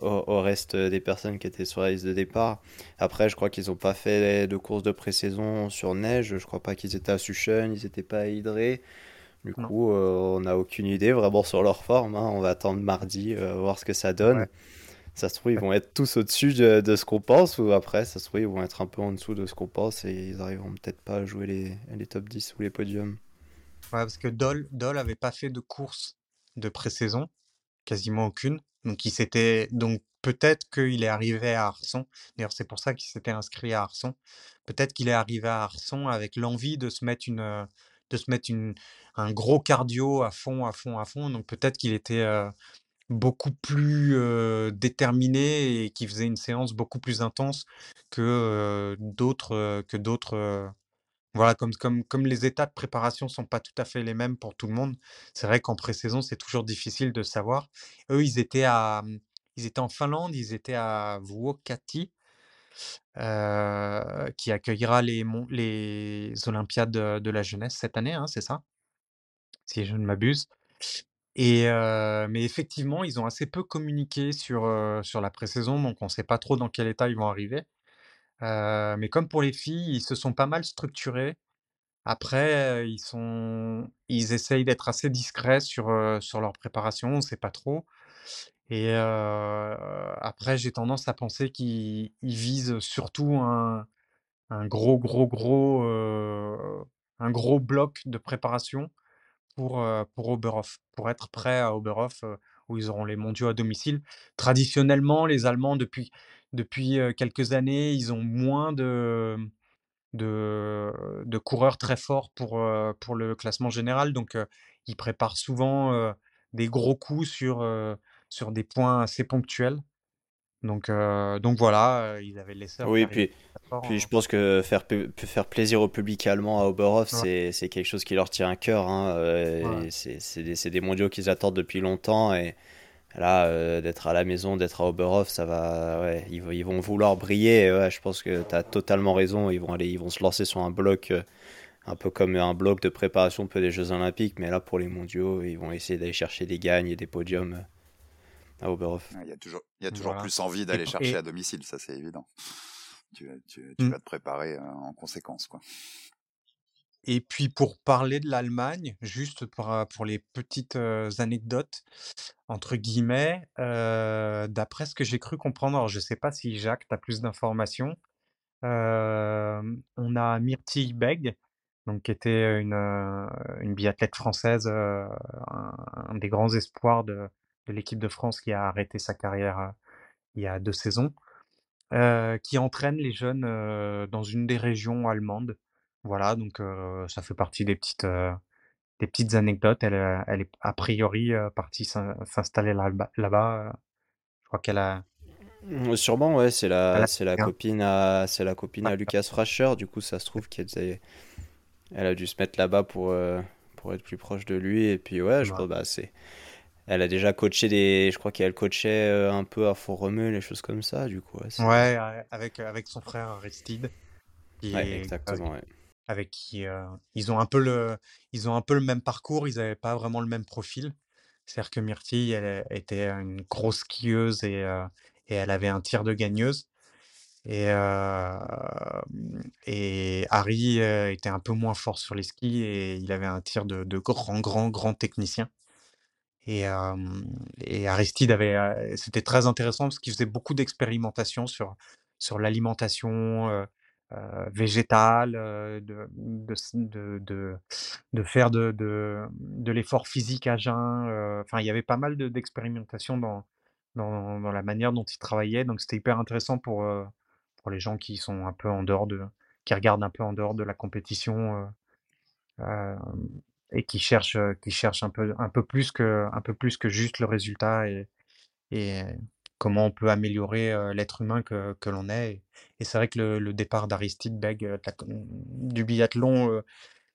au, reste des personnes qui étaient sur la liste de départ. Après, je crois qu'ils n'ont pas fait de course de pré-saison sur neige. Je crois pas qu'ils étaient à Suchen, ils n'étaient pas à Hydré. Du coup, on n'a aucune idée vraiment sur leur forme. Hein. On va attendre mardi, voir ce que ça donne. Ça se trouve, ils vont être tous au-dessus de, ce qu'on pense, ou après, ça se trouve, ils vont être un peu en dessous de ce qu'on pense et ils arriveront peut-être pas à jouer les, les top 10 ou les podiums. Ouais, parce que Dole, Dole avait pas fait de course de pré-saison, quasiment aucune. Donc, il s'était, donc peut-être qu'il est arrivé à Arson. D'ailleurs, c'est pour ça qu'il s'était inscrit à Arson. Peut-être qu'il est arrivé à Arson avec l'envie de se mettre une, de se mettre une, un gros cardio à fond, à fond, à fond. Donc, peut-être qu'il était, euh, beaucoup plus déterminé et qui faisait une séance beaucoup plus intense que d'autres que d'autres voilà comme, comme comme les états de préparation sont pas tout à fait les mêmes pour tout le monde c'est vrai qu'en pré-saison c'est toujours difficile de savoir. Eux ils étaient à mmh, ils étaient en Finlande ils étaient à Vuokatti qui accueillera les les Olympiades de, la jeunesse cette année hein, c'est ça? Si je ne m'abuse et mais effectivement, ils ont assez peu communiqué sur, sur la pré-saison, donc on ne sait pas trop dans quel état ils vont arriver. mais comme pour les filles, ils se sont pas mal structurés. Après, ils sont ils essayent d'être assez discrets sur, sur leur préparation, on ne sait pas trop. Et après, j'ai tendance à penser qu'ils visent surtout un un gros, gros, gros, un gros bloc de préparation pour, pour Oberhof, pour être prêt à Oberhof, où ils auront les mondiaux à domicile. Traditionnellement, les Allemands, depuis, depuis quelques années, ils ont moins de, de, de coureurs très forts pour, pour le classement général. Donc, ils préparent souvent des gros coups sur, sur des points assez ponctuels. Donc, donc voilà, ils avaient laissé. Oui, puis, puis je pense que faire, faire plaisir au public allemand à Oberhof, c'est quelque chose qui leur tient à cœur. Hein, C'est des, des, mondiaux qu'ils attendent depuis longtemps et, Là, d'être à la maison, d'être à Oberhof, ça va. Ouais, ils, ils vont vouloir briller. Je pense que tu as totalement raison. Ils vont aller, ils vont se lancer sur un bloc un peu comme un bloc de préparation peu des Jeux Olympiques, mais là pour les mondiaux, ils vont essayer d'aller chercher des gagnes et des podiums euh, à Oberhof. Il y a toujours, il y a toujours plus envie d'aller chercher à domicile, ça c'est évident. Tu, mmh. vas te préparer euh, en conséquence. Quoi. Et puis pour parler de l'Allemagne, juste pour, euh, pour les petites anecdotes, entre guillemets, d'après ce que j'ai cru comprendre, alors je ne sais pas si Jacques, tu as plus d'informations, on a Myrtille Beg, donc qui était une, une biathlète française, un, des grands espoirs de, de l'équipe de France qui a arrêté sa carrière il y a deux saisons, qui entraîne les jeunes dans une des régions allemandes. Voilà, donc ça fait partie des petites, des petites anecdotes. Elle, elle est a priori partie s'installer là-bas. Je crois qu'elle a, mmh, Sûrement, ouais, c'est la, c'est la copine à, c'est la copine à Lucas Frascher. Du coup, ça se trouve qu'elle elle a dû se mettre là-bas pour, euh, pour être plus proche de lui. Et puis, ouais, je crois, bah, c'est. Elle a déjà coaché des. Je crois qu'elle coachait euh, un peu à Font-Romeu, les choses comme ça, du coup. Ouais, avec, avec son frère Aristide. Ouais, exactement, ouais. Avec qui euh, ils, ont un peu le, ils ont un peu le même parcours, ils n'avaient pas vraiment le même profil. C'est-à-dire que Myrtille, elle était une grosse skieuse et, et elle avait un tir de gagneuse. Et, et Harry était un peu moins fort sur les skis et il avait un tir de, de grand, grand, grand technicien. Et, Aristide avait, c'était très intéressant parce qu'il faisait beaucoup d'expérimentations sur, sur l'alimentation végétale, de, de, de, faire de, de, de l'effort physique à jeun. Enfin, il y avait pas mal d'expérimentations dans, dans, la manière dont il travaillait. Donc, c'était hyper intéressant pour, les gens qui sont un peu en dehors de, qui regardent un peu en dehors de la compétition et qui cherchent, qui cherchent un peu, un peu plus que, un peu plus que juste le résultat et, et comment on peut améliorer euh, l'être humain que, que l'on est. Et, c'est vrai que le, départ d'Aristide Beg du biathlon,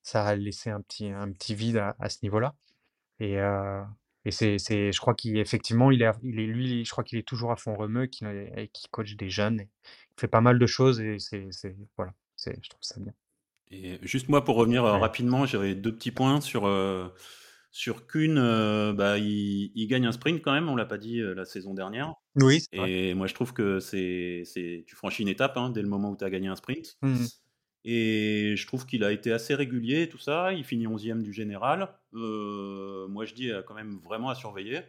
ça a laissé un petit, un petit vide à, ce niveau-là. Et, et c'est, c'est, je crois qu'effectivement, il est, il est, lui, je crois qu'il est toujours à fond remue, qui, qui coach des jeunes. Et il fait pas mal de choses et c'est, c'est voilà, c'est, je trouve ça bien. Et juste moi, pour revenir euh, rapidement, j'aurais deux petits points sur, euh, sur Kuhn. Euh, bah, il, il, gagne un sprint quand même, on l'a pas dit la saison dernière. Oui. Et moi, je trouve que c'est, c'est, tu franchis une étape hein, dès le moment où tu as gagné un sprint. Mmh et je trouve qu'il a été assez régulier, tout ça. Il finit 11e du général. Euh, moi, je dis quand même vraiment à surveiller.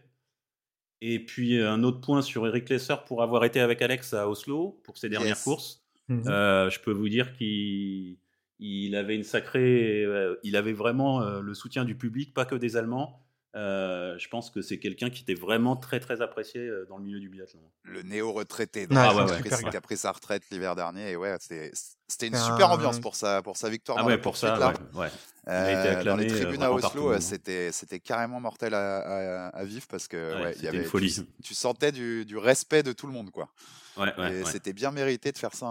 Et puis, un autre point sur Eric Lesser pour avoir été avec Alex à Oslo pour ses dernières courses. Euh, je peux vous dire qu'il il avait une sacrée. il avait vraiment le soutien du public, pas que des Allemands. Euh, je pense que c'est quelqu'un qui était vraiment très très apprécié euh, dans le milieu du biathlon. Le néo-retraité ah, qui a pris sa retraite l'hiver dernier. Et ouais, c'était une super ambiance pour sa, pour sa victoire. Ah ouais, pour ça, là. Ouais, euh, dans les tribunes à Oslo, c'était c'était carrément mortel à, à, vivre parce que il y avait une folie. Tu, sentais du, du, respect de tout le monde, quoi. et c'était bien mérité de faire ça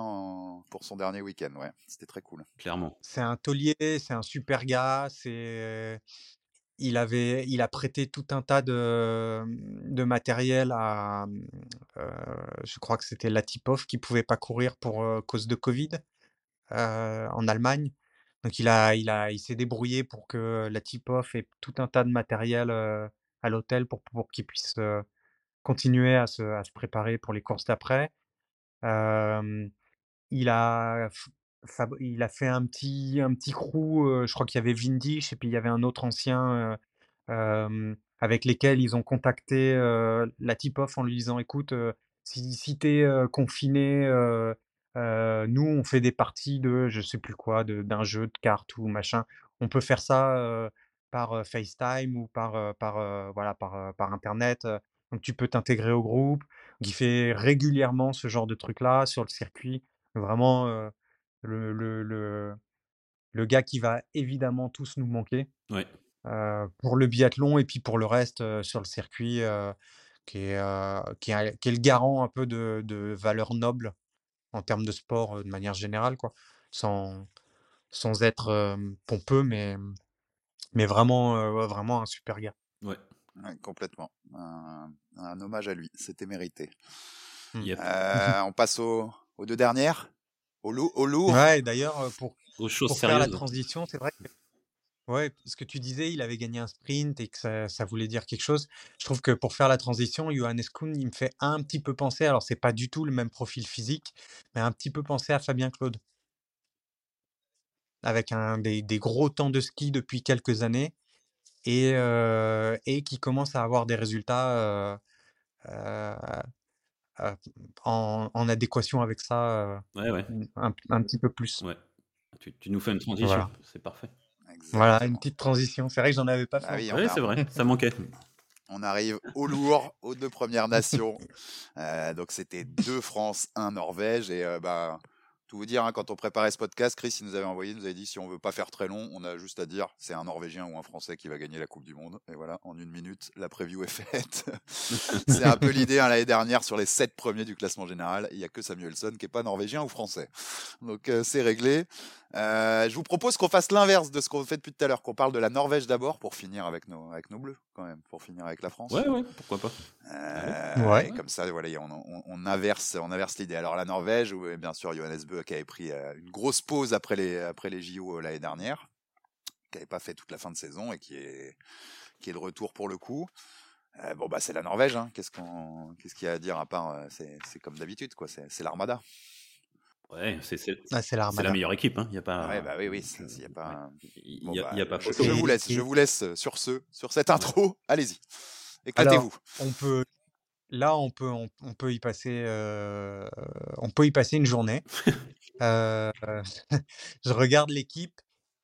pour son dernier week-end. Ouais, c'était très cool. Clairement. C'est un taulier, c'est un super gars, c'est il, avait, il a prêté tout un tas de, de matériel à, je crois que c'était Latipov qui pouvait pas courir pour cause de Covid en Allemagne. Donc il a, il a, il s'est débrouillé pour que Latipov ait tout un tas de matériel à l'hôtel pour, pour qu'il puisse continuer à se, à se, préparer pour les courses d'après. il a il a fait un petit, un petit crew, je crois qu'il y avait Vindish et puis il y avait un autre ancien avec lesquels ils ont contacté la tip-off en lui disant écoute, si, si tu es confiné, nous on fait des parties de je sais plus quoi, d'un jeu de cartes ou machin. On peut faire ça par FaceTime ou par, par, voilà, par, par Internet. donc tu peux t'intégrer au groupe. qui fait régulièrement ce genre de truc-là sur le circuit. Vraiment le, le, le, gars qui va évidemment tous nous manquer. pour le biathlon et puis pour le reste sur le circuit, qui, est, qui, est, qui, est, le garant un peu de, de valeurs nobles en termes de sport de manière générale, quoi. Sans, sans être pompeux, mais, mais vraiment, vraiment un super gars. Ouais, complètement. Un, hommage à lui, c'était mérité. Mmh. on passe aux, deux dernières, au, au lourd. Ouais, d'ailleurs, pour, pour faire la transition, c'est vrai que Ouais, ce que tu disais, il avait gagné un sprint et que ça, ça voulait dire quelque chose. Je trouve que pour faire la transition, Johannes Kuhn, il me fait un petit peu penser, alors c'est pas du tout le même profil physique, mais un petit peu penser à Fabien Claude. Avec un, des, des gros temps de ski depuis quelques années et, et qui commence à avoir des résultats en, en adéquation avec ça Ouais, ouais, un, un petit peu plus. ouais. Tu, tu nous fais une transition, c'est parfait. Voilà, une petite transition. C'est vrai que j'en avais pas ah fait. oui, c'est vrai, ça manquait. On arrive au lourd, aux deux Premières Nations. Euh, donc c'était deux France, un Norvège. Et euh, bah, tout vous dire, hein, quand on préparait ce podcast, Chris il nous avait envoyé, nous avait dit si on veut pas faire très long, on a juste à dire c'est un Norvégien ou un Français qui va gagner la Coupe du Monde. Et voilà, en une minute, la preview est faite. c'est un peu l'idée hein, l'année dernière sur les sept premiers du classement général, il y a que Samuelson qui est pas norvégien ou français. Donc euh, c'est réglé. Euh, je vous propose qu'on fasse l'inverse de ce qu'on fait depuis tout à l'heure, qu'on parle de la Norvège d'abord pour finir avec nos, avec nos bleus, quand même, pour finir avec la France. Ouais, ouais, pourquoi pas. Euh, ouais. Comme ça, voilà, on, on, inverse, on inverse l'idée. Alors la Norvège, où bien sûr Johannes Bö qui avait pris euh, une grosse pause après les, après les JO l'année dernière, qui n'avait pas fait toute la fin de saison et qui est, qui est de retour pour le coup. bon bah c'est la Norvège, hein. qu'est-ce qu'on, qu'est-ce qu'il y a à dire à part, c'est, c'est comme d'habitude quoi, c'est, c'est l'armada. Ouais, c'est ah, la meilleure équipe. Hein. Il y a pas. Ouais, bah oui, oui. Il y a pas. Il y a, pas. Je, vous laisse. Je vous laisse sur ce, sur cette intro. Allez-y. Éclatez-vous. On peut. Là, on peut, on, peut y passer. Euh, on peut y passer une journée. euh, je regarde l'équipe.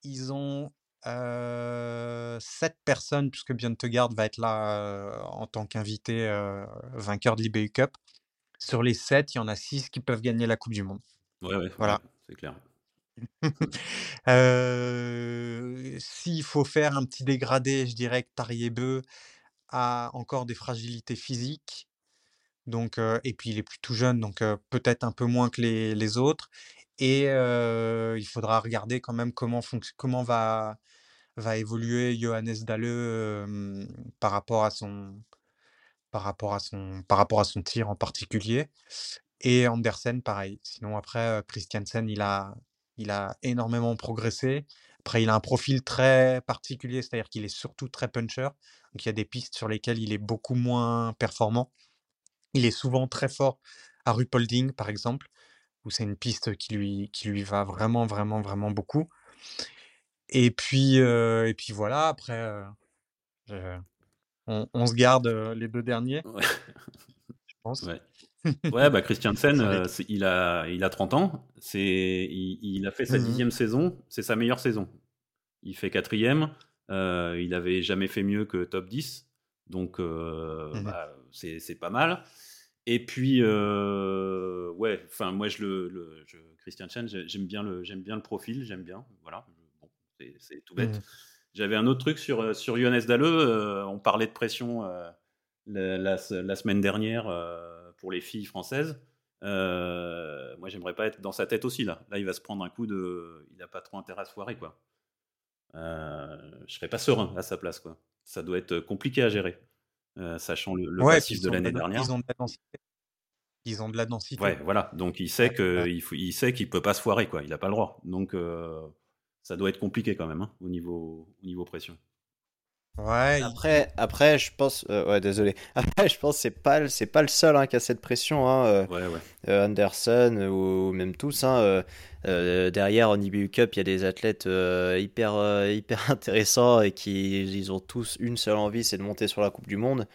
Ils ont euh, 7 personnes, puisque Björn va être là en tant qu'invité vainqueur de l'IBU Cup. Sur les 7, il y en a 6 qui peuvent gagner la Coupe du Monde. Ouais, ouais, Voilà. c'est clair. s'il faut faire un petit dégradé, je dirais que Tariebeu a encore des fragilités physiques. Donc, et puis il est plus tout jeune, donc peut-être un peu moins que les, les autres. Et il faudra regarder quand même comment, comment va, va évoluer Johannes Dalle par rapport à son par rapport à son par rapport à son tir en particulier. Et Andersen, pareil. Sinon, après, Christiansen, il a, il a énormément progressé. Après, il a un profil très particulier, c'est-à-dire qu'il est surtout très puncher. Donc, il y a des pistes sur lesquelles il est beaucoup moins performant. Il est souvent très fort à Rupolding, par exemple, où c'est une piste qui lui, qui lui va vraiment, vraiment, vraiment beaucoup. Et puis, et puis voilà, après, on, se garde les deux derniers, je pense. Ouais, bah Christiansen, euh, il, a, il a 30 ans. C'est, il, a fait sa mmh dixième saison. C'est sa meilleure saison. Il fait quatrième. Euh, il avait jamais fait mieux que top 10. Donc, euh, mmh bah, c'est pas mal. Et puis, ouais, enfin, moi, je le, je, Christian Chen, j'aime bien le, j'aime bien le profil, j'aime bien. Voilà, bon, c'est tout bête. Mmh. J'avais un autre truc sur sur Johannes Dalleux. on parlait de pression la, la, la, semaine dernière pour les filles françaises. Euh, moi, j'aimerais pas être dans sa tête aussi là. Là, il va se prendre un coup de. Il n'a pas trop intérêt à se foirer quoi. Euh, je serais pas serein à sa place quoi. Ça doit être compliqué à gérer, euh, sachant le, le passif de l'année dernière. Ils ont de la densité. Ils ont de la densité. Ouais, voilà. Donc il sait que il, faut, il sait qu'il peut pas se foirer quoi. Il n'a pas le droit. Donc euh, ça doit être compliqué quand même hein, au niveau au niveau pression. Ouais. Après, après, je pense, euh, ouais, désolé. Après, je pense c'est pas, c'est pas le seul hein, qui a cette pression. Hein, euh, ouais, ouais. Euh, Anderson ou, même tous. Hein, derrière, en IBU Cup, il y a des athlètes hyper, hyper intéressants et qui, ils ont tous une seule envie, c'est de monter sur la Coupe du Monde.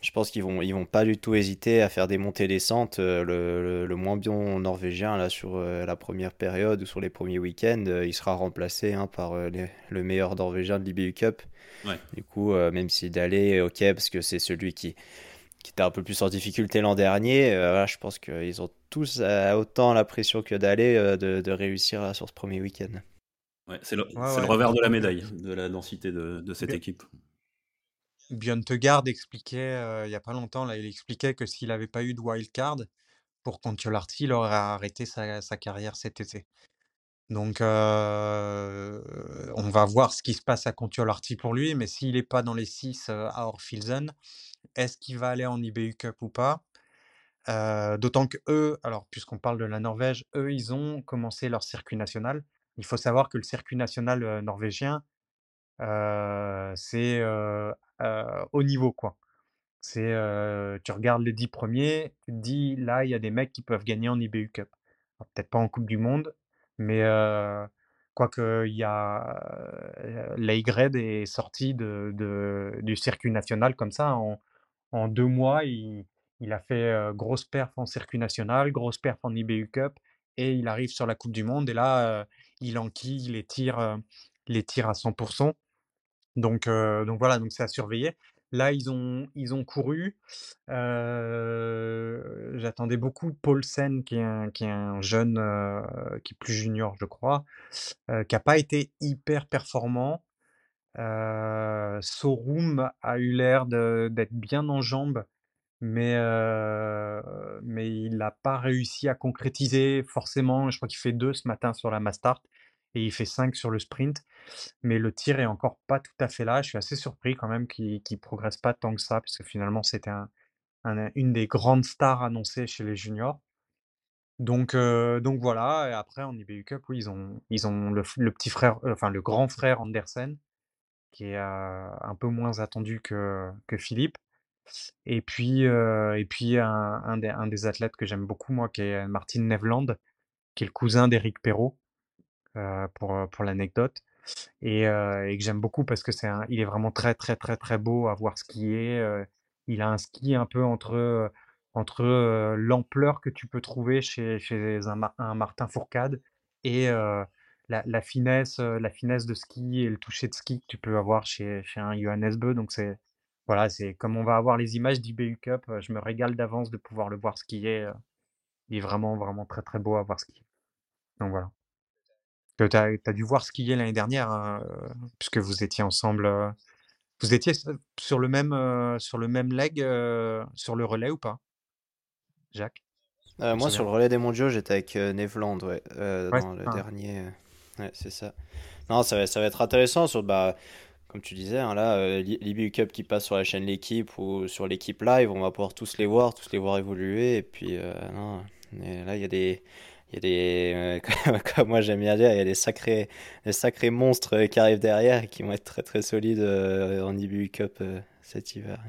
Je pense qu'ils vont, ils vont pas du tout hésiter à faire des montées-descentes. Le, le, moins bien norvégien là sur la première période ou sur les premiers week-ends, il sera remplacé hein, par le meilleur norvégien de l'IBU Cup. Du coup, euh, même si d'aller, ok, parce que c'est celui qui, qui était un peu plus en difficulté l'an dernier, euh, je pense qu'ils ont tous euh, autant la pression que d'aller de, de, réussir sur ce premier week-end. Ouais, c'est le, le, revers de la médaille, de la densité de, de cette équipe. Björn expliquait il n'y a pas longtemps, là, il expliquait que s'il n'avait pas eu de wild card pour Contiolarty, il aurait arrêté sa, carrière cet été. Donc, on va voir ce qui se passe à Kontiolahti pour lui, mais s'il n'est pas dans les 6 à Orfilsen, est-ce qu'il va aller en IBU Cup ou pas? D'autant que eux, alors puisqu'on parle de la Norvège, eux, ils ont commencé leur circuit national. Il faut savoir que le circuit national norvégien, c'est haut niveau, quoi. C'est, tu regardes les 10 premiers, tu te dis, là, il y a des mecs qui peuvent gagner en IBU Cup. Peut-être pas en Coupe du Monde, mais quoique il y a l'Aigred est sorti de, du circuit national comme ça en, deux mois. Il, il a fait grosse perf en circuit national, grosse perf en IBU Cup, et il arrive sur la Coupe du Monde. Et là, il enquille les tirs, les tirs à 100%. Donc, voilà, donc c'est à surveiller. Là, ils ont, couru. J'attendais beaucoup Paulsen, qui est un, qui est un jeune, qui est plus junior, je crois, qui n'a pas été hyper performant. Sorum a eu l'air d'être bien en jambes, mais, mais il n'a pas réussi à concrétiser forcément. Je crois qu'il fait 2 ce matin sur la Mastart il fait 5 sur le sprint. Mais le tir est encore pas tout à fait là. Je suis assez surpris quand même qu'il ne progresse pas tant que ça, parce finalement, c'était un, une des grandes stars annoncées chez les juniors. Donc, donc voilà, et après en IBU Cup, oui, ils ont, ils ont le, petit frère, enfin le grand frère Andersen, qui est un peu moins attendu que, Philippe. Et puis, un, des, athlètes que j'aime beaucoup, moi, qui est Martin Nevland, qui est le cousin d'Éric Perrault, pour, pour l'anecdote. Et, et, que j'aime beaucoup parce que c'est il est vraiment très très très très beau à voir skier. il a un ski un peu entre, entre l'ampleur que tu peux trouver chez, chez un, un, Martin Fourcade et la, la, finesse, la finesse de ski et le toucher de ski que tu peux avoir chez, chez un Johannes Beu. Donc c'est voilà, c'est comme on va avoir les images d'IBU Cup, je me régale d'avance de pouvoir le voir skier. Il est vraiment vraiment très très beau à voir skier. Donc voilà. Tu as, dû voir skier l'année dernière, hein, puisque vous étiez ensemble. vous étiez sur le même, sur le même leg sur le relais ou pas Jacques Moi, sur le relais des mondiaux, j'étais avec Nevland, ouais, dans le dernier. Ouais, c'est ça. Non, ça va, ça va être intéressant sur, bah, comme tu disais, hein, là, l'IBU Cup qui passe sur la chaîne L'équipe ou sur l'équipe live, on va pouvoir tous les voir, tous les voir évoluer. Et puis, non, là, il y a des il y a des, euh, comme moi j'aime bien dire, il y a des sacrés, des sacrés monstres qui arrivent derrière et qui vont être très très solides euh, en IBU Cup euh, cet hiver.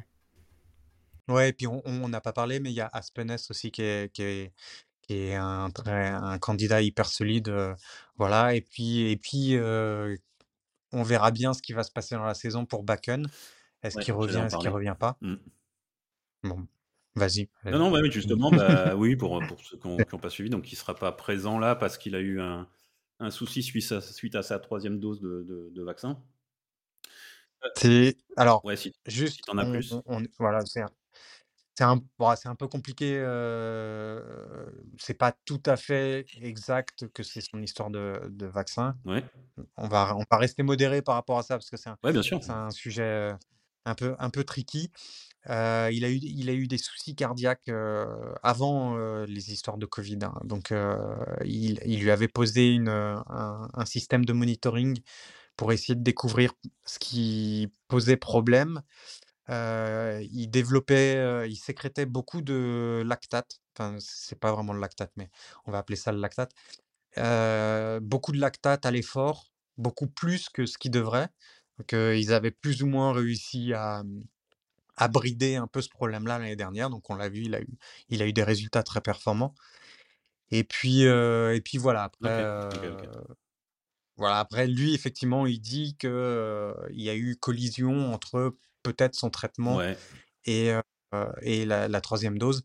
Ouais, et puis on n'a pas parlé, mais il y a Aspenes aussi qui est, qui est, qui est un, un candidat hyper solide. voilà, et puis, et puis on verra bien ce qui va se passer dans la saison pour Bakken. Est-ce qu'il revient, est-ce qu'il revient pas? Mmh. Bon, Vas-y. Non, non, mais justement, bah, oui, pour, pour ceux qui n'ont pas suivi, donc il ne sera pas présent là parce qu'il a eu un, un souci suite à, suite à, sa troisième dose de, de, vaccin. C'est alors ouais, si, juste, si en as plus. voilà, c'est un, un, bon, un, peu compliqué. Euh, c'est pas tout à fait exact que c'est son histoire de, de vaccin. Ouais. On va, on va rester modéré par rapport à ça parce que c'est un, ouais, un sujet euh, un peu, un peu tricky il, a eu, il a eu des soucis cardiaques avant les histoires de Covid. Hein. Donc, il, lui avait posé une, un, système de monitoring pour essayer de découvrir ce qui posait problème. il développait, il sécrétait beaucoup de lactate. Enfin, c'est pas vraiment le lactate, mais on va appeler ça le lactate. beaucoup de lactate à l'effort, beaucoup plus que ce qu'il devrait. Donc, ils avaient plus ou moins réussi à, a bridé un peu ce problème-là l'année dernière. Donc on l'a vu, il a eu, il a eu des résultats très performants. Et puis, et puis voilà, après, voilà, après lui, effectivement, il dit qu'il il y a eu collision entre peut-être son traitement et, et la, troisième dose.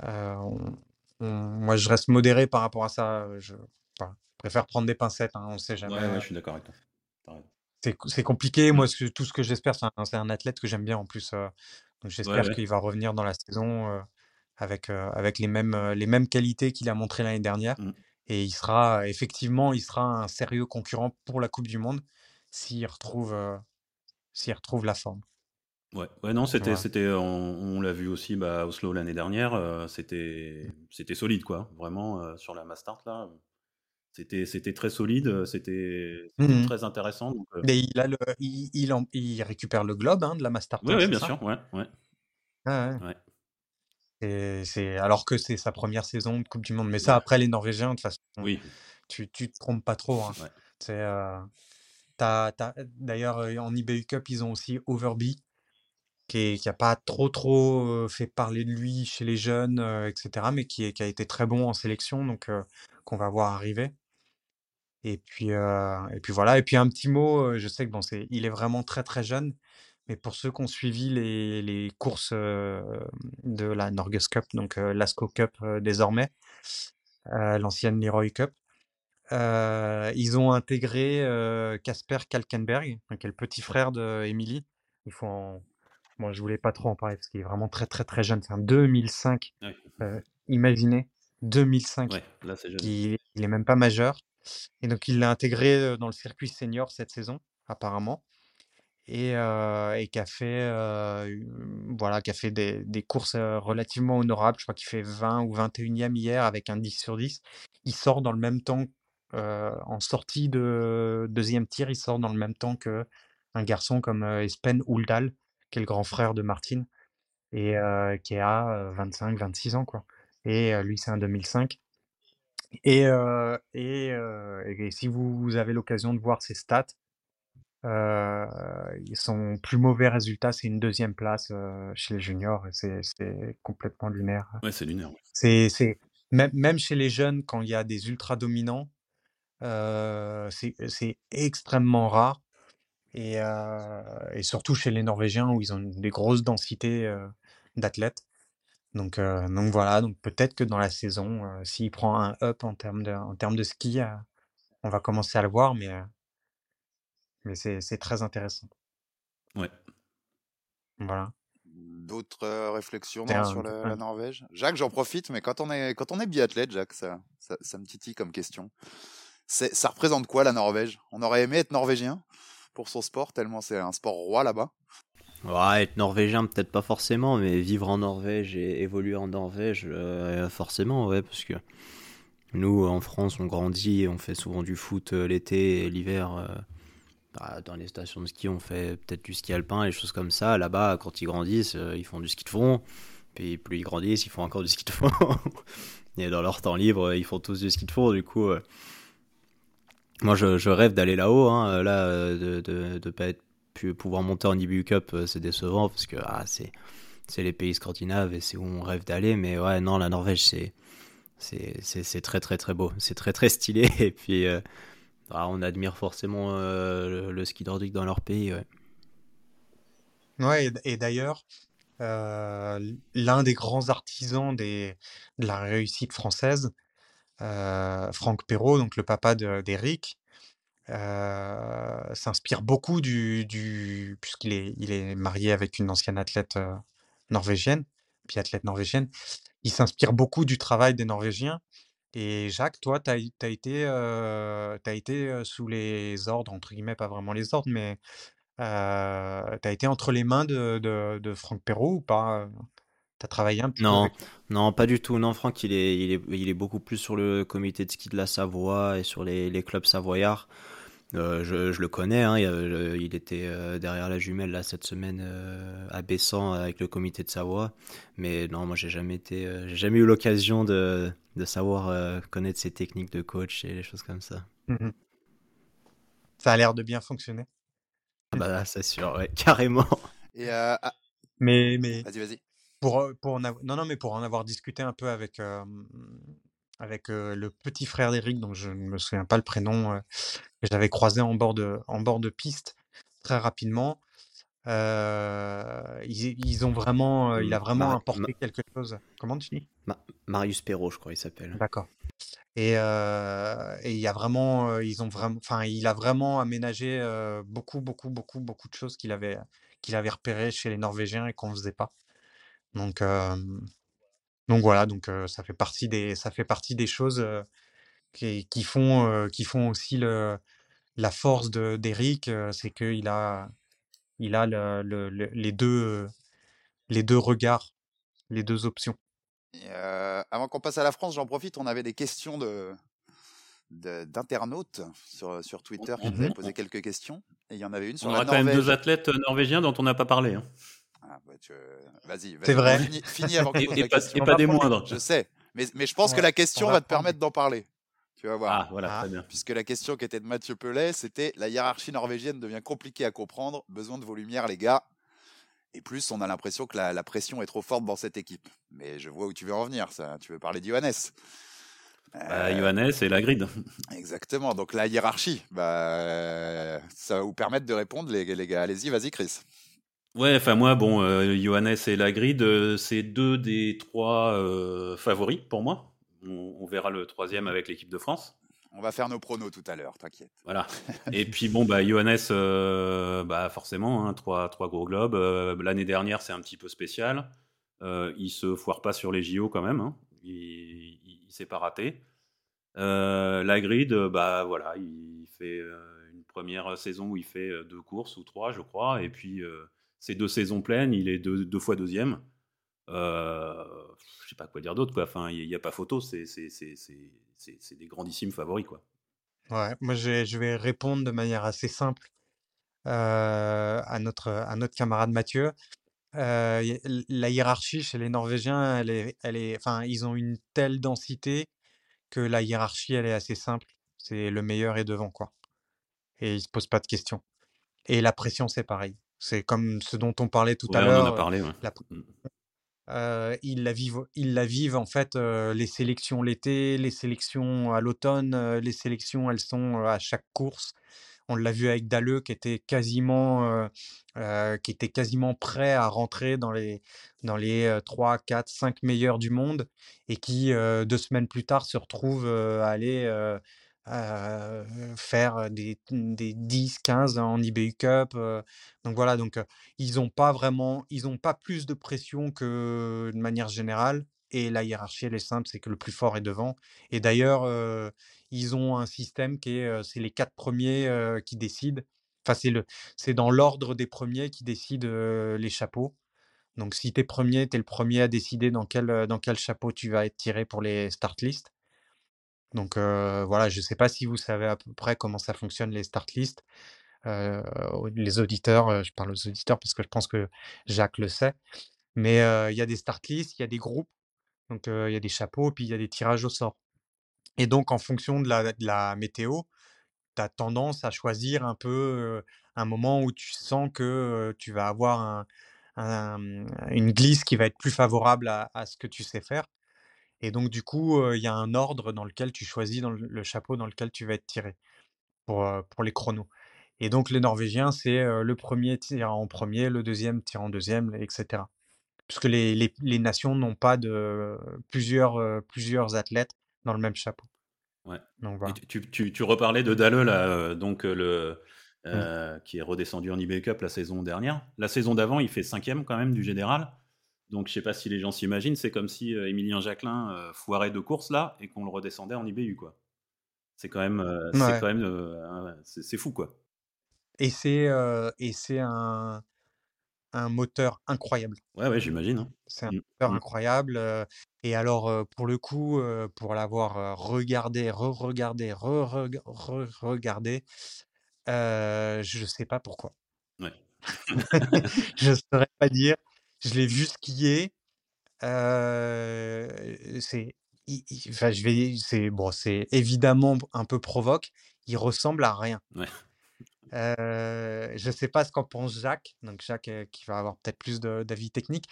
moi, je reste modéré par rapport à ça. Je, préfère prendre des pincettes, hein, on ne sait jamais. Ouais, je suis d'accord avec toi c'est compliqué. Moi, tout ce que j'espère, c'est un, athlète que j'aime bien en plus. donc j'espère qu'il va revenir dans la saison avec, avec les, mêmes, les mêmes qualités qu'il a montré l'année dernière. Mmh. Et il sera, effectivement, il sera un sérieux concurrent pour la Coupe du Monde s'il retrouve, s'il retrouve la forme. Ouais, ouais non, c'était, c'était, on, l'a vu aussi bah, à Oslo l'année dernière, c'était, c'était solide, quoi, vraiment, sur la Mastart, là. C'était, c'était très solide, c'était, mmh très intéressant. Donc, Mais il, a le, il, il, récupère le globe hein, de la Master Oui, oui bien sûr. Ouais, ouais. ouais. Et c'est, alors que c'est sa première saison de Coupe du Monde. Mais ça, après, les Norvégiens, de toute façon, oui. tu, tu te trompes pas trop. Hein. C'est, d'ailleurs, en IBU Cup, ils ont aussi Overby, qui n'a pas trop trop fait parler de lui chez les jeunes, etc., mais qui, qui, a été très bon en sélection, donc qu'on va voir arriver. Et puis, et puis voilà. Et puis un petit mot, je sais que bon, c'est, il est vraiment très très jeune, mais pour ceux qui ont suivi les, les courses de la Norges Cup, donc l'Asco Cup désormais, l'ancienne Leroy Cup, ils ont intégré Casper Kalkenberg, qui est le petit frère d'Emily. Ils font Bon, je voulais pas trop en parler parce qu'il est vraiment très très très jeune. C'est un 2005. imaginez, 2005. Ouais, là c'est jeune. Il, il, est même pas majeur. Et donc il l'a intégré dans le circuit senior cette saison, apparemment. Et, et qui a fait, voilà, qui a fait des, courses relativement honorables. Je crois qu'il fait 20 ou 21e hier avec un 10 sur 10. Il sort dans le même temps en sortie de deuxième tir, il sort dans le même temps que un garçon comme Espen Uldal, qui est le grand frère de Martine, et qui a 25-26 ans. Quoi. Et lui, c'est un 2005. Et, et, et, si vous avez l'occasion de voir ses stats, son plus mauvais résultat, c'est une deuxième place chez les juniors. C'est complètement lunaire. Ouais, c'est lunaire. C'est même, même chez les jeunes, quand il y a des ultra dominants, c'est extrêmement rare. Et, et, surtout chez les Norvégiens où ils ont des grosses densités d'athlètes. Donc, donc voilà, donc peut-être que dans la saison, s'il prend un up en termes de, en termes de ski, on va commencer à le voir, mais, mais c'est très intéressant. Ouais. Voilà. D'autres réflexions sur la, Norvège? Jacques, j'en profite, mais quand on est, quand on est biathlète, Jacques, ça, ça, ça me titille comme question. Ça représente quoi la Norvège? On aurait aimé être norvégien pour son sport, tellement c'est un sport roi là-bas. Être norvégien, peut-être pas forcément, mais vivre en Norvège et évoluer en Norvège, euh, forcément, ouais, parce que nous, en France, on grandit, on fait souvent du foot euh, l'été et l'hiver. Euh, bah, dans les stations de ski, on fait peut-être du ski alpin et choses comme ça. Là-bas, quand ils grandissent, ils font du ski de fond. Puis plus ils grandissent, ils font encore du ski de fond. et dans leur temps libre, ils font tous du ski de fond. Du coup, moi, je, rêve d'aller là-haut. Hein. Là, de ne pas être, pu pouvoir monter en IBU Cup, euh, c'est décevant parce que ah, c'est c'est les pays scandinaves et c'est où on rêve d'aller. Mais ouais, non, la Norvège, c'est c'est très très très beau. C'est très très stylé. Et puis, euh, ah, on admire forcément le, ski nordique dans leur pays. Ouais, et, d'ailleurs, l'un des grands artisans de la réussite française, euh, Franck Perrault, donc le papa d'Eric, euh, s'inspire beaucoup du, du puisqu'il est, il est marié avec une ancienne athlète euh, norvégienne, athlète norvégienne, il s'inspire beaucoup du travail des Norvégiens. Et Jacques, toi, tu as, été, as été sous les ordres, entre guillemets, pas vraiment les ordres, mais tu as été entre les mains de, de, de Franck Perrault ou pas T'as travaillé un petit non, peu Non, pas du tout. Non, Franck, il est, il, est, il est beaucoup plus sur le comité de ski de la Savoie et sur les, les clubs savoyards. Euh, je, je, le connais, hein, il, était euh, derrière la jumelle là, cette semaine euh, à Bessan avec le comité de Savoie. Mais non, moi j'ai jamais été, j'ai jamais eu l'occasion de, de savoir connaître ses techniques de coach et les choses comme ça. Mmh ça a l'air de bien fonctionner. Ah bah c'est sûr, ouais, carrément. Et ah mais mais. Vas-y, vas-y. Pour, pour en non, non, mais pour en avoir discuté un peu avec, avec le petit frère d'Eric, dont je ne me souviens pas le prénom, que j'avais croisé en bord de, en bord de piste très rapidement. ils, ils, ont vraiment, il a vraiment apporté quelque chose. Comment tu dis? Marius Perrault, je crois, il s'appelle. D'accord. Et, et il y a vraiment, ils ont vraiment, enfin, il a vraiment aménagé beaucoup, beaucoup, beaucoup, beaucoup de choses qu'il avait, qu'il avait repérées chez les Norvégiens et qu'on ne faisait pas. Donc, donc voilà, donc ça fait partie des, ça fait partie des choses qui, qui, font, qui font aussi le, la force d'Eric, c'est qu'il a, il a le, les, deux, les deux regards, les deux options. avant qu'on passe à la France, j'en profite, on avait des questions de, d'internautes sur, sur Twitter qui nous avaient posé quelques questions. Et il y en avait une sur on la aura quand même deux athlètes norvégiens dont on n'a pas parlé. Hein. Ah, bah, Vas-y, c'est vrai. Finis, avant que et, et, pas, et pas des moindres. Je sais, mais, mais je pense que la question va, te permettre d'en parler. Tu vas voir. Ah, voilà, très bien. Puisque la question qui était de Mathieu Pellet, c'était la hiérarchie norvégienne devient compliquée à comprendre, besoin de vos lumières, les gars. Et plus, on a l'impression que la, pression est trop forte dans cette équipe. Mais je vois où tu veux en venir. Ça. Tu veux parler d'Iohannes. Bah, Johannes et la grid. Exactement. Donc la hiérarchie, bah, ça va vous permettre de répondre, les, les gars. Allez-y, vas-y, Chris. Ouais, enfin moi, bon, euh, Johannes et la grid, euh, c'est deux des trois euh, favoris pour moi. On, verra le troisième avec l'équipe de France. On va faire nos pronos tout à l'heure, t'inquiète. Voilà. Et puis bon, bah Johannes, bah forcément, hein, trois, trois gros globes. L'année dernière, c'est un petit peu spécial. il se foire pas sur les JO quand même. Hein. Il, il, s'est pas raté. la grid, bah voilà, il fait une première saison où il fait deux courses ou trois, je crois, et puis c'est deux saisons pleines, il est deux, deux fois deuxième. Euh, je sais pas quoi dire d'autre, quoi. Enfin, il n'y a, pas photo, c'est des grandissimes favoris, quoi. Ouais, moi je vais répondre de manière assez simple euh, à, notre, à notre camarade Mathieu. Euh, la hiérarchie chez les Norvégiens, elle est, elle est, enfin, ils ont une telle densité que la hiérarchie, elle est assez simple. C'est le meilleur est devant, quoi. Et ils se posent pas de questions. Et la pression, c'est pareil. C'est comme ce dont on parlait tout à l'heure. On en a parlé, ils, la vivent, ils la vivent en fait les sélections l'été, les sélections à l'automne, les sélections elles sont à chaque course. On l'a vu avec Dalleux qui était quasiment qui était quasiment prêt à rentrer dans les dans les 3, 4, 5 meilleurs du monde et qui deux semaines plus tard se retrouve à aller faire des, des 10, 15 en IBU Cup. donc voilà, donc ils n'ont pas vraiment, ils n'ont pas plus de pression que de manière générale. Et la hiérarchie, elle est simple, c'est que le plus fort est devant. Et d'ailleurs, ils ont un système qui est, c'est les quatre premiers qui décident. Enfin, c'est le, c'est dans l'ordre des premiers qui décident les chapeaux. Donc, si tu es premier, tu es le premier à décider dans quel, dans quel chapeau tu vas être tiré pour les start lists. Donc voilà, je ne sais pas si vous savez à peu près comment ça fonctionne les start lists. les auditeurs, je parle aux auditeurs parce que je pense que Jacques le sait. Mais il y a des start lists, il y a des groupes, donc il y a des chapeaux, puis il y a des tirages au sort. Et donc en fonction de la, météo, tu as tendance à choisir un peu un moment où tu sens que tu vas avoir une glisse qui va être plus favorable à ce que tu sais faire. Et donc, du coup, il y a un ordre dans lequel tu choisis dans le, chapeau dans lequel tu vas être tiré pour, pour les chronos. Et donc, les Norvégiens, c'est le premier tir en premier, le deuxième tir en deuxième, etc. Puisque les, les, nations n'ont pas de plusieurs, plusieurs athlètes dans le même chapeau. Ouais. Donc, voilà. tu, tu, tu, reparlais de Dalle, là, donc le, mmh. qui est redescendu en IB Cup la saison dernière. La saison d'avant, il fait cinquième quand même du général. Donc, je sais pas si les gens s'imaginent, c'est comme si euh, Émilien Jacquelin euh, foirait de course là et qu'on le redescendait en IBU, quoi. C'est quand même, euh, c'est quand même, c'est fou, quoi. Et c'est et c'est un, un moteur incroyable. Ouais, ouais, j'imagine. Hein. C'est un mmh, moteur mmh. incroyable. et alors, pour le coup, pour l'avoir regardé, re-regardé, re-regardé, je ne sais pas pourquoi. Ouais. je ne saurais pas dire je l'ai vu skier. Euh, c'est, enfin, je vais, c'est bon, c'est évidemment un peu provoque. Il ressemble à rien. Ouais. Euh, je sais pas ce qu'en pense Jacques, donc Jacques qui va avoir peut-être plus d'avis techniques.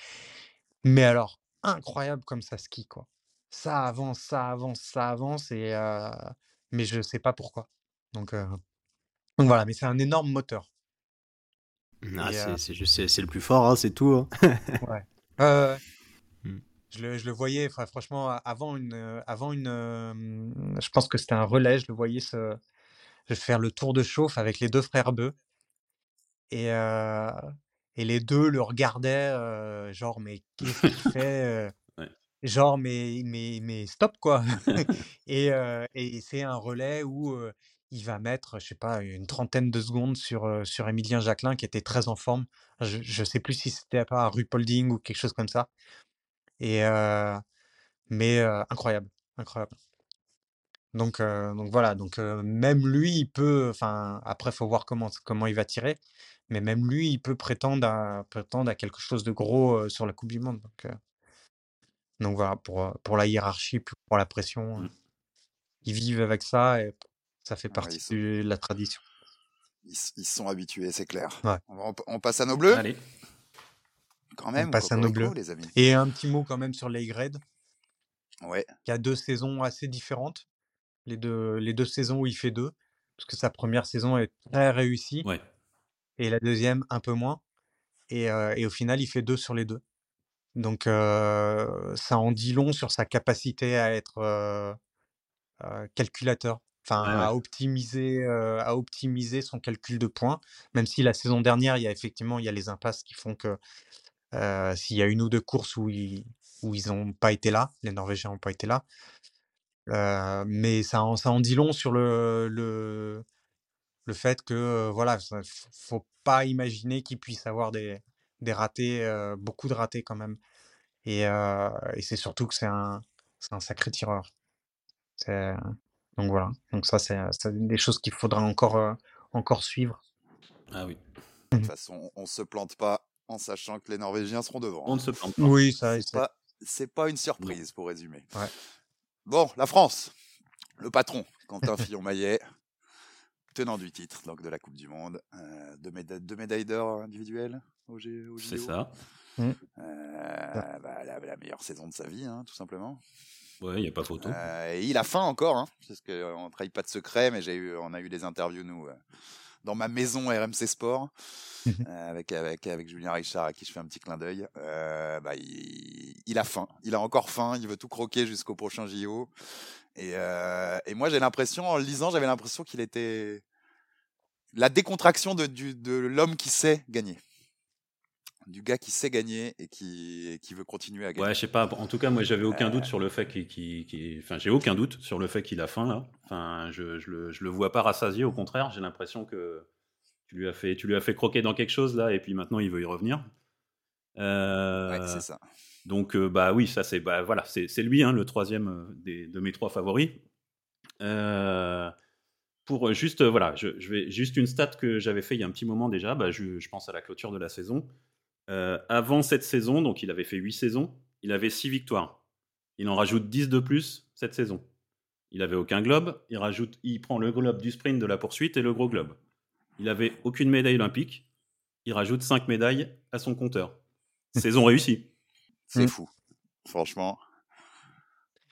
Mais alors, incroyable comme ça skie, quoi. Ça avance, ça avance, ça avance, et mais je sais pas pourquoi. Donc, donc voilà, mais c'est un énorme moteur. Ah, c'est le plus fort, hein, c'est tout. Hein. ouais. Mmh. je, le, je, le, voyais, franchement, avant une, avant une, je pense que c'était un relais, je le voyais se, faire le tour de chauffe avec les deux frères Bœufs. Et, et les deux le regardaient, genre, mais qu'est-ce qu'il fait Genre, mais, mais, mais stop, quoi. et, et c'est un relais où il va mettre, je sais pas, une trentaine de secondes sur, sur Emilien Jacquelin qui était très en forme. Je ne sais plus si c'était pas un Rupolding ou quelque chose comme ça. Et, mais incroyable, incroyable. Donc, donc voilà, donc même lui, il peut, enfin, après, faut voir comment, comment il va tirer, mais même lui, il peut prétendre à, prétendre à quelque chose de gros sur la Coupe du Monde. Donc, donc voilà, pour, pour la hiérarchie, pour la pression, mmh. ils vivent avec ça et ça fait partie de la tradition. Ils, ils sont habitués, c'est clair. On, passe à nos bleus? Allez. Quand même, on passe à nos bleus. Les amis. Et un petit mot quand même sur les grades. Ouais. Qui a deux saisons assez différentes les deux, les deux saisons où il fait deux, parce que sa première saison est très réussie, et la deuxième un peu moins. Et, et, au final, il fait deux sur les deux. Donc, ça en dit long sur sa capacité à être calculateur, enfin à optimiser, à optimiser son calcul de points. Même si la saison dernière, il y a effectivement il y a les impasses qui font que s'il y a une ou deux courses où ils où ils n'ont pas été là, les Norvégiens n'ont pas été là, mais ça en, ça en dit long sur le, le, le fait que, voilà, faut pas imaginer qu'il puisse avoir des, des ratés, beaucoup de ratés quand même. Et, et c'est surtout que c'est un, un sacré tireur. Donc voilà, donc ça, c'est des choses qu'il faudra encore, encore suivre. Ah oui. De toute façon, on se plante pas en sachant que les Norvégiens seront devant. On ne se plante pas. Oui, ça, c'est pas, pas une surprise, pour résumer. Ouais. Bon, la France, le patron, Quentin Fillon-Maillet, tenant du titre donc de la Coupe du Monde, euh, deux, médailles d'or individuelles au, G, C'est ça. Mmh. Euh, bah, la, meilleure saison de sa vie, hein, tout simplement. Ouais, il n'y a pas photo. Euh, et il a faim encore, hein, parce qu'on ne trahit pas de secret, mais j'ai eu, on a eu des interviews, nous, dans ma maison RMC Sport. Euh, avec, avec, avec Julien Richard à qui je fais un petit clin d'œil. Euh, bah, il, il, a faim, il a encore faim, il veut tout croquer jusqu'au prochain JO. Et, euh, et moi j'ai l'impression, en le lisant, j'avais l'impression qu'il était la décontraction de l'homme qui sait gagner. Du gars qui sait gagner et qui, qui veut continuer à gagner. Ouais, je sais pas. En tout cas, moi, j'avais aucun doute sur le fait qu'il, enfin, j'ai aucun doute sur le fait qu'il a faim là. Enfin, je, je, le, je le vois pas rassasié. Au contraire, j'ai l'impression que tu lui as fait, tu lui as fait croquer dans quelque chose là, et puis maintenant il veut y revenir. Euh, c'est ça. Donc euh, bah oui, ça c'est bah voilà, c'est lui hein, le troisième euh, des, de mes trois favoris. pour juste voilà, je, vais juste une stat que j'avais fait il y a un petit moment déjà. Bah, je, je pense à la clôture de la saison. Avant cette saison, donc il avait fait huit saisons, il avait six victoires. Il en rajoute 10 de plus cette saison. Il avait aucun globe, il rajoute, il prend le globe du sprint de la poursuite et le gros globe. Il avait aucune médaille olympique. Il rajoute 5 médailles à son compteur. Saison réussie. C'est mm. fou. Franchement.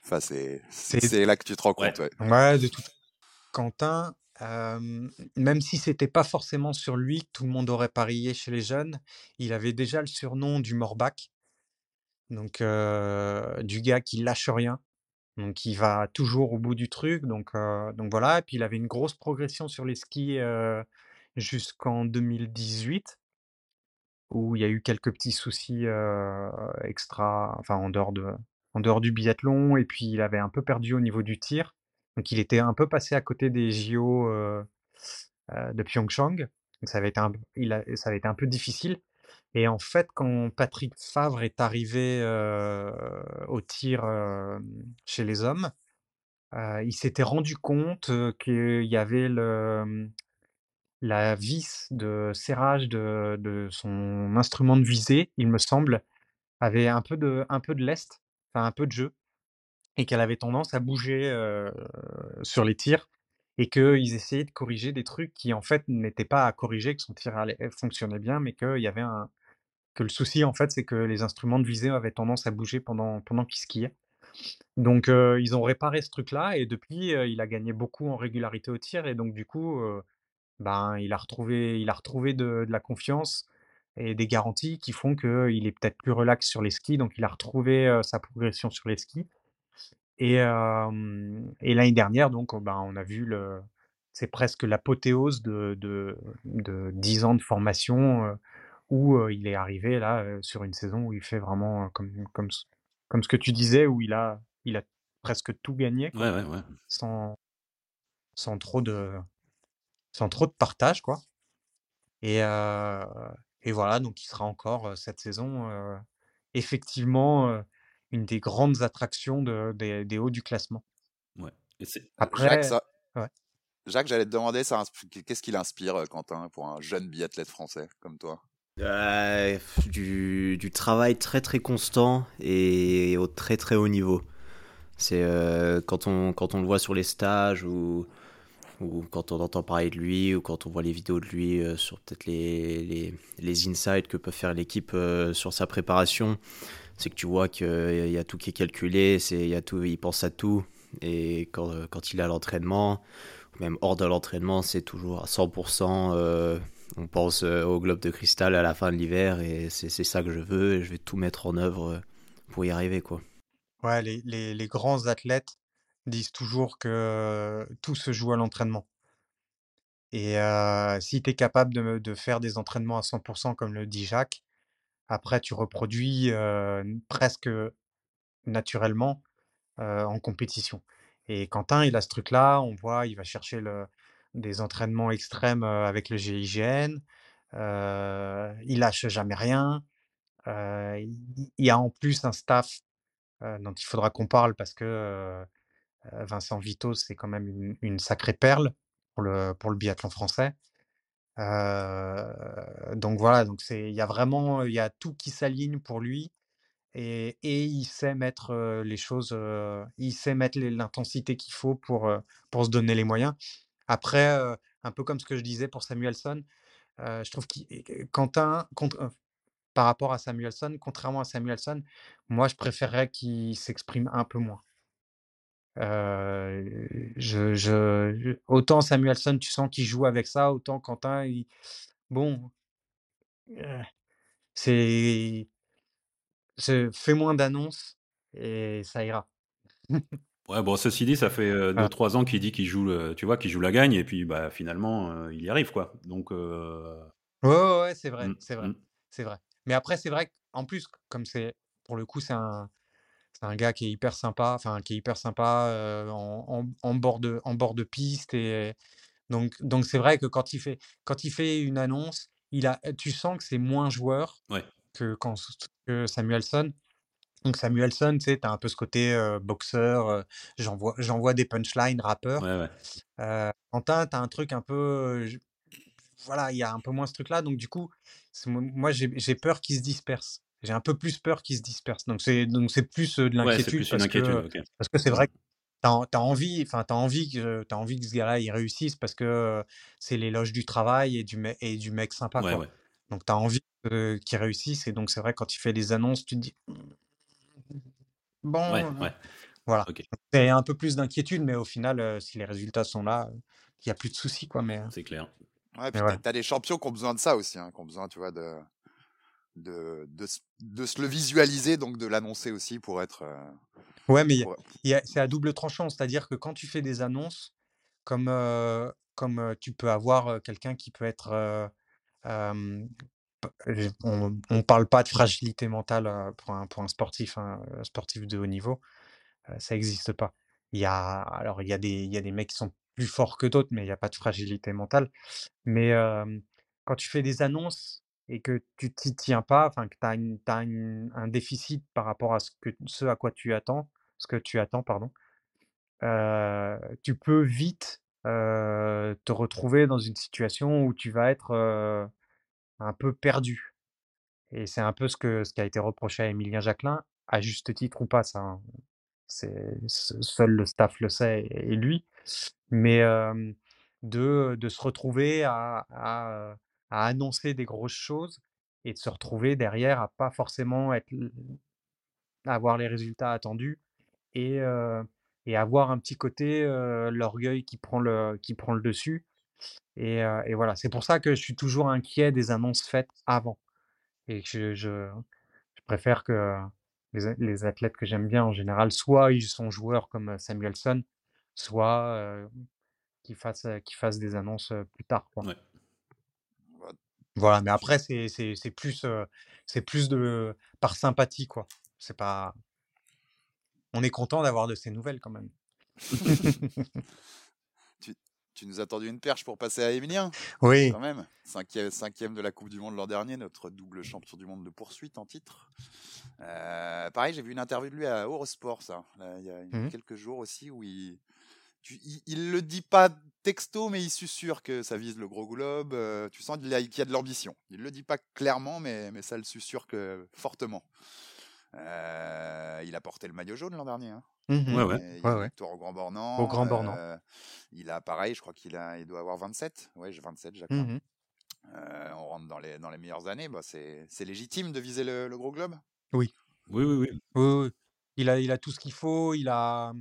Enfin, c'est, c'est là que tu te rends compte. Ouais, de tout. Quentin, même si c'était pas forcément sur lui que tout le monde aurait parié chez les jeunes, il avait déjà le surnom du Morbac. Donc, du gars qui lâche rien. Donc, il va toujours au bout du truc. Donc, donc voilà. Et puis, il avait une grosse progression sur les skis jusqu'en 2018, où il y a eu quelques petits soucis extra, enfin en dehors, de, en dehors du biathlon, et puis il avait un peu perdu au niveau du tir. Donc il était un peu passé à côté des JO de Pyeongchang. Ça avait, été un, il a, ça avait été un peu difficile. Et en fait, quand Patrick Favre est arrivé au tir chez les hommes, il s'était rendu compte qu'il y avait le, la vis de serrage de, son instrument de visée, il me semble, avait un peu de, un peu de lest, enfin un peu de jeu, et qu'elle avait tendance à bouger sur les tirs, et qu'ils essayaient de corriger des trucs qui en fait n'étaient pas à corriger, que son tir fonctionnait bien, mais qu'il y avait un, que le souci en fait c'est que les instruments de visée avaient tendance à bouger pendant, pendant qu'il skiait. Donc ils ont réparé ce truc-là et depuis il a gagné beaucoup en régularité au tir et donc du coup ben, il a retrouvé, il a retrouvé de, la confiance et des garanties qui font qu'il est peut-être plus relax sur les skis, donc il a retrouvé sa progression sur les skis. Et, et l'année dernière, donc, ben, on a vu le, c'est presque l'apothéose de, de, de 10 ans de formation où il est arrivé là sur une saison où il fait vraiment comme, comme, comme ce que tu disais, où il a, il a presque tout gagné Sans, sans trop de, sans trop de partage, quoi. Et, et voilà, donc il sera encore cette saison effectivement une des grandes attractions de, des, hauts du classement. Ouais. Après, Jacques, j'allais te demander, qu'est-ce qui l'inspire, Quentin, pour un jeune biathlète français comme toi? Euh, du, du, travail très très constant et au très très haut niveau. C'est euh, quand, on, quand on le voit sur les stages ou, ou quand on entend parler de lui ou quand on voit les vidéos de lui euh, sur peut-être les, les, les, insights que peut faire l'équipe sur sa préparation, c'est que tu vois qu'il y a tout qui est calculé, c'est, y a tout, il pense à tout. Et quand, quand il est à l'entraînement, même hors de l'entraînement, c'est toujours à 100% on pense euh, au globe de cristal à la fin de l'hiver et c'est ça que je veux et je vais tout mettre en œuvre euh, pour y arriver quoi. Ouais, les, les, les grands athlètes disent toujours que tout se joue à l'entraînement. Et si tu es capable de, de, faire des entraînements à 100% comme le dit Jacques, après tu reproduis presque naturellement en compétition. Et Quentin, il a ce truc-là, on voit, il va chercher des entraînements extrêmes avec le GIGN. il lâche jamais rien. il y a en plus un staff dont il faudra qu'on parle parce que Vincent Vito, c'est quand même une, sacrée perle pour le, pour le biathlon français. Donc voilà, donc c'est il y a vraiment il y a tout qui s'aligne pour lui et, et, il sait mettre les choses, il sait mettre l'intensité qu'il faut pour, pour se donner les moyens. Après, un peu comme ce que je disais pour Samuelson, je trouve que Quentin, par rapport à Samuelson, contrairement à Samuelson, moi je préférerais qu'il s'exprime un peu moins. Je, autant Samuelson, tu sens qu'il joue avec ça, autant Quentin, il, bon, c'est, fais moins d'annonces et ça ira. Ouais, bon, ceci dit, ça fait 2-3 ans qu'il dit qu'il joue, tu vois, qu'il joue la gagne, et puis bah, finalement, il y arrive, quoi. Donc. Ouais, ouais, c'est vrai, mmh, c'est vrai, mmh. c'est vrai. Mais après, c'est vrai qu'en plus, comme c'est, pour le coup, c'est un, c'est un gars qui est hyper sympa, enfin, qui est hyper sympa en, en, bord de, en bord de piste, et donc, donc c'est vrai que quand il fait, quand il fait une annonce, il a, tu sens que c'est moins joueur que, quand, que Samuelson. Donc Samuelson, tu sais, t'as un peu ce côté boxeur, j'envoie, j'envoie des punchlines, rappeur. Ouais, ouais. Quentin, t'as un truc un peu, voilà, il y a un peu moins ce truc-là. Donc du coup, moi j'ai peur qu'il se disperse. J'ai un peu plus peur qu'il se disperse. Donc c'est donc c'est plus de l'inquiétude parce, que, parce que c'est vrai que t'as as envie, enfin t'as envie que t'as envie que ce gars-là il réussisse parce que c'est l'éloge du travail et du et du mec sympa. Quoi. Donc t'as envie qu'il réussisse et donc c'est vrai quand il fait des annonces, tu te dis «Mmh, Bon, voilà. C'est un peu plus d'inquiétude, mais au final, si les résultats sont là, il n'y a plus de soucis, quoi. Mais c'est clair. Ouais, puis t'as des champions qui ont besoin de ça aussi, hein, qui ont besoin, tu vois, de de, de, de se le visualiser, donc de l'annoncer aussi pour être. ouais, mais c'est à double tranchant, c'est-à-dire que quand tu fais des annonces, comme comme tu peux avoir quelqu'un qui peut être on ne parle pas de fragilité mentale pour un, pour un sportif, un sportif de haut niveau. ça n'existe pas. Il y a, alors, il y, a des, il y a des mecs qui sont plus forts que d'autres, mais il n'y a pas de fragilité mentale. Mais quand tu fais des annonces et que tu t'y tiens pas, enfin que tu as, un déficit par rapport à ce, à quoi tu attends, ce que tu attends, pardon, tu peux vite te retrouver dans une situation où tu vas être un peu perdu. Et c'est un peu ce, que, ce qui a été reproché à Emilien Jacquelin, à juste titre ou pas, ça, hein. seul le staff le sait et, lui, mais de, de, se retrouver à, annoncer des grosses choses et de se retrouver derrière à pas forcément être, avoir les résultats attendus et, et avoir un petit côté l'orgueil qui prend le qui prend le dessus et, voilà, c'est pour ça que je suis toujours inquiet des annonces faites avant. Et je, préfère que les, athlètes que j'aime bien en général, soit ils sont joueurs comme Samuelson, soit qu'ils fassent, fassent des annonces plus tard. Quoi. Voilà, mais après, c'est, plus, c'est plus de, par sympathie. quoi. C'est pas... On est content d'avoir de ces nouvelles quand même. Tu nous as tendu une perche pour passer à Emilien Oui. Quand même. Cinquième, de la Coupe du Monde l'an dernier, notre double champion du monde de poursuite en titre. Euh, pareil, j'ai vu une interview de lui à Eurosport, ça, il y a mmh quelques jours aussi, où il, il, ne le dit pas texto, mais il susurre que ça vise le gros globe. tu sens qu'il y, a de l'ambition. Il le dit pas clairement, mais, mais ça le susurre que fortement. il a porté le maillot jaune l'an dernier. Hein. Mmh ouais, ouais. Il ouais, au Grand Bornand. Au Grand Bornand. il a pareil, je crois qu'il a, il doit avoir 27. Ouais, j'ai 27, j'accrois. Mmh on rentre dans les, dans les meilleures années. Bah, c'est légitime de viser le, le gros globe? Oui. Oui, oui, oui. oui, Il, a, il a tout ce qu'il faut. Il a,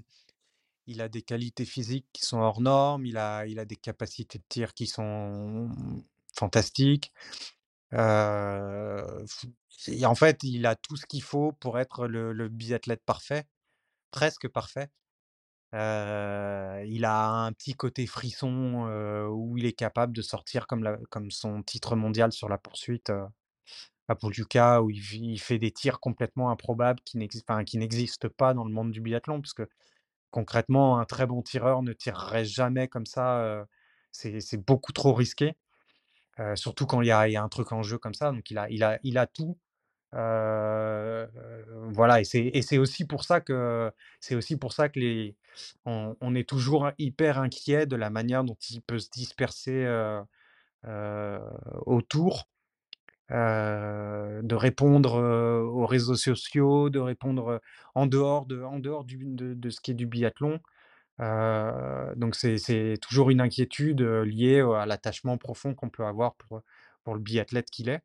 il a des qualités physiques qui sont hors normes. Il a, il a des capacités de tir qui sont fantastiques. Euh, en fait, il a tout ce qu'il faut pour être le, biathlète parfait, presque parfait. Il a un petit côté frisson où il est capable de sortir comme, comme son titre mondial sur la poursuite à Pouljuka, où il, fait des tirs complètement improbables qui n'existent pas dans le monde du biathlon, parce que concrètement, un très bon tireur ne tirerait jamais comme ça. c'est beaucoup trop risqué, surtout quand il y, a, un truc en jeu comme ça. Donc il a, tout. voilà, et c'est aussi pour ça que aussi pour ça que les, on, est toujours hyper inquiet de la manière dont il peut se disperser autour de répondre aux réseaux sociaux, de répondre en dehors de, en dehors de, ce qui est du biathlon. donc c'est toujours une inquiétude liée à l'attachement profond qu'on peut avoir pour, pour le biathlète qu'il est.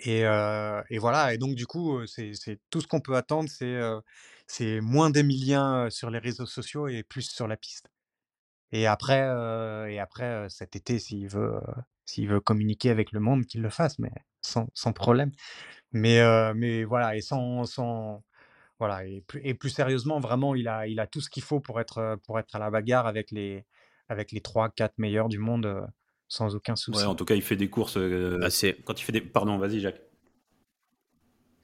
Et, et, voilà, et donc du coup, c'est tout ce qu'on peut attendre, c'est moins d'Emilien sur les réseaux sociaux et plus sur la piste. Et après, et après cet été, s'il veut, s'il veut communiquer avec le monde, qu'il le fasse, mais sans, sans problème. Mais, mais voilà, et sans, sans voilà, et plus, et plus, sérieusement, vraiment, il a, il a tout ce qu'il faut pour être, pour être à la bagarre avec les, avec les 3-4 meilleurs du monde sans aucun souci. Ouais, en tout cas, il fait des courses. Bah, quand il fait des. Pardon, vas-y, Jacques.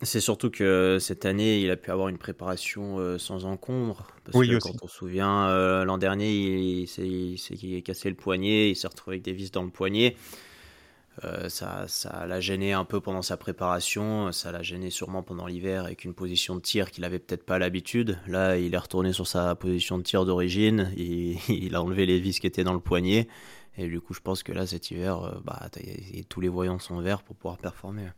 C'est surtout que cette année, il a pu avoir une préparation sans encombre. Parce oui, que aussi. quand on se souvient, l'an dernier, il, s'est cassé le poignet, il s'est retrouvé avec des vis dans le poignet. ça, ça l'a gêné un peu pendant sa préparation, ça l'a gêné sûrement pendant l'hiver avec une position de tir qu'il avait peut-être pas l'habitude. Là, il est retourné sur sa position de tir d'origine, il, il, a enlevé les vis qui étaient dans le poignet, et du coup, je pense que là, cet hiver, bah, tous les voyants sont verts pour pouvoir performer.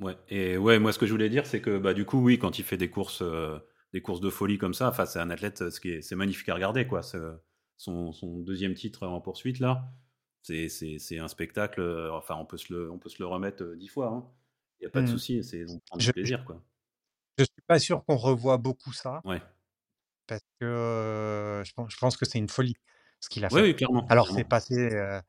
Ouais, et ouais, moi ce que je voulais dire, c'est que bah du coup, oui, quand il fait des courses, euh, des courses de folie comme ça, enfin, c'est un athlète, ce qui est, c'est magnifique à regarder, quoi. Son, son, deuxième titre en poursuite là, c'est, c'est, c'est un spectacle. Euh, enfin, on peut se le, on peut se le remettre euh, dix fois. Hein. Il n'y a pas de mmh. souci, c'est on prend du plaisir, quoi. Je suis pas sûr qu'on revoit beaucoup ça. Ouais. Parce que je pense, je pense que c'est une folie ce qu'il a fait. Oui, clairement. Alors c'est passé,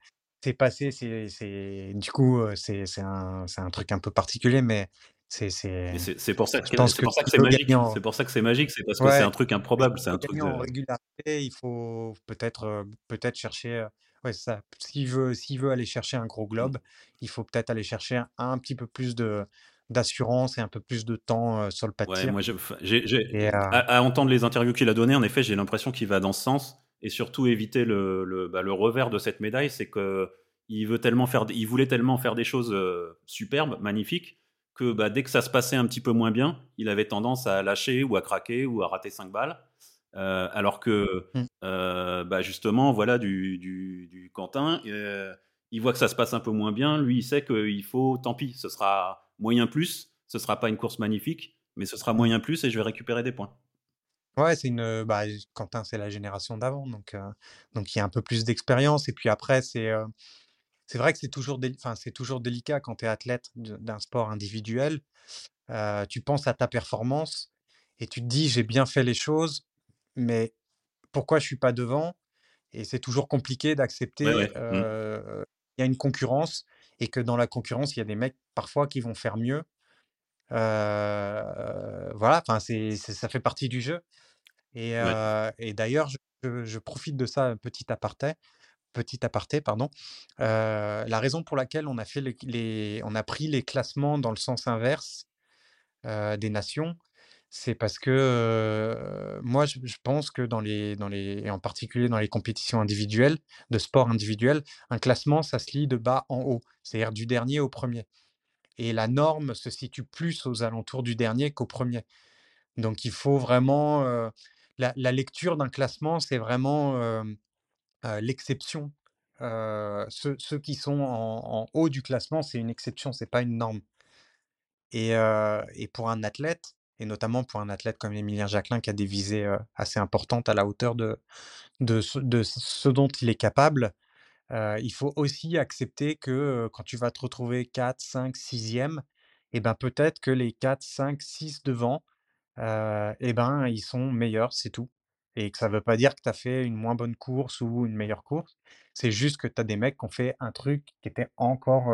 c'est passé, c'est, du coup, c'est, un, un truc un peu particulier, mais c'est, c'est, pour ça que, c'est magique. C'est pour ça que c'est magique, c'est parce que c'est un truc improbable, c'est un truc. En régularité, il faut peut-être, peut-être chercher. Ouais, ça. S'il veut, aller chercher un gros mmh. globe, il faut peut-être aller chercher un, petit peu plus de d'assurance et un peu plus de temps sur le pas ouais, moi, à, entendre les interviews qu'il a données, en effet, j'ai l'impression qu'il va dans ce sens et surtout éviter le, le, bah, le revers de cette médaille, c'est que il veut tellement faire, il voulait tellement faire des choses euh, superbes, magnifiques, que bah, dès que ça se passait un petit peu moins bien, il avait tendance à lâcher ou à craquer ou à rater 5 balles. Euh, alors que mmh. euh, bah, justement, voilà du, du, du Quentin, il voit que ça se passe un peu moins bien. Lui, il sait qu'il faut, tant pis, ce sera moyen plus, ce sera pas une course magnifique, mais ce sera moyen plus et je vais récupérer des points. Ouais, c'est une, bah, Quentin, c'est la génération d'avant, donc donc il y a un peu plus d'expérience et puis après c'est, c'est vrai que c'est toujours c'est toujours délicat quand tu es athlète d'un sport individuel. tu penses à ta performance et tu te dis: «J'ai bien fait les choses, mais pourquoi je suis pas devant?» et c'est toujours compliqué d'accepter, mmh. il y a une concurrence et que dans la concurrence, il y a des mecs parfois qui vont faire mieux. voilà, enfin c'est ça fait partie du jeu. Et, et d'ailleurs, je, profite de ça, petit aparté, petit aparté, pardon. la raison pour laquelle on a, fait les, on a pris les classements dans le sens inverse des nations, c'est parce que moi, je, pense que dans les, dans les, et en particulier dans les compétitions individuelles, de sport individuel, un classement, ça se lit de bas en haut, c'est-à-dire du dernier au premier. Et la norme se situe plus aux alentours du dernier qu'au premier. Donc il faut vraiment la, lecture d'un classement, c'est vraiment l'exception. Ceux, qui sont en, haut du classement, c'est une exception, c'est pas une norme. Et, pour un athlète, et notamment pour un athlète comme Emilien Jacquelin qui a des visées assez importantes à la hauteur de, ce dont il est capable, il faut aussi accepter que quand tu vas te retrouver 4, 5, 6e, et ben peut-être que les 4, 5, 6 devant, et ben ils sont meilleurs, c'est tout. Et que ça ne veut pas dire que tu as fait une moins bonne course ou une meilleure course. C'est juste que tu as des mecs qui ont fait un truc qui était encore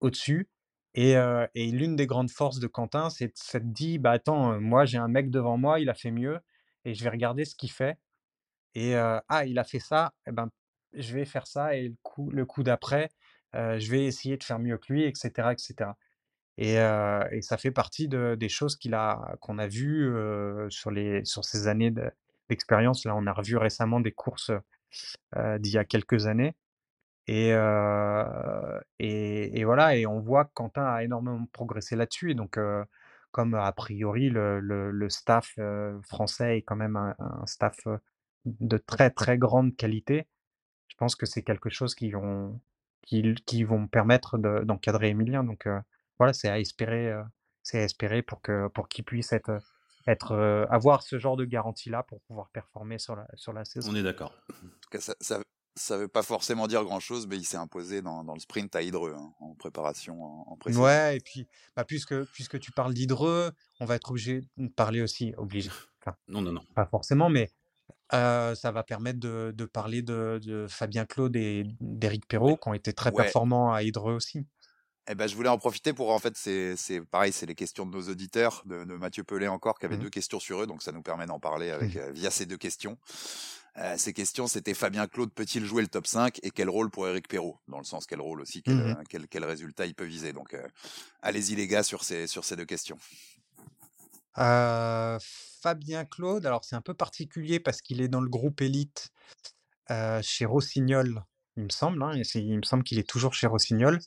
au-dessus. Et, et l'une des grandes forces de Quentin, c'est de se dire, bah attends, moi j'ai un mec devant moi, il a fait mieux, et je vais regarder ce qu'il fait. Et ah, il a fait ça, et ben je vais faire ça, et le coup, le coup d'après, je vais essayer de faire mieux que lui, etc., etc. Et, ça fait partie de, des choses qu'on a vues sur, ces années d'expérience. Là, on a revu récemment des courses d'il y a quelques années. Et, voilà, et on voit que Quentin a énormément progressé là-dessus. Et donc, comme a priori le, staff français est quand même un, staff de très très grande qualité, je pense que c'est quelque chose qui vont permettre d'encadrer Emilien. Donc voilà, c'est à espérer, c'est à espérer pour que pour qu'il puisse être, être avoir ce genre de garantie là pour pouvoir performer sur la sur la saison. On est d'accord. Ça, ça, ça veut pas forcément dire grand chose, mais il s'est imposé dans, dans, le sprint à Hydreux hein, en préparation, en, en Ouais, et puis bah, puisque, puisque tu parles d'Hydreux, on va être obligé de parler aussi, obligé. Enfin, non, non, non. Pas forcément, mais euh, ça va permettre de, de parler de, de, Fabien Claude et d'Éric Perrault, qui ont été très performants à Hydreux aussi. Eh ben, je voulais en profiter pour en fait c'est c'est pareil c'est les questions de nos auditeurs de, de Mathieu Pelé encore qui avait mmh deux questions sur eux donc ça nous permet d'en parler avec mmh. euh, via ces deux questions. Euh, ces questions, c'était Fabien Claude peut-il jouer le top 5 et quel rôle pour Eric Perrault? Dans le sens, quel rôle aussi, quel, mmh quel, quel, résultat il peut viser. Donc, euh, allez-y les gars sur ces, sur ces deux questions. Euh, Fabien Claude, alors c'est un peu particulier parce qu'il est dans le groupe élite chez Rossignol, il me semble. Hein, il me semble qu'il est toujours chez Rossignol,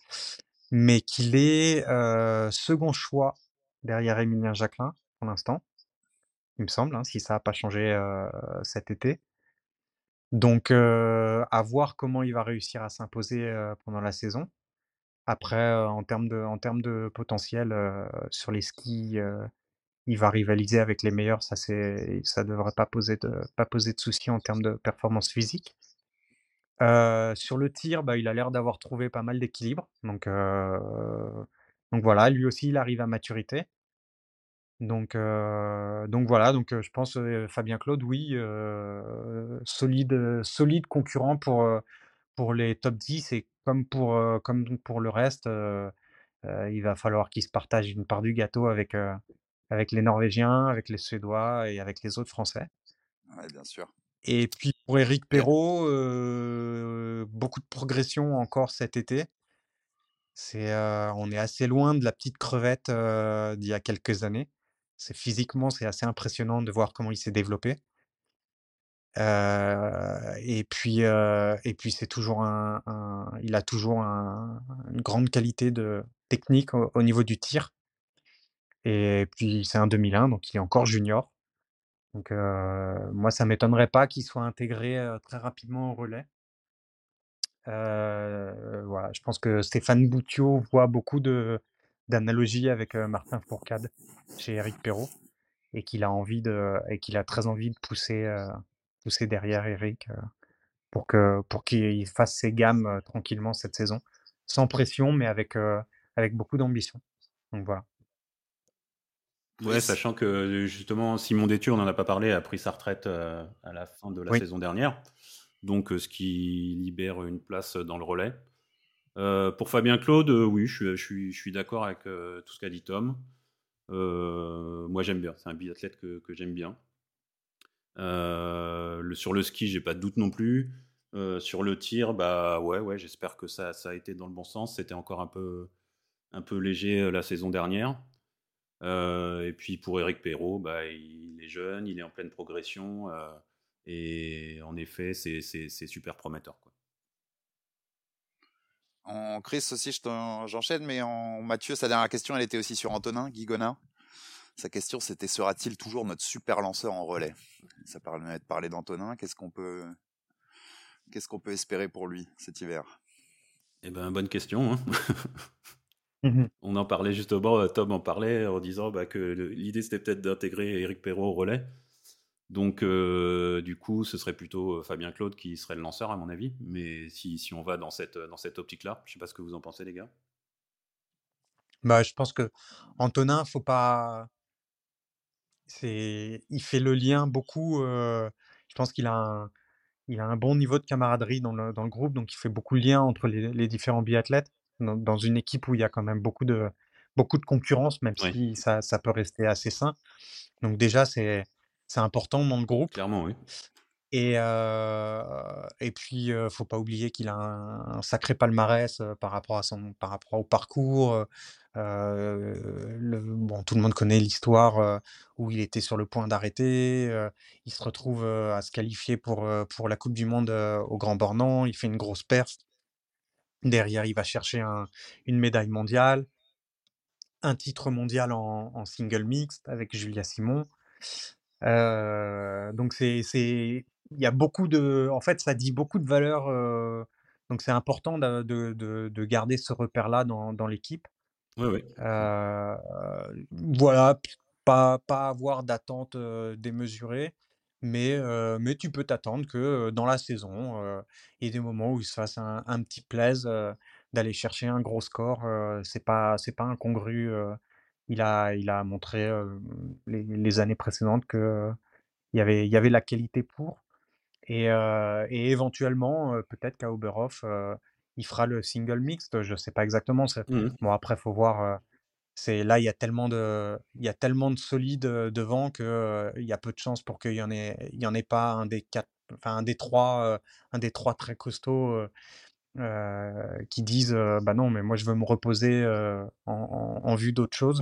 mais qu'il est second choix derrière Emilien Jacquelin pour l'instant. Il me semble, hein, si ça n'a pas changé cet été. Donc, à voir comment il va réussir à s'imposer pendant la saison. Après, en termes de, en termes de potentiel sur les skis, il va rivaliser avec les meilleurs. Ça, c'est, ça devrait pas poser de, pas poser de soucis en termes de performance physique. Sur le tir, bah, il a l'air d'avoir trouvé pas mal d'équilibre. Donc, donc voilà, lui aussi, il arrive à maturité. Donc, donc voilà, donc je pense Fabien Claude, oui, solide, solide concurrent pour, pour les top 10 et comme pour, comme pour le reste, il va falloir qu'il se partage une part du gâteau avec, avec les Norvégiens, avec les Suédois et avec les autres Français. Ouais, bien sûr. Et puis pour Éric Perrault, beaucoup de progression encore cet été. C'est, on est assez loin de la petite crevette d'il y a quelques années. C'est physiquement, c'est assez impressionnant de voir comment il s'est développé. et puis, et puis c'est toujours un, il a toujours une grande qualité de technique au, niveau du tir. Et puis c'est un 2001, donc il est encore junior. Donc moi, ça m'étonnerait pas qu'il soit intégré très rapidement au relais. voilà, je pense que Stéphane Boutiot voit beaucoup de d'analogie avec Martin Fourcade chez Eric Perrault et qu'il a envie a très envie de pousser pousser derrière Eric pour pour qu'il fasse ses gammes tranquillement cette saison sans pression mais avec avec beaucoup d'ambition. Donc voilà. Ouais, sachant que justement Simon Détu, on n'en a pas parlé, a pris sa retraite à la fin de la saison dernière. Donc ce qui libère une place dans le relais. Euh, pour Fabien Claude, euh, oui, je suis, je suis, d'accord avec euh, tout ce qu'a dit Tom. moi, j'aime bien. C'est un biathlète que, que j'aime bien. Le, sur le ski, j'ai pas de doute non plus. sur le tir, bah ouais, ouais, j'espère que ça, ça, a été dans le bon sens. C'était encore un peu, un peu léger la saison dernière. Et puis pour Eric Perrault, bah, il est jeune, il est en pleine progression. et en effet, c'est super prometteur. Quoi. En Chris aussi, j'enchaîne, mais en Mathieu, sa dernière question, elle était aussi sur Antonin, Guigona. Sa question, c'était sera-t-il toujours notre super lanceur en relais? Ça permet de parler d'Antonin. Qu'est-ce qu'on peut, qu'est-ce qu'on peut espérer pour lui cet hiver? Eh ben, bonne question. Hein. Mmh On en parlait justement, Tom en parlait en disant bah, que l'idée c'était peut-être d'intégrer Eric Perrault au relais. Donc, euh, du coup, ce serait plutôt euh, Fabien Claude qui serait le lanceur, à mon avis. Mais si, si on va dans cette, dans cette optique-là, je ne sais pas ce que vous en pensez, les gars. Bah, je pense que Antonin, faut pas. C'est, il fait le lien beaucoup. Euh, je pense qu'il a un, il a un bon niveau de camaraderie dans le, dans le groupe, donc il fait beaucoup de liens entre les, les différents biathlètes dans, dans, une équipe où il y a quand même beaucoup de, beaucoup de concurrence, même si ça, ça peut rester assez sain. Donc déjà, c'est, important dans le groupe. Clairement, oui. Et, euh, et puis, ne faut pas oublier qu'il a un, sacré palmarès par rapport à son, par rapport au parcours. le, bon, tout le monde connaît l'histoire où il était sur le point d'arrêter. il se retrouve à se qualifier pour, pour la Coupe du Monde au Grand Bornand. Il fait une grosse perf. Derrière, il va chercher un, une médaille mondiale, un titre mondial en, en single mixte avec Julia Simon donc c'est c'est il y a beaucoup de en fait, ça dit beaucoup de valeurs, donc c'est important de de de garder ce repère-là dans dans l'équipe. Oui, oui. voilà, pas pas avoir d'attente, démesurée, mais mais tu peux t'attendre que, dans la saison, il y ait des moments où il se fasse un un petit plaise, d'aller chercher un gros score, c'est pas c'est pas incongru, il a, il a montré les, années précédentes que il y avait, il y avait la qualité pour. Et, et éventuellement, peut-être qu'à Oberhof, il fera le single mixte. Je ne sais pas exactement. Mmh bon, après, faut voir. C'est là, il y a tellement de, il y a tellement de solides devant que il y a peu de chances pour qu'il y en ait, il y en ait pas un des quatre, enfin un des trois, un des trois très costauds qui disent bah non, mais moi je veux me reposer en, vue d'autre chose.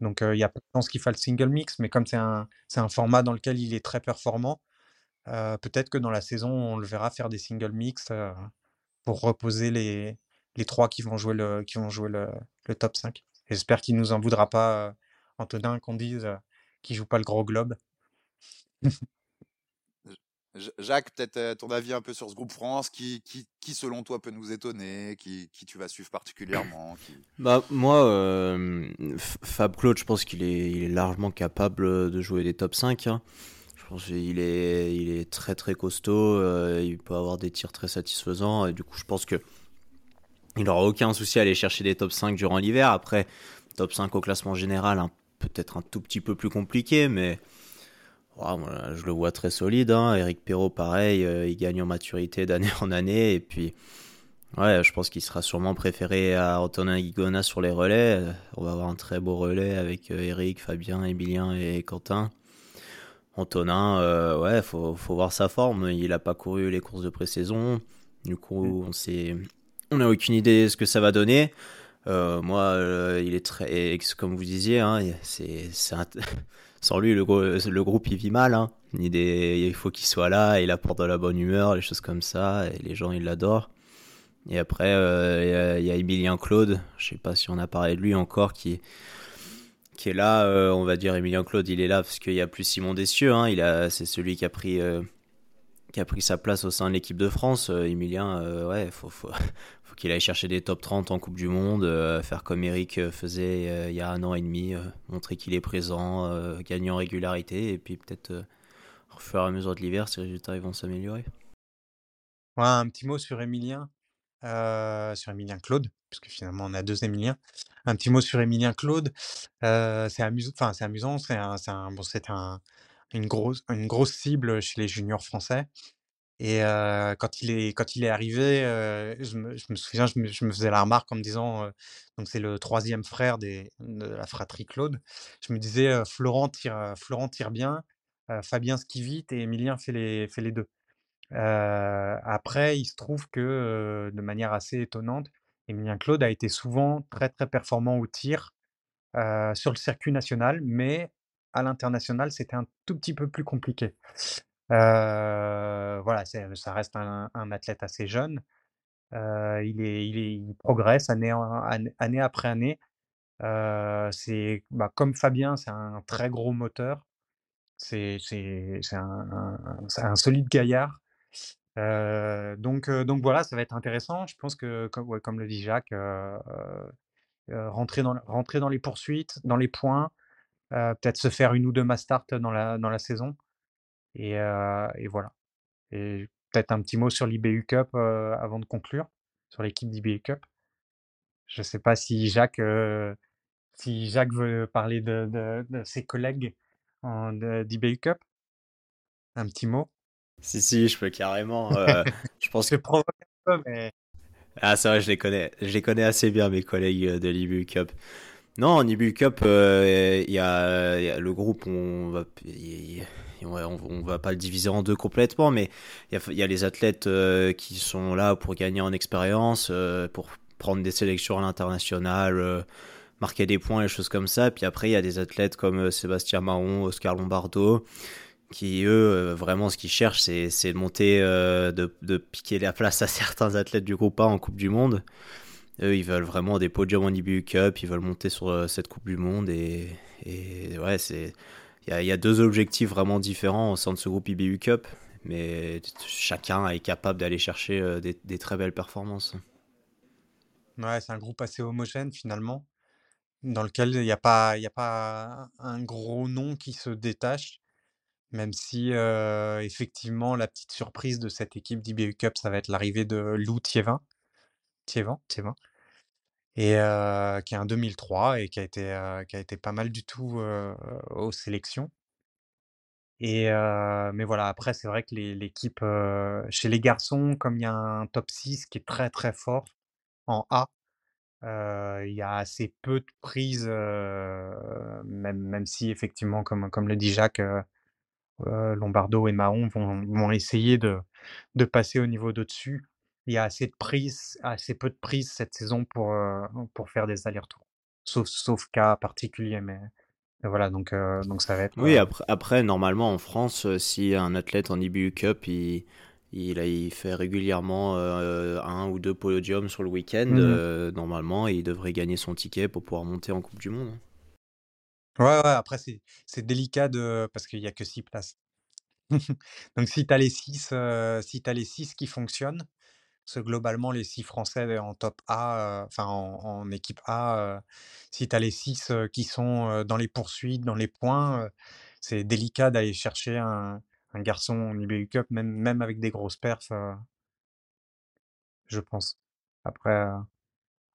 Donc il y a pas de chance qu'il fasse le single mix, mais comme c'est un, un format dans lequel il est très performant, peut-être que dans la saison on le verra faire des single mix pour reposer les, les trois qui vont jouer le, qui vont jouer le, le top 5. J'espère qu'il nous en voudra pas, Antonin, qu'on dise qu'il joue pas le gros globe. Jacques, peut-être ton avis un peu sur ce groupe France, qui, qui, qui selon toi peut nous étonner, qui, qui tu vas suivre particulièrement Bah moi, euh, Fab Claude, je pense qu'il est, il est largement capable de jouer des top 5. Hein. Je pense qu'il est, il est très très costaud, euh, il peut avoir des tirs très satisfaisants, et du coup je pense que il n'aura aucun souci à aller chercher des top 5 durant l'hiver. Après, top 5 au classement général, hein, peut-être un tout petit peu plus compliqué, mais je le vois très solide. Hein. Eric Perrault, pareil, euh, il gagne en maturité d'année en année. Et puis, ouais, je pense qu'il sera sûrement préféré à Antonin Guigona sur les relais. On va avoir un très beau relais avec euh, Eric, Fabien, Emilien et Quentin. Antonin, euh, ouais, faut, faut voir sa forme. Il n'a pas couru les courses de pré-saison. Du coup, mm. on sait, on n'a aucune idée de ce que ça va donner. moi, il est très, comme vous disiez, hein, c'est, sans lui, le, le, groupe il vit mal. Hein. Il, faut qu'il soit là, il apporte de la bonne humeur, les choses comme ça, les gens ils l'adorent. Et après, euh, il y, a Emilien Claude, je sais pas si on a parlé de lui encore, qui, est là, euh, on va dire Emilien Claude, il est là parce qu'il y a plus Simon Dessieux, hein. c'est celui qui a pris, euh, qui a pris sa place au sein de l'équipe de France. Emilien, ouais, faut, qu'il aille chercher des top 30 en Coupe du Monde, euh, faire comme Eric euh, faisait euh, il y a un an et demi, montrer qu'il est présent, gagner en régularité, et puis peut-être au fur et à mesure de l'hiver, ces résultats vont s'améliorer. Un petit mot sur Emilien, sur Emilien Claude, puisque finalement on a deux Emiliens. Un petit mot sur Emilien Claude. c'est amusant, enfin c'est amusant, c'est un, bon, un, une grosse, une grosse cible chez les juniors français. Et quand il est quand il est arrivé, je me souviens, je me faisais la remarque en me disant, donc c'est le troisième frère de la fratrie Claude. Je me disais, Florent tire, Florent tire bien, Fabien skie vite et Emilien fait les fait les 2. après, il se trouve que, de manière assez étonnante, Emilien Claude a été souvent très, très performant au tir, sur le circuit national, mais à l'international, c'était un tout petit peu plus compliqué. Euh, voilà, ça reste un, athlète assez jeune. il, est, il, est, progresse année, après année. c'est bah, comme Fabien, c'est un très gros moteur. C'est un, un, solide gaillard. donc, donc voilà, ça va être intéressant. Je pense que, comme, comme le dit Jacques, rentrer, dans, rentrer dans les poursuites, dans les points, peut-être se faire une ou deux mass dans la, dans la saison. Et, et voilà. Et peut-être un petit mot sur l'IBU Cup avant de conclure, sur l'équipe d'IBU Cup. Je ne sais pas si Jacques, si Jacques veut parler de, de, ses collègues d'IBU Cup. Un petit mot. Si, si, je peux carrément. je pense que. un peu, mais. Ah, c'est vrai, je les connais. Je les connais assez bien, mes collègues de l'IBU Cup. Non, en IBU Cup, il y, a le groupe, on va, on, va pas le diviser en deux complètement, mais il y, a, les athlètes qui sont là pour gagner en expérience, pour prendre des sélections à l'international, euh, marquer des points, et choses comme ça. Puis après, il y a des athlètes comme euh, Sébastien Mahon, Oscar Lombardo, qui eux, euh, vraiment, ce qu'ils cherchent, c'est de monter, de, piquer la place à certains athlètes du groupe A en Coupe du Monde. Eux, ils veulent vraiment des podiums en IBU Cup, ils veulent monter sur cette Coupe du Monde. Et, ouais, c'est. Il y, a deux objectifs vraiment différents au sein de ce groupe IBU Cup, mais chacun est capable d'aller chercher des, très belles performances. Ouais, c'est un groupe assez homogène finalement, dans lequel il n'y a pas, a pas un gros nom qui se détache, même si effectivement la petite surprise de cette équipe d'IBU Cup, ça va être l'arrivée de Lou Thiévin, Thiévin, Thiévin, et qui est un 2003 et qui a été, qui a été pas mal du tout aux sélections. Et mais voilà, après, c'est vrai que l'équipe, chez les garçons, comme il y a un top 6 qui est très très fort, en A. il y a assez peu de prises, même, même si effectivement, comme, comme le dit Jacques, Lombardo et Mahon vont, vont essayer de, de passer au niveau d'au-dessus. Il y a assez de prises, assez peu de prises cette saison pour, pour faire des allers-retours. Sauf, sauf cas particulier, mais, voilà, donc, donc ça va être. Oui, après, après, normalement en France, si un athlète en IBU Cup, il il, il fait régulièrement euh, un ou deux podiums sur le week-end. Euh, normalement, il devrait gagner son ticket pour pouvoir monter en Coupe du Monde. Ouais, ouais après, c'est délicat de... parce qu'il n'y a que six places. Donc, si tu as les six, euh, si as les six qui fonctionnent, parce que globalement, les six Français en top A, enfin en, équipe A, si tu as les six qui sont dans les poursuites, dans les points, c'est délicat d'aller chercher un, un garçon en IBU Cup, même, même avec des grosses perfs, euh, je pense. Après, euh,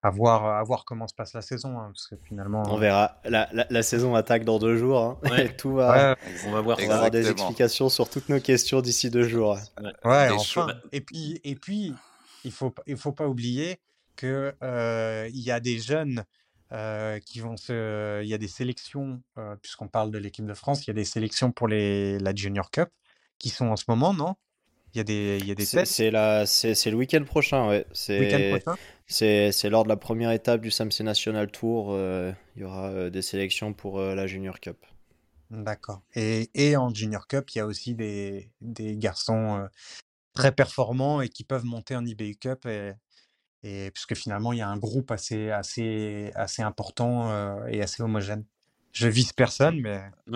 à, voir, à voir comment se passe la saison, hein, parce que finalement. On verra. La, la, saison attaque dans deux jours. Hein. Tout va. on va voir. On va avoir des explications sur toutes nos questions d'ici deux jours. Ouais, enfin. Et puis, et puis, il faut, il faut pas oublier que il y a des jeunes qui vont se. Il y a des sélections, puisqu'on parle de l'équipe de France, il y a des sélections pour les, la Junior Cup qui sont en ce moment, non? Il y a des, il y a des tests C'est le week-end prochain, ouais. C'est lors de la première étape du Samsung National Tour. Euh, il y aura euh, des sélections pour euh, la Junior Cup. D'accord. Et, et, en Junior Cup, il y a aussi des, des garçons très performants et qui peuvent monter en IBU Cup. Et, et puisque finalement, il y a un groupe assez, assez, assez important et assez homogène. Je vise personne, mais.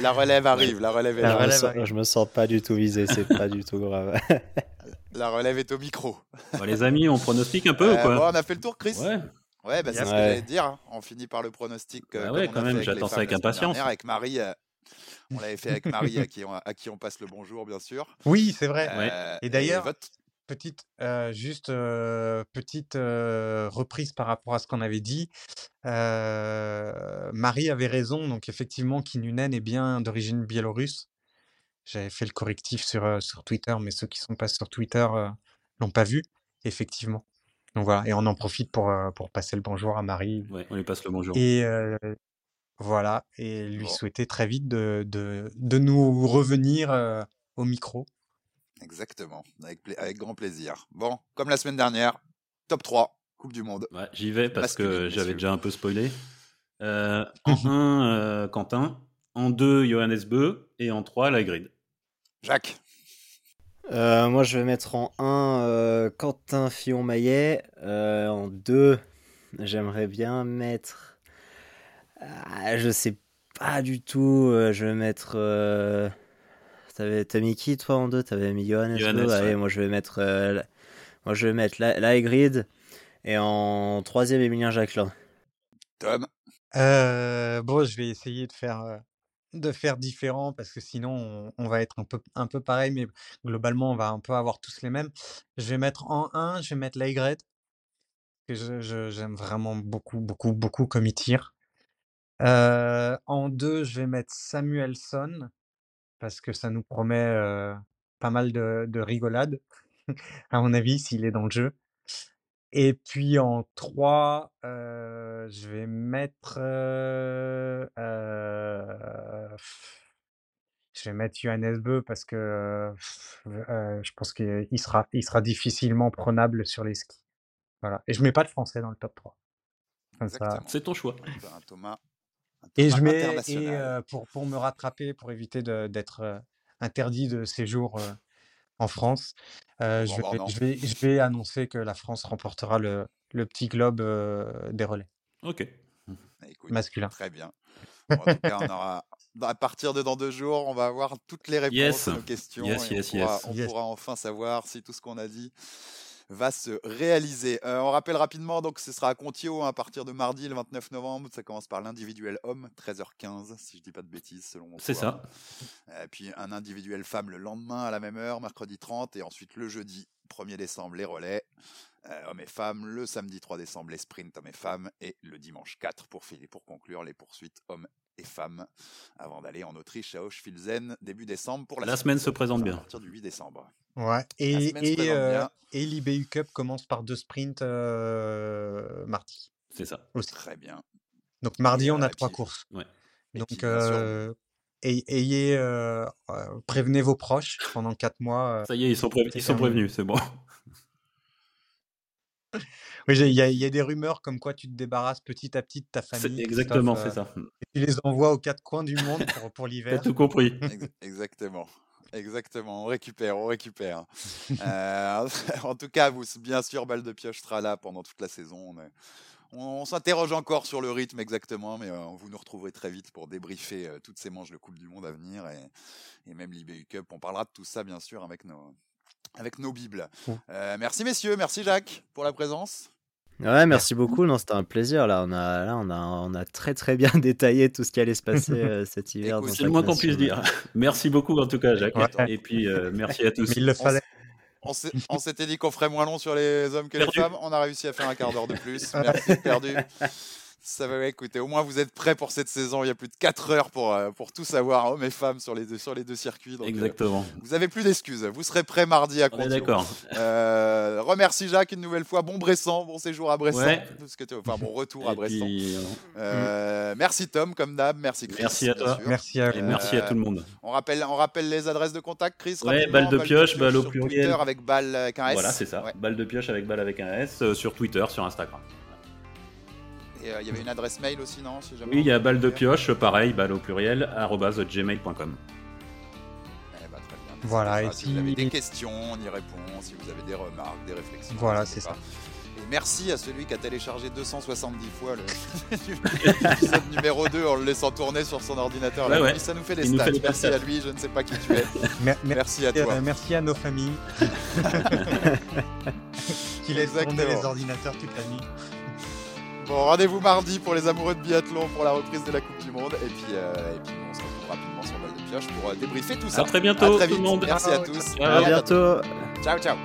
la, relève arrive, la relève est là. Je me sens pas du tout visé, c'est pas du tout grave. la relève est au micro. les amis, on pronostique un peu ou euh, quoi? On a fait le tour, Chris? Ouais. Ouais, bah, c'est ce que j'allais dire. Hein. On finit par le pronostic. Euh, ah ouais, quand même, j'attends ça avec impatience. Avec Marie, euh, on l'avait fait avec Marie, à qui, on, à qui on passe le bonjour, bien sûr. Oui, c'est vrai. et d'ailleurs, petite, juste petite reprise par rapport à ce qu'on avait dit. Marie avait raison, donc effectivement, Kinunen est bien d'origine biélorusse. J'avais fait le correctif sur, sur Twitter, mais ceux qui sont pas sur Twitter l'ont pas vu, effectivement. Donc voilà, et on en profite pour, pour passer le bonjour à Marie. on lui passe le bonjour. Et voilà, et lui souhaiter très vite de, de, de nous revenir au micro. Exactement, avec, grand plaisir. Bon, comme la semaine dernière, top 3, Coupe du Monde. J'y vais parce que j'avais déjà un peu spoilé. Euh, en 1, euh, Quentin. En 2, Johannes Beu. Et en 3, la grid. Jacques. Euh, moi, je vais mettre en 1 Quentin Fillon-Maillet. en 2, j'aimerais bien mettre. Ah, je sais pas du tout. Euh, je vais mettre. Euh... T'as mis qui toi en deux? T'avais mis Johannes, Allez, moi je vais mettre. Euh, moi je vais mettre Grid et en troisième Emilien Jacquelin. Tom. Euh, bon, je vais essayer de faire euh, de faire différent parce que sinon on, va être un peu un peu pareil, mais globalement on va un peu avoir tous les mêmes. Je vais mettre en 1, je vais mettre Laigret que je, j'aime vraiment beaucoup beaucoup beaucoup comme il tire. Euh, en 2, je vais mettre Samuelson parce que ça nous promet pas mal de, de rigolade à mon avis s'il est dans le jeu. Et puis en 3, je vais mettre, je vais mettre Johannes Beu parce que, je pense qu'il sera il sera difficilement prenable sur les skis. Voilà et je mets pas de français dans le top 3. C'est ton choix. Thomas et je mets et pour pour me rattraper, pour éviter d'être, interdit de séjour, en France. Euh, je, vais, je, vais, je, vais, annoncer que la France remportera le, le petit globe euh, des relais. Ok. Bah, Masculin. Très bien. en tout cas, on aura, à partir de dans deux jours, on va avoir toutes les réponses aux questions. Yes, et yes, on, pourra, on pourra enfin savoir si tout ce qu'on a dit va se réaliser. Euh, on rappelle rapidement, donc ce sera à Contio hein, à partir de mardi le 29 novembre. Ça commence par l'individuel homme, 13h15, si je dis pas de bêtises, selon mon C'est ça. Euh, puis un individuel femme le lendemain à la même heure, mercredi 30, et ensuite le jeudi 1er décembre, les relais. Euh, hommes et femmes, le samedi 3 décembre les sprints hommes et femmes, et le dimanche 4 pour, pour conclure les poursuites hommes et femmes, avant d'aller en Autriche à Hochfilzen début décembre pour la, la semaine se présente bien. À partir du 8 décembre. Ouais. Et, et, euh, et l'IBU Cup commence par deux sprints euh, mardi. C'est ça. Très bien. Donc mardi, on a trois courses. Ouais. Donc euh, ayez, prévenez vos proches pendant quatre mois. Ça y est, ils sont, ils sont prévenus, c'est bon. Oui, il y, a des rumeurs comme quoi tu te débarrasses petit à petit de ta famille. Exactement, c'est ça. Et tu les envoies aux quatre coins du monde pour, pour l'hiver. T'as tout compris. Exactement. Exactement, on récupère, on récupère. Euh, en tout cas, vous, bien sûr, Balle de Pioche sera là pendant toute la saison. On, s'interroge encore sur le rythme exactement, mais euh, vous nous retrouverez très vite pour débriefer euh, toutes ces manches de Coupe du Monde à venir et, et même l'IBU Cup. On parlera de tout ça, bien sûr, avec nos, avec nos Bibles. merci, messieurs, merci, Jacques, pour la présence. Ouais, merci beaucoup. Non, c'était un plaisir. Là, on a, là, on a, on a très très bien détaité tout ce qui allait se passer euh, cet hiver. C'est le moins qu'on puisse dire. Merci beaucoup en tout cas, Jacques. Et puis euh, merci à tous. Il le fallait. On s'était dit qu'on ferait moins long sur les hommes que les femmes. On a réussi à faire un quart d'heure de plus. Merci, perdu. Ça va, écoutez, au moins vous êtes prêts pour cette saison. Il y a plus de 4 heures pour, euh, pour tout savoir, hommes et femmes, sur les deux, sur les deux circuits. Donc, Exactement. vous avez plus d'excuses. Vous serez prêts mardi à On D'accord. Euh, remercie Jacques une nouvelle fois. Bon Bressan, bon séjour à Bressan. Enfin, bon retour à Bressan. Euh, merci Tom, comme d'hab. Merci Chris. Merci à toi. Merci à, et merci à tout le monde. On rappelle, on rappelle les adresses de contact, Chris. Ouais, balle de pioche, balle au pluriel. Twitter avec balle avec un S. Voilà, c'est ça. Balle de pioche avec balle avec un S sur Twitter, sur Instagram. Et euh, il y avait une adresse mail aussi, non Oui, il y a balle de pioche, pareil, balle au pluriel, gmail.com. Eh ben, voilà, et si... vous avez des questions, on y répond. Si vous avez des remarques, des réflexions. Voilà, c'est ça. Et merci à celui qui a téléchargé 270 fois l'épisode numéro 2 en le laissant tourner sur son ordinateur. Ça nous fait des stats. merci à lui, je ne sais pas qui tu es. merci à toi. merci à nos familles qui laissent tourner les ordinateurs toute la nuit. Bon, rendez-vous mardi pour les amoureux de biathlon pour la reprise de la Coupe du Monde. Et puis, euh, et puis on se retrouve rapidement sur Balle de Pioche pour euh, débriefer tout ça. À très bientôt, à très vite. tout le monde. Merci à tous. À bientôt. Ciao, ciao.